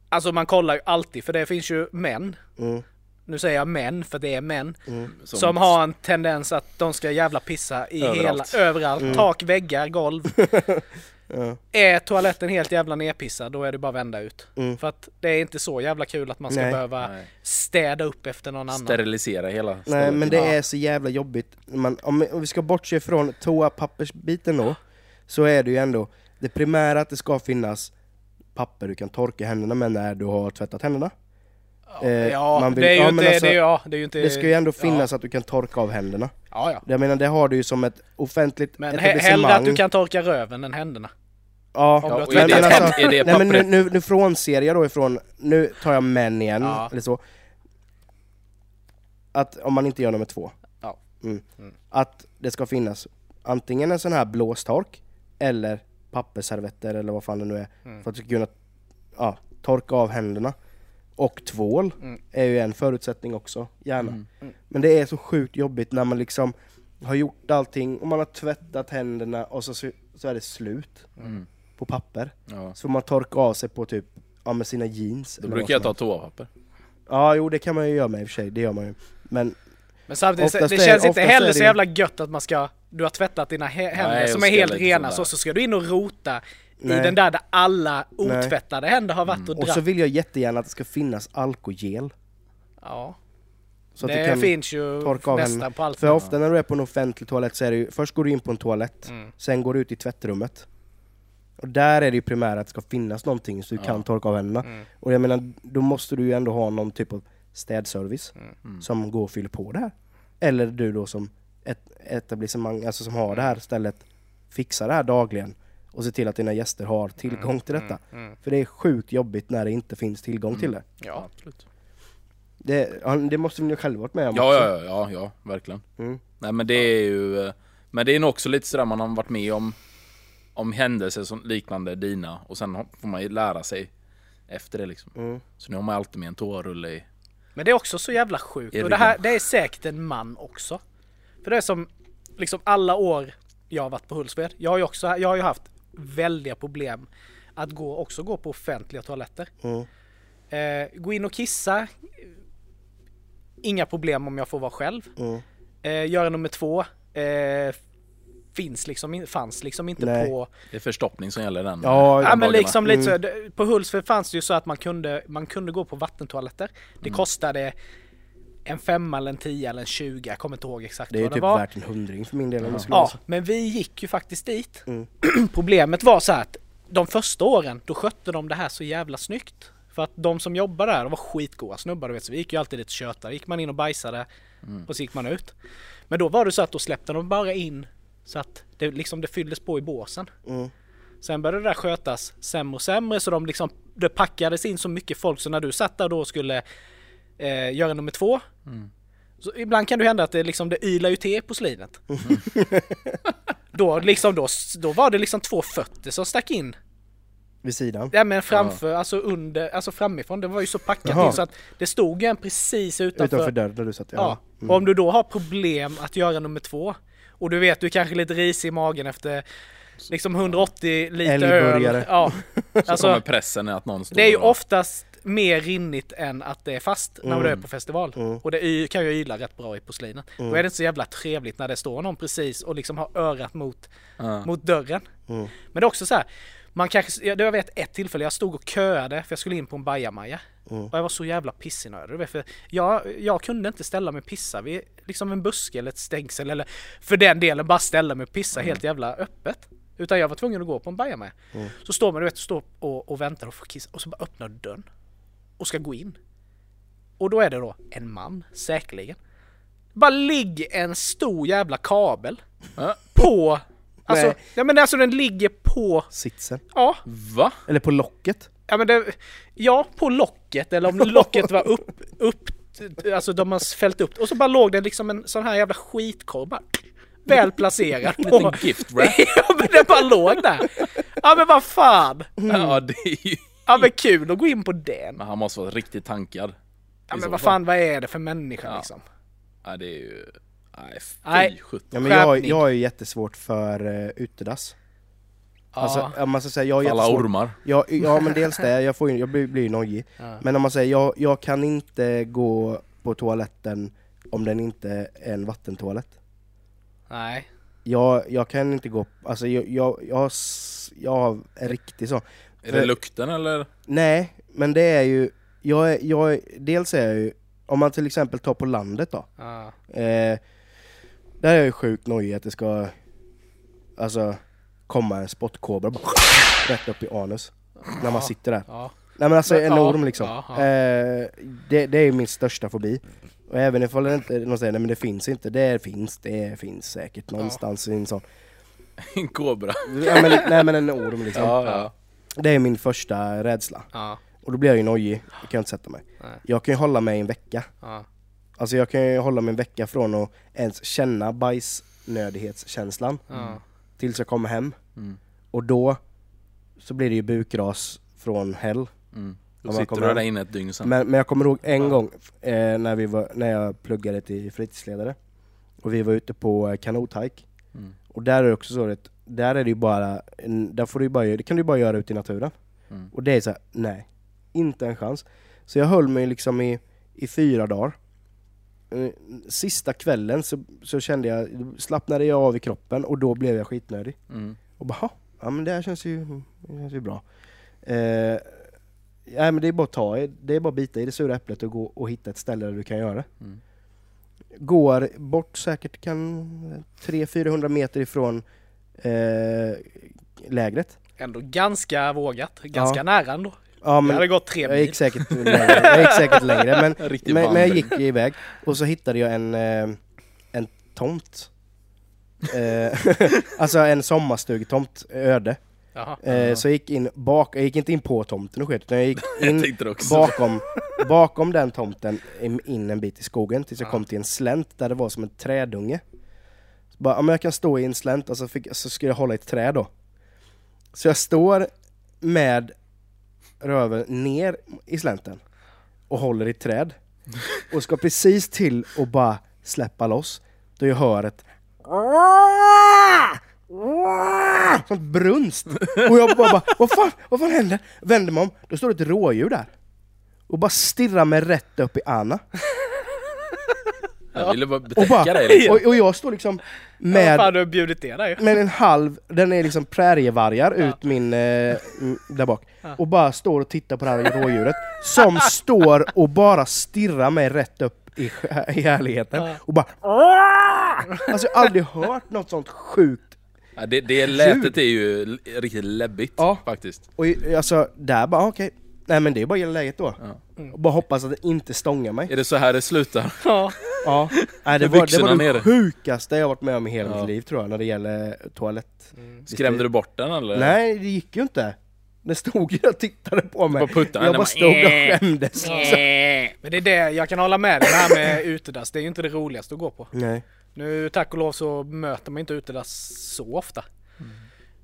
Speaker 2: alltså man kollar ju alltid, för det finns ju män,
Speaker 1: Mm.
Speaker 2: nu säger jag män för det är män,
Speaker 3: Som-
Speaker 2: som, har en tendens att de ska jävla pissa i
Speaker 3: Överallt.
Speaker 2: hela, överallt, tak, väggar, golv. [LAUGHS] [LAUGHS]
Speaker 1: Ja.
Speaker 2: Är toaletten helt jävla nerpissad, då är det bara att vända ut.
Speaker 1: Mm.
Speaker 2: För att det är inte så jävla kul att man ska
Speaker 1: Nej.
Speaker 2: behöva
Speaker 3: Nej.
Speaker 2: städa upp efter någon annan.
Speaker 3: Sterilisera hela
Speaker 1: Nej men det
Speaker 2: Ja.
Speaker 1: är så jävla jobbigt. Man, om, om vi ska bortse från toapappersbiten då, så är det ju ändå det primära att det ska finnas papper du kan torka händerna med när du har tvättat händerna. Eh,
Speaker 2: ja,
Speaker 1: man vill-
Speaker 2: det är ju
Speaker 1: ja,
Speaker 2: inte,
Speaker 1: men alltså,
Speaker 2: det, ja, det är ju inte...
Speaker 1: Det ska ju ändå
Speaker 2: ja.
Speaker 1: finnas att du kan torka av händerna.
Speaker 2: Ja, ja.
Speaker 1: Jag menar det har du ju som ett offentligt
Speaker 2: Men hellre att du kan torka röven än händerna.
Speaker 1: Ja,
Speaker 2: tvättat
Speaker 3: är det,
Speaker 2: händerna.
Speaker 3: är det
Speaker 1: nej men nu, nu, nu frånser jag då ifrån, nu tar jag män igen,
Speaker 2: Ja.
Speaker 1: eller så. Att om man inte gör nummer två.
Speaker 2: Ja.
Speaker 1: Mm.
Speaker 2: Mm.
Speaker 1: Att det ska finnas antingen en sån här blåstork, eller pappersservetter eller vad fan det nu är.
Speaker 2: Mm.
Speaker 1: För att du ska kunna ja, torka av händerna. Och tvål
Speaker 2: Mm.
Speaker 1: är ju en förutsättning också, gärna.
Speaker 3: Mm.
Speaker 2: Mm.
Speaker 1: Men det är så sjukt jobbigt när man liksom har gjort allting och man har tvättat händerna och så, så är det slut
Speaker 3: Mm.
Speaker 1: på papper.
Speaker 3: Ja.
Speaker 1: Så man torka av sig på typ, ja med sina jeans.
Speaker 3: Då brukar jag ta toapapper.
Speaker 1: Ja jo det kan man ju göra med i och för sig, det gör man ju. Men
Speaker 2: Men samtidigt,
Speaker 1: Oftast
Speaker 2: det
Speaker 1: är-
Speaker 2: känns inte
Speaker 1: är
Speaker 2: heller
Speaker 1: det
Speaker 2: så jävla gött att man ska... Du har tvättat dina hä- händer
Speaker 3: Nej,
Speaker 2: som är helt rena, så, så ska du in och rota i
Speaker 1: Nej.
Speaker 2: den där där alla
Speaker 1: Nej.
Speaker 2: otvättade händer har varit och
Speaker 1: och så vill jag jättegärna att det ska finnas alkogel.
Speaker 2: Ja,
Speaker 1: Så att
Speaker 2: det
Speaker 1: du kan
Speaker 2: finns ju
Speaker 1: torka av
Speaker 2: nästan på allt.
Speaker 1: För ofta när du är på en offentlig toalett så är det ju, först går du in på en toalett,
Speaker 2: Mm.
Speaker 1: sen går du ut i tvättrummet. Och där är det ju primärt att det ska finnas någonting så du
Speaker 3: Ja.
Speaker 1: kan torka av händerna.
Speaker 2: Mm.
Speaker 1: Och jag menar, då måste du ju ändå ha någon typ av städservice
Speaker 3: Mm.
Speaker 1: som går och fyller på det här. Eller du då som ett etablissemang, alltså som har det här stället, fixar det här dagligen och ser till att dina gäster har tillgång till detta.
Speaker 2: Mm.
Speaker 1: För det är sjukt jobbigt när det inte finns tillgång till det.
Speaker 2: Ja.
Speaker 3: absolut.
Speaker 1: Det, det måste ni ju själva varit med om
Speaker 3: Ja,
Speaker 1: också.
Speaker 3: ja, ja, ja, verkligen.
Speaker 1: Mm.
Speaker 3: Nej men det är ju, eh, men det är nog också lite sådär man har varit med om, om händelser som liknande dina och sen får man ju lära sig efter det liksom.
Speaker 1: Mm.
Speaker 3: Så nu har man alltid med en toarulle i.
Speaker 2: Men det är också så jävla sjukt. Och det här det är säkert en man också. För det är som liksom alla år jag har varit på Hultsfred. Jag har ju också jag har ju haft väldiga problem att gå, också gå på offentliga toaletter.
Speaker 1: Mm.
Speaker 2: Eh, gå in och kissa. Inga problem om jag får vara själv.
Speaker 1: Mm.
Speaker 2: Eh, göra nummer två. Eh, finns liksom, fanns liksom inte
Speaker 1: Nej.
Speaker 2: på...
Speaker 3: Det är förstoppning som gäller den.
Speaker 1: Ja,
Speaker 2: Ja men liksom lite så,
Speaker 1: Mm.
Speaker 2: på Hultsfred fanns det ju så att man kunde, man kunde gå på vattentoaletter. Det
Speaker 1: Mm.
Speaker 2: kostade en femma eller en tia eller en tjugo, jag kommer inte ihåg exakt
Speaker 1: Det är ju
Speaker 2: vad det
Speaker 1: typ
Speaker 2: var.
Speaker 1: värt en hundring för min del om det skulle
Speaker 2: Ja, men vi gick ju faktiskt dit.
Speaker 1: Mm. [CLEARS THROAT]
Speaker 2: Problemet var så här att de första åren, då skötte de det här så jävla snyggt. För att de som jobbade där, de var skitgoda snubbar du vet, så vi gick ju alltid dit och tjötade. Gick man in och bajsade
Speaker 1: Mm.
Speaker 2: och så gick man ut. Men då var det så att då släppte de bara in så att det liksom det fylldes på i båsen.
Speaker 1: Mm.
Speaker 2: Sen började det där skötas sämre och sämre så de liksom, det packades in så mycket folk så när du satt där då och skulle eh, göra nummer två. Så ibland kan det hända att det liksom, det ylar ju till porslinet. [LAUGHS] då liksom, då, då var det liksom två fötter som stack in.
Speaker 1: Vid sidan.
Speaker 2: Ja men framför, alltså under, alltså framifrån. Det var ju så packat in så att det stod ju en precis utanför.
Speaker 1: Utanför dörren där du satt.
Speaker 2: Ja.
Speaker 1: Mm.
Speaker 2: Och om du då har problem att göra nummer två och du vet du är kanske lite risig i magen efter liksom 180 liter öl. Ja. [LAUGHS]
Speaker 3: Så
Speaker 2: Alltså,
Speaker 3: kommer pressen att någon står
Speaker 2: det är ju oftast mer rinnigt än att det är fast när du är på festival.
Speaker 1: Mm.
Speaker 2: Och det kan ju yla rätt bra i porslinet. Då är det inte så jävla trevligt när det står någon precis och liksom har örat mot,
Speaker 3: Ja.
Speaker 2: mot dörren.
Speaker 1: Mm.
Speaker 2: Men det är också så här. Man kanske, jag jag vet ett tillfälle, jag stod och köade för jag skulle in på en bajamaja.
Speaker 1: Mm.
Speaker 2: Och jag var så jävla För jag, jag kunde inte ställa mig och pissa vid liksom en buske eller ett stängsel eller för den delen bara ställa mig och pissa helt jävla öppet. Utan jag var tvungen att gå på en bajamaja. Så står man du vet, och, står och, och väntar och får kissa och så bara öppnar dörren. Och ska gå in. Och då är det då en man, säkerligen. Bara ligger en stor jävla kabel
Speaker 3: Ja.
Speaker 2: på... Alltså,
Speaker 1: Nej.
Speaker 2: ja, men alltså den ligger på...
Speaker 1: Sitsen.
Speaker 2: Ja,
Speaker 3: Va?
Speaker 1: Eller på locket.
Speaker 2: Ja men det, ja på locket eller om [LAUGHS] locket var upp, upp, alltså de har fällt upp och så bara låg det liksom en sån här jävla skitkorv bara väl placerad [LAUGHS]
Speaker 3: En
Speaker 2: på...
Speaker 3: liten gift wrap. [LAUGHS]
Speaker 2: ja men den bara låg där! Ja men vad fan!
Speaker 3: Ja, det är ju...
Speaker 2: Ja men kul att gå in på den!
Speaker 3: Men han måste vara riktigt tankad.
Speaker 2: Ja men vad fan vad är det för människa
Speaker 3: Ja.
Speaker 2: liksom?
Speaker 3: Ja, det är ju... Nej, fy
Speaker 2: Nej.
Speaker 1: Ja, men jag, jag har ju jättesvårt för uh, utedass.
Speaker 2: Ja,
Speaker 1: Alltså, om man ska säga, jag
Speaker 3: Alla
Speaker 1: jättesvårt...
Speaker 3: ormar.
Speaker 1: Ja, ja men dels det, jag, får, jag blir, blir ju nojig. Men om man säger, jag, jag kan inte gå på toaletten om den inte är en vattentoalett.
Speaker 2: nej.
Speaker 1: Jag, jag kan inte gå, alltså jag, jag, jag, jag har en riktig så.
Speaker 3: Är det lukten eller?
Speaker 1: Nej, men det är ju, jag är, jag är, dels är jag ju, om man till exempel tar på landet då.
Speaker 2: Ja.
Speaker 1: Eh, där är jag ju sjukt nojig att det ska, alltså, komma en spottkobra bara rätt upp i anus. När man sitter där.
Speaker 2: Ja.
Speaker 1: Nej men alltså en
Speaker 2: ja,
Speaker 1: orm liksom.
Speaker 2: ja.
Speaker 1: Eh, det, det är ju min största fobi. Och även ifall det inte, någon säger nej men det finns inte, det finns, det finns säkert någonstans i en sån. [LAUGHS]
Speaker 3: En kobra?
Speaker 1: Ja, men, nej men en orm liksom.
Speaker 3: Ja, ja.
Speaker 1: Det är min första rädsla.
Speaker 2: Ja.
Speaker 1: Och då blir jag ju nojig, då kan jag inte sätta mig.
Speaker 2: Nej.
Speaker 1: Jag kan ju hålla mig en vecka.
Speaker 2: Ja.
Speaker 1: Alltså jag kan ju hålla mig en vecka från att ens känna bajsnödighetskänslan
Speaker 2: Ja.
Speaker 1: tills jag kommer hem.
Speaker 3: Mm.
Speaker 1: Och då så blir det ju bukras från hell.
Speaker 3: Mm. Då sitter du där inne ett dygn sen.
Speaker 1: Men, men jag kommer ihåg en gång eh, när, vi var, när jag pluggade till fritidsledare och vi var ute på eh, kanothike.
Speaker 3: Mm.
Speaker 1: Och där är det också så att där är det ju bara, där får du bara, det kan du ju bara göra ute i naturen.
Speaker 3: Mm.
Speaker 1: Och det är så här, nej, inte en chans. Så jag höll mig liksom i, i fyra dagar. Eh, Sista kvällen så, så kände jag, slappnade jag av i kroppen och då blev jag skitnödig.
Speaker 3: Mm.
Speaker 1: Och bara, "Ha, ja men det här känns ju, känns ju bra. Eh, ja, men det är bara att ta i, det är bara att bita i det sura äpplet och gå och hitta ett ställe där du kan göra det.
Speaker 3: Mm.
Speaker 1: Går bort säkert kan 300-400 meter ifrån lägret.
Speaker 2: Ändå ganska vågat. Ganska
Speaker 1: Ja.
Speaker 2: nära ändå.
Speaker 1: Ja,
Speaker 2: Det
Speaker 1: men
Speaker 2: hade gått tre
Speaker 1: jag
Speaker 2: mil.
Speaker 1: gick säkert längre, jag gick säkert längre men, [LAUGHS] men, men jag gick iväg och så hittade jag en, eh, en tomt. Eh, [LAUGHS] alltså en sommarstugetomt, öde.
Speaker 2: Jaha.
Speaker 1: Eh, så jag gick in bak, jag gick inte in på tomten och sket utan jag gick [LAUGHS]
Speaker 3: Jag
Speaker 1: in
Speaker 3: också.
Speaker 1: bakom, bakom den tomten in in en bit i skogen tills jag
Speaker 2: Ja.
Speaker 1: kom till en slänt där det var som en trädunge. Bara, ja, men jag kan stå i en slänt och så, fick, så skulle jag hålla i ett träd då. Så jag står med röven ner i slänten och håller i ett träd [LAUGHS] och ska precis till och bara släppa loss då jag hör ett sånt brunst och jag bara, bara vad fan, vad fan händer? Vänder mig om, då står det ett rådjur där och bara stirrar mig rätt upp i Anna
Speaker 3: Jag ville bara
Speaker 1: och,
Speaker 3: betäcka
Speaker 1: bara,
Speaker 3: dig liksom.
Speaker 1: och, och jag står liksom med
Speaker 2: fan du har bjudit det där ju.
Speaker 1: med en halv, den är liksom prärievargar ut min, eh, mm, där bak. Och bara står och tittar på det här rådjuret. Som står och bara stirrar mig rätt upp i, i härligheten.
Speaker 2: Ja.
Speaker 1: Och bara [LAUGHS] Alltså jag har aldrig hört något sånt sjukt.
Speaker 3: Ja, det, det lätet är ju riktigt läbbigt
Speaker 1: Ja.
Speaker 3: faktiskt.
Speaker 1: Och alltså där bara okej, nej men det är bara att gilla läget då.
Speaker 3: Ja.
Speaker 1: Och bara hoppas att det inte stångar mig.
Speaker 3: Är det så här det slutar?
Speaker 2: Ja. [LAUGHS]
Speaker 1: Ja, nej, det, var, det var det
Speaker 3: nere.
Speaker 1: sjukaste jag varit med om i hela
Speaker 3: Ja.
Speaker 1: mitt liv tror jag när det gäller toalett.
Speaker 3: Skrämde du bort den eller?
Speaker 1: Nej, det gick ju inte. Det stod ju och tittade på mig.
Speaker 3: Puttarna,
Speaker 1: jag
Speaker 3: den
Speaker 1: bara
Speaker 3: bara,
Speaker 1: stod och skämdes.
Speaker 2: Men det är det, jag kan hålla med dig, det här med utedass, det är ju inte det roligaste att gå på.
Speaker 1: Nej.
Speaker 2: Nu tack och lov så möter man inte utedass så ofta.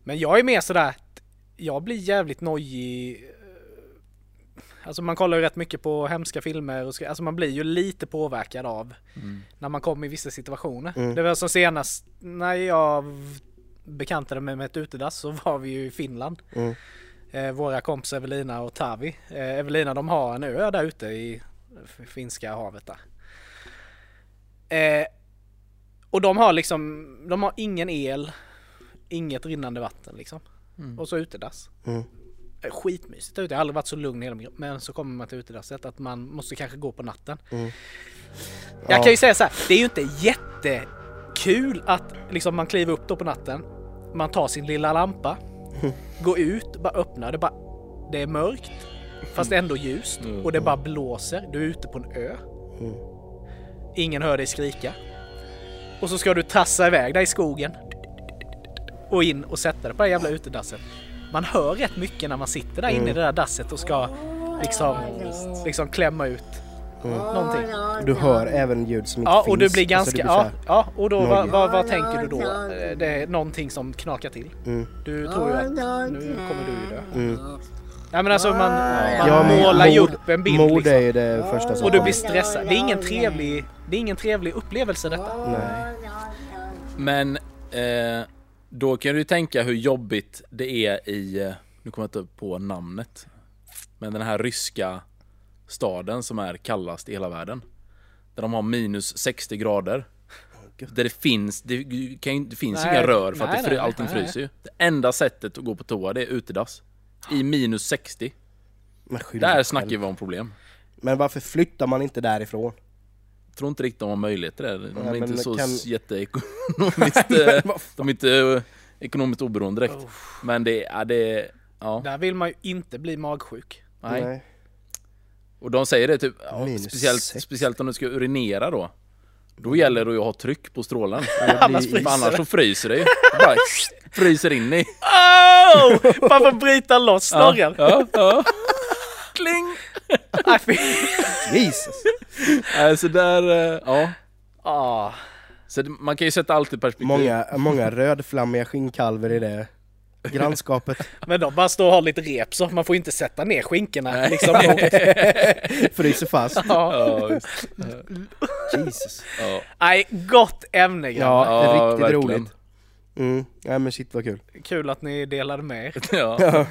Speaker 2: Men jag är mer sådär att jag blir jävligt nojig. Alltså man kollar ju rätt mycket på hemska filmer och alltså man blir ju lite påverkad av när man kommer i vissa situationer.
Speaker 1: Mm.
Speaker 2: Det var som senast när jag bekantade mig med ett utedass så var vi ju i Finland.
Speaker 1: Mm.
Speaker 2: Eh, våra kompisar Evelina och Tavi. Eh, Evelina de har en ö där ute i Finska havet där. Eh, och de har liksom, de har ingen el, inget rinnande vatten liksom. Och så utedass.
Speaker 1: Mm.
Speaker 2: Eh, Skitmysigt ute, jag har aldrig varit så lugn i hela mitt Men så kommer man till utedasset att man måste kanske gå på natten.
Speaker 1: Mm.
Speaker 2: Jag
Speaker 1: Ja.
Speaker 2: kan ju säga så här, det är ju inte jättekul att liksom man kliver upp då på natten. Man tar sin lilla lampa, [LAUGHS] går ut, bara öppnar det bara. Det är mörkt, fast ändå ljust och det bara blåser. Du är ute på en ö. Ingen hör dig skrika. Och så ska du tassa iväg där i skogen. Och in och sätta dig på det jävla utedasset. Man hör rätt mycket när man sitter där inne i det där dasset och ska liksom, liksom klämma ut någonting.
Speaker 1: Du hör även ljud som inte
Speaker 2: Ja,
Speaker 1: finns.
Speaker 2: och du blir
Speaker 1: Alltså,
Speaker 2: ganska...
Speaker 1: det blir
Speaker 2: ja, ja, och då vad, vad, vad tänker du då? Eh, Det är någonting som knakar till.
Speaker 1: Mm.
Speaker 2: Du tror ju att nu kommer du ju dö.
Speaker 1: Mm.
Speaker 2: Nej men alltså man, man
Speaker 1: Ja, men
Speaker 2: målar ju upp en bild
Speaker 1: Mord
Speaker 2: liksom.
Speaker 1: är ju det första som
Speaker 2: Och du blir stressad. Det är ingen trevlig, det är ingen trevlig upplevelse detta.
Speaker 1: Nej.
Speaker 3: Men eh, då kan du tänka hur jobbigt det är i, nu kommer jag inte på namnet, men den här ryska staden som är kallast i hela världen. Där de har minus 60 grader. Där det finns, det, kan, det finns
Speaker 2: Nej,
Speaker 3: inga rör för att
Speaker 2: nej,
Speaker 3: det fry, allting
Speaker 2: nej.
Speaker 3: fryser ju. Det enda sättet att gå på toa det är utedass. I minus 60.
Speaker 1: Men skyll
Speaker 3: Där snackar vi om problem.
Speaker 1: Men varför flyttar man inte därifrån?
Speaker 3: Tror inte riktigt de har möjlighet till det. De är
Speaker 1: Nej,
Speaker 3: inte så
Speaker 1: kan-
Speaker 3: jätteekonomiskt... [LAUGHS] de är inte ekonomiskt oberoende direkt. Men det, ja, det, ja,
Speaker 2: Där vill man ju inte bli magsjuk.
Speaker 3: nej. Och de säger det typ, ja, speciellt,
Speaker 1: sex.
Speaker 3: speciellt om du ska urinera då. Då gäller det att ha tryck på strålen.
Speaker 2: Annars
Speaker 3: För annars så fryser det ju. Bara [LAUGHS] fryser in i.
Speaker 2: Oh! Man får bryta loss snorren.
Speaker 3: Ja, ja. Kling!
Speaker 2: Nej, [LAUGHS]
Speaker 1: Jesus!
Speaker 3: Nej, så där, eh, ja.
Speaker 2: Ah.
Speaker 3: Så man kan ju sätta allt i perspektiv.
Speaker 1: Många, många rödflammiga skinnkalver i det grannskapet. [LAUGHS]
Speaker 2: Men de bara står och har lite rep så man får inte sätta ner skinkorna.
Speaker 3: Nej.
Speaker 2: Liksom. [LAUGHS]
Speaker 1: Fryser fast.
Speaker 2: ja.
Speaker 3: Ja, visst.
Speaker 1: Jesus.
Speaker 3: ja.
Speaker 2: Nej, gott ämne grabbar.
Speaker 1: Ja,
Speaker 3: Ja,
Speaker 1: riktigt
Speaker 3: verkligen.
Speaker 1: roligt. Mm. Ja men shit vad kul.
Speaker 2: Kul att ni delade med er.
Speaker 3: Ja.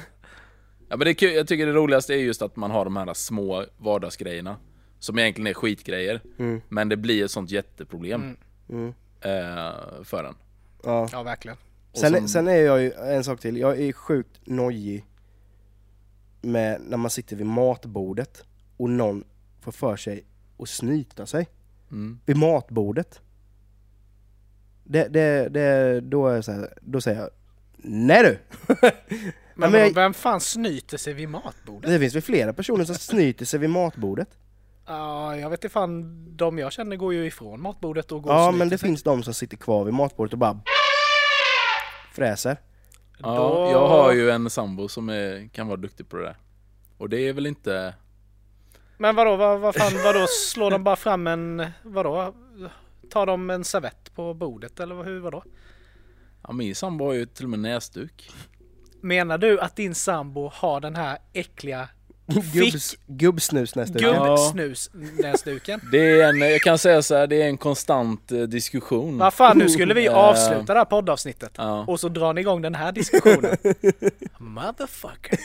Speaker 3: Ja men det är kul. jag tycker det roligaste är just att man har de här små vardagsgrejerna. Som egentligen är skitgrejer.
Speaker 1: Mm.
Speaker 3: Men det blir ett sånt jätteproblem.
Speaker 1: Mm.
Speaker 3: Eh, för en.
Speaker 1: Ja.
Speaker 2: Ja, verkligen.
Speaker 1: Sen,
Speaker 3: som-
Speaker 1: sen är jag ju, en sak till, jag är sjukt nojig med när man sitter vid matbordet och någon får för sig att snyta sig
Speaker 3: Mm.
Speaker 1: vid matbordet. Det, det, det, då, är jag så här, då säger jag Nej du! [LAUGHS]
Speaker 2: Men,
Speaker 1: men jag-
Speaker 2: vem fan snyter sig vid matbordet?
Speaker 1: Det finns väl flera personer som snyter sig vid matbordet?
Speaker 2: Ja, jag vet inte fan. De jag känner går ju ifrån matbordet och går och
Speaker 1: Ja
Speaker 2: snyter
Speaker 1: men det
Speaker 2: sig.
Speaker 1: finns de som sitter kvar vid matbordet och bara fräser.
Speaker 3: Ja,
Speaker 2: Då-
Speaker 3: Jag har ju en sambo som är, kan vara duktig på det där. Och det är väl inte...
Speaker 2: Men vadå, vad, vad fan, vadå, slår de bara fram en, vadå? Tar de en servett på bordet eller vad- hur, vadå?
Speaker 3: Ja, min sambo har ju till och med näsduk.
Speaker 2: Menar du att din sambo har den här äckliga
Speaker 1: Gubbs, gubbsnus nästan.
Speaker 3: Ja.
Speaker 2: gubbsnusnäsduken?
Speaker 3: Det är en, jag kan säga så här, det är en konstant eh, diskussion.
Speaker 2: Vad fan, nu skulle vi avsluta det här poddavsnittet.
Speaker 3: Ja.
Speaker 2: Och så drar ni igång den här diskussionen. [LAUGHS] Motherfucker.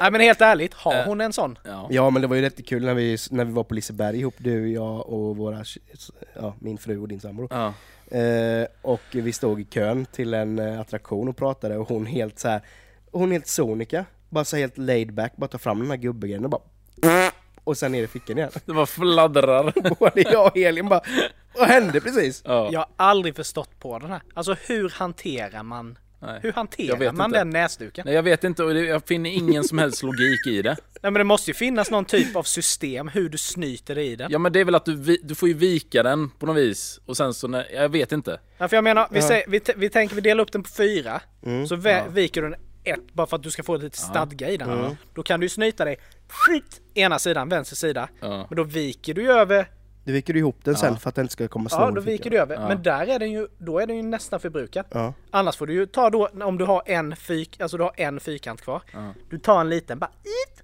Speaker 2: Nej men helt ärligt, har
Speaker 3: Eh.
Speaker 2: hon en sån?
Speaker 3: Ja.
Speaker 1: Ja men det var ju jättekul när vi, när vi var på Liseberg ihop, du, jag och våra, ja, min fru och din sambo.
Speaker 3: Ja.
Speaker 1: Eh, och vi stod i kön till en eh, attraktion och pratade och hon helt så här, hon helt sonika, bara så helt laid back, bara tar fram den här gubbegrejen och bara [LAUGHS] och sen ner i fickan igen.
Speaker 3: Det var fladdrar. [LAUGHS]
Speaker 1: Både jag och Elin bara, vad hände precis?
Speaker 3: Ja.
Speaker 2: Jag har aldrig förstått på den här. Alltså hur hanterar man
Speaker 3: Nej.
Speaker 2: Hur hanterar man
Speaker 3: inte.
Speaker 2: den näsduken?
Speaker 3: Nej jag vet inte och jag finner ingen som helst logik i det. [LAUGHS]
Speaker 2: Nej men det måste ju finnas någon typ av system hur du snyter i den.
Speaker 3: Ja men det är väl att du, du får ju vika den på något vis och sen så när, jag vet inte.
Speaker 2: Ja, för jag menar, vi, säger, vi, vi tänker vi delar upp den på fyra,
Speaker 3: Mm.
Speaker 2: så vä- viker du den ett bara för att du ska få lite stadga i den. Då kan du ju snyta dig skit, ena sidan, vänster sida.
Speaker 3: Ja.
Speaker 2: Men då viker du ju över,
Speaker 1: Du viker ihop den sen för att den inte ska komma snor
Speaker 2: ja då viker du över. Men där är den ju, då är den ju nästan förbrukad.
Speaker 1: Ja.
Speaker 2: Annars får du ju ta då, om du har en fyk, alltså du har en fyrkant kvar. Du tar en liten bara it.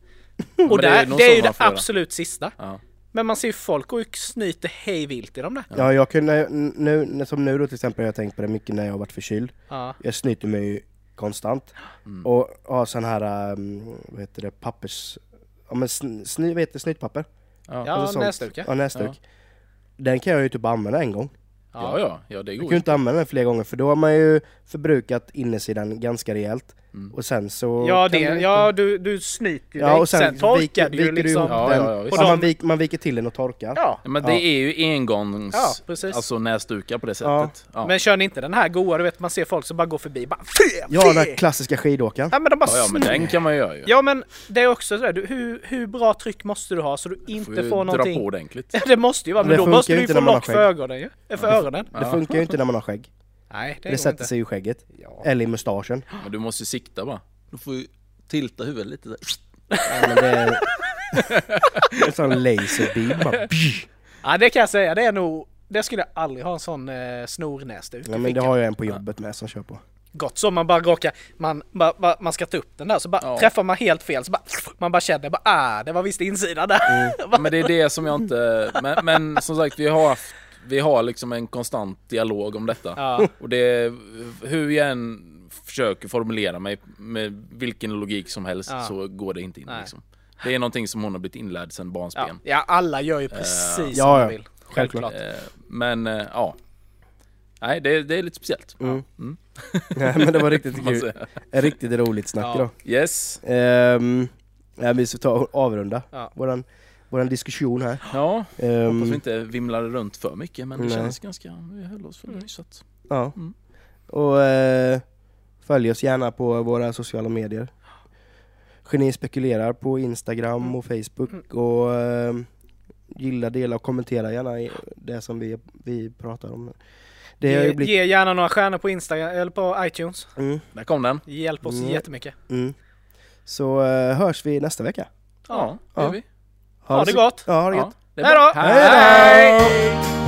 Speaker 2: Och
Speaker 3: det är
Speaker 2: där, det är ju det absolut sista.
Speaker 3: Ja.
Speaker 2: Men man ser ju folk och snyter hej vilt i dem där.
Speaker 1: Ja, jag kunde, nu, som nu då till exempel, jag har tänkt på det mycket när jag har varit förkyld.
Speaker 2: Ja.
Speaker 1: Jag snyter mig ju konstant.
Speaker 3: Mm.
Speaker 1: Och har sån här, um, vad heter det, pappers... Ja men sn, sny, vad heter det, snytpapper?
Speaker 2: Ja,
Speaker 1: Alltså sånt.
Speaker 2: näsdukar.
Speaker 1: Ja, näsduk. Den kan jag ju typ använda en gång.
Speaker 3: Ja ja, ja det
Speaker 1: Jag
Speaker 3: går
Speaker 1: kan ju
Speaker 3: ju.
Speaker 1: inte använda den flera gånger för då har man ju förbrukat innersidan ganska rejält.
Speaker 3: Mm.
Speaker 1: Och sen så...
Speaker 2: Ja, det,
Speaker 1: du
Speaker 2: ja du, du snyter ju
Speaker 1: Ja,
Speaker 2: dig.
Speaker 1: och sen,
Speaker 2: sen torkar
Speaker 1: viker,
Speaker 2: du ju
Speaker 1: viker du
Speaker 2: liksom.
Speaker 1: ihop
Speaker 3: Ja,
Speaker 1: den.
Speaker 3: ja, ja,
Speaker 1: man, vik, man viker till den och torkar.
Speaker 2: Ja,
Speaker 3: Men det
Speaker 1: Ja.
Speaker 3: är ju engångs,
Speaker 2: Ja, precis.
Speaker 3: alltså näsdukar på det sättet. Ja.
Speaker 2: men kör ni inte den här goa, du vet man ser folk som bara går förbi bara
Speaker 1: Ja, den klassiska skidåkaren.
Speaker 2: Ja men de bara
Speaker 3: Ja, ja men den kan man ju göra ju.
Speaker 2: Ja men det är också sådär, du, hur, hur bra tryck måste du ha så du
Speaker 3: Får
Speaker 2: inte får
Speaker 3: dra
Speaker 2: någonting...
Speaker 3: på ordentligt.
Speaker 2: Ja [LAUGHS] det måste ju vara, men
Speaker 1: Det
Speaker 2: då
Speaker 1: funkar
Speaker 2: måste du ju
Speaker 1: inte
Speaker 2: få
Speaker 1: när man har
Speaker 2: lock för ögonen ju. För öronen.
Speaker 1: Det funkar ju inte när man har skägg.
Speaker 2: Nej det,
Speaker 1: Det sätter
Speaker 2: inte.
Speaker 1: sig i skägget.
Speaker 2: Ja.
Speaker 1: Eller i mustaschen. [GASPS]
Speaker 3: Men du måste ju sikta bara. Du får ju tilta huvudet lite där.
Speaker 1: Ja, men det är... [LAUGHS] en sån laserbeam bara. [LAUGHS]
Speaker 2: ja det kan jag säga, det är nog... Det skulle jag aldrig ha en sån eh, snornäsduk
Speaker 1: Ja,
Speaker 2: i
Speaker 1: men det har jag en på jobbet med som kör på.
Speaker 2: Gott så, man bara råkar... Man, bara, bara, man ska ta upp den där så bara
Speaker 3: Ja.
Speaker 2: träffar man helt fel så bara... Man bara känner bara ah, det var visst insidan där. [LAUGHS]
Speaker 3: Ja, men det är det som jag inte... Men, men som sagt, vi har haft... Vi har liksom en konstant dialog om detta.
Speaker 2: Ja.
Speaker 3: Och det... Hur jag än försöker formulera mig med vilken logik som helst
Speaker 2: Ja.
Speaker 3: så går det inte in
Speaker 2: Nej.
Speaker 3: liksom. Det är någonting som hon har blivit inlärd sedan barnsben.
Speaker 2: ja, alla gör ju precis som
Speaker 1: Ja,
Speaker 2: de
Speaker 1: ja.
Speaker 2: vill.
Speaker 1: Självklart.
Speaker 2: Självklart.
Speaker 3: Eh, Men eh, ja. Nej, det, det är lite speciellt.
Speaker 1: Mm.
Speaker 3: Mm. [LAUGHS]
Speaker 1: Ja, men det var riktigt [LAUGHS] kul. riktigt roligt snack
Speaker 2: Ja.
Speaker 1: idag.
Speaker 3: Yes.
Speaker 1: Ehm, ja, vi ska ta och avrunda
Speaker 2: Ja.
Speaker 1: våran, våran diskussion här.
Speaker 3: Ja,
Speaker 1: Ehm,
Speaker 3: hoppas vi inte vimlade runt för mycket men det
Speaker 1: Nej.
Speaker 3: känns ganska... Vi höll oss för hyfsat.
Speaker 1: Ja.
Speaker 3: Mm.
Speaker 1: Och eh, följ oss gärna på våra sociala medier. Geni spekulerar på Instagram
Speaker 2: Mm.
Speaker 1: och Facebook och eh, gilla, dela och kommentera gärna i det som vi, vi pratar om. Det
Speaker 2: Ge,
Speaker 1: blivit...
Speaker 2: ge gärna några stjärnor på Instagram eller på iTunes.
Speaker 1: Mm,
Speaker 3: Där kom den.
Speaker 2: Hjälp oss
Speaker 1: Mm.
Speaker 2: jättemycket.
Speaker 1: mm. Så eh, hörs vi nästa vecka.
Speaker 3: Ja, det
Speaker 1: Ja.
Speaker 3: gör vi.
Speaker 2: Ha det gott!
Speaker 1: Ja, ha det
Speaker 3: Ja,
Speaker 1: gött.
Speaker 3: det
Speaker 2: Hej då!
Speaker 1: Hej då!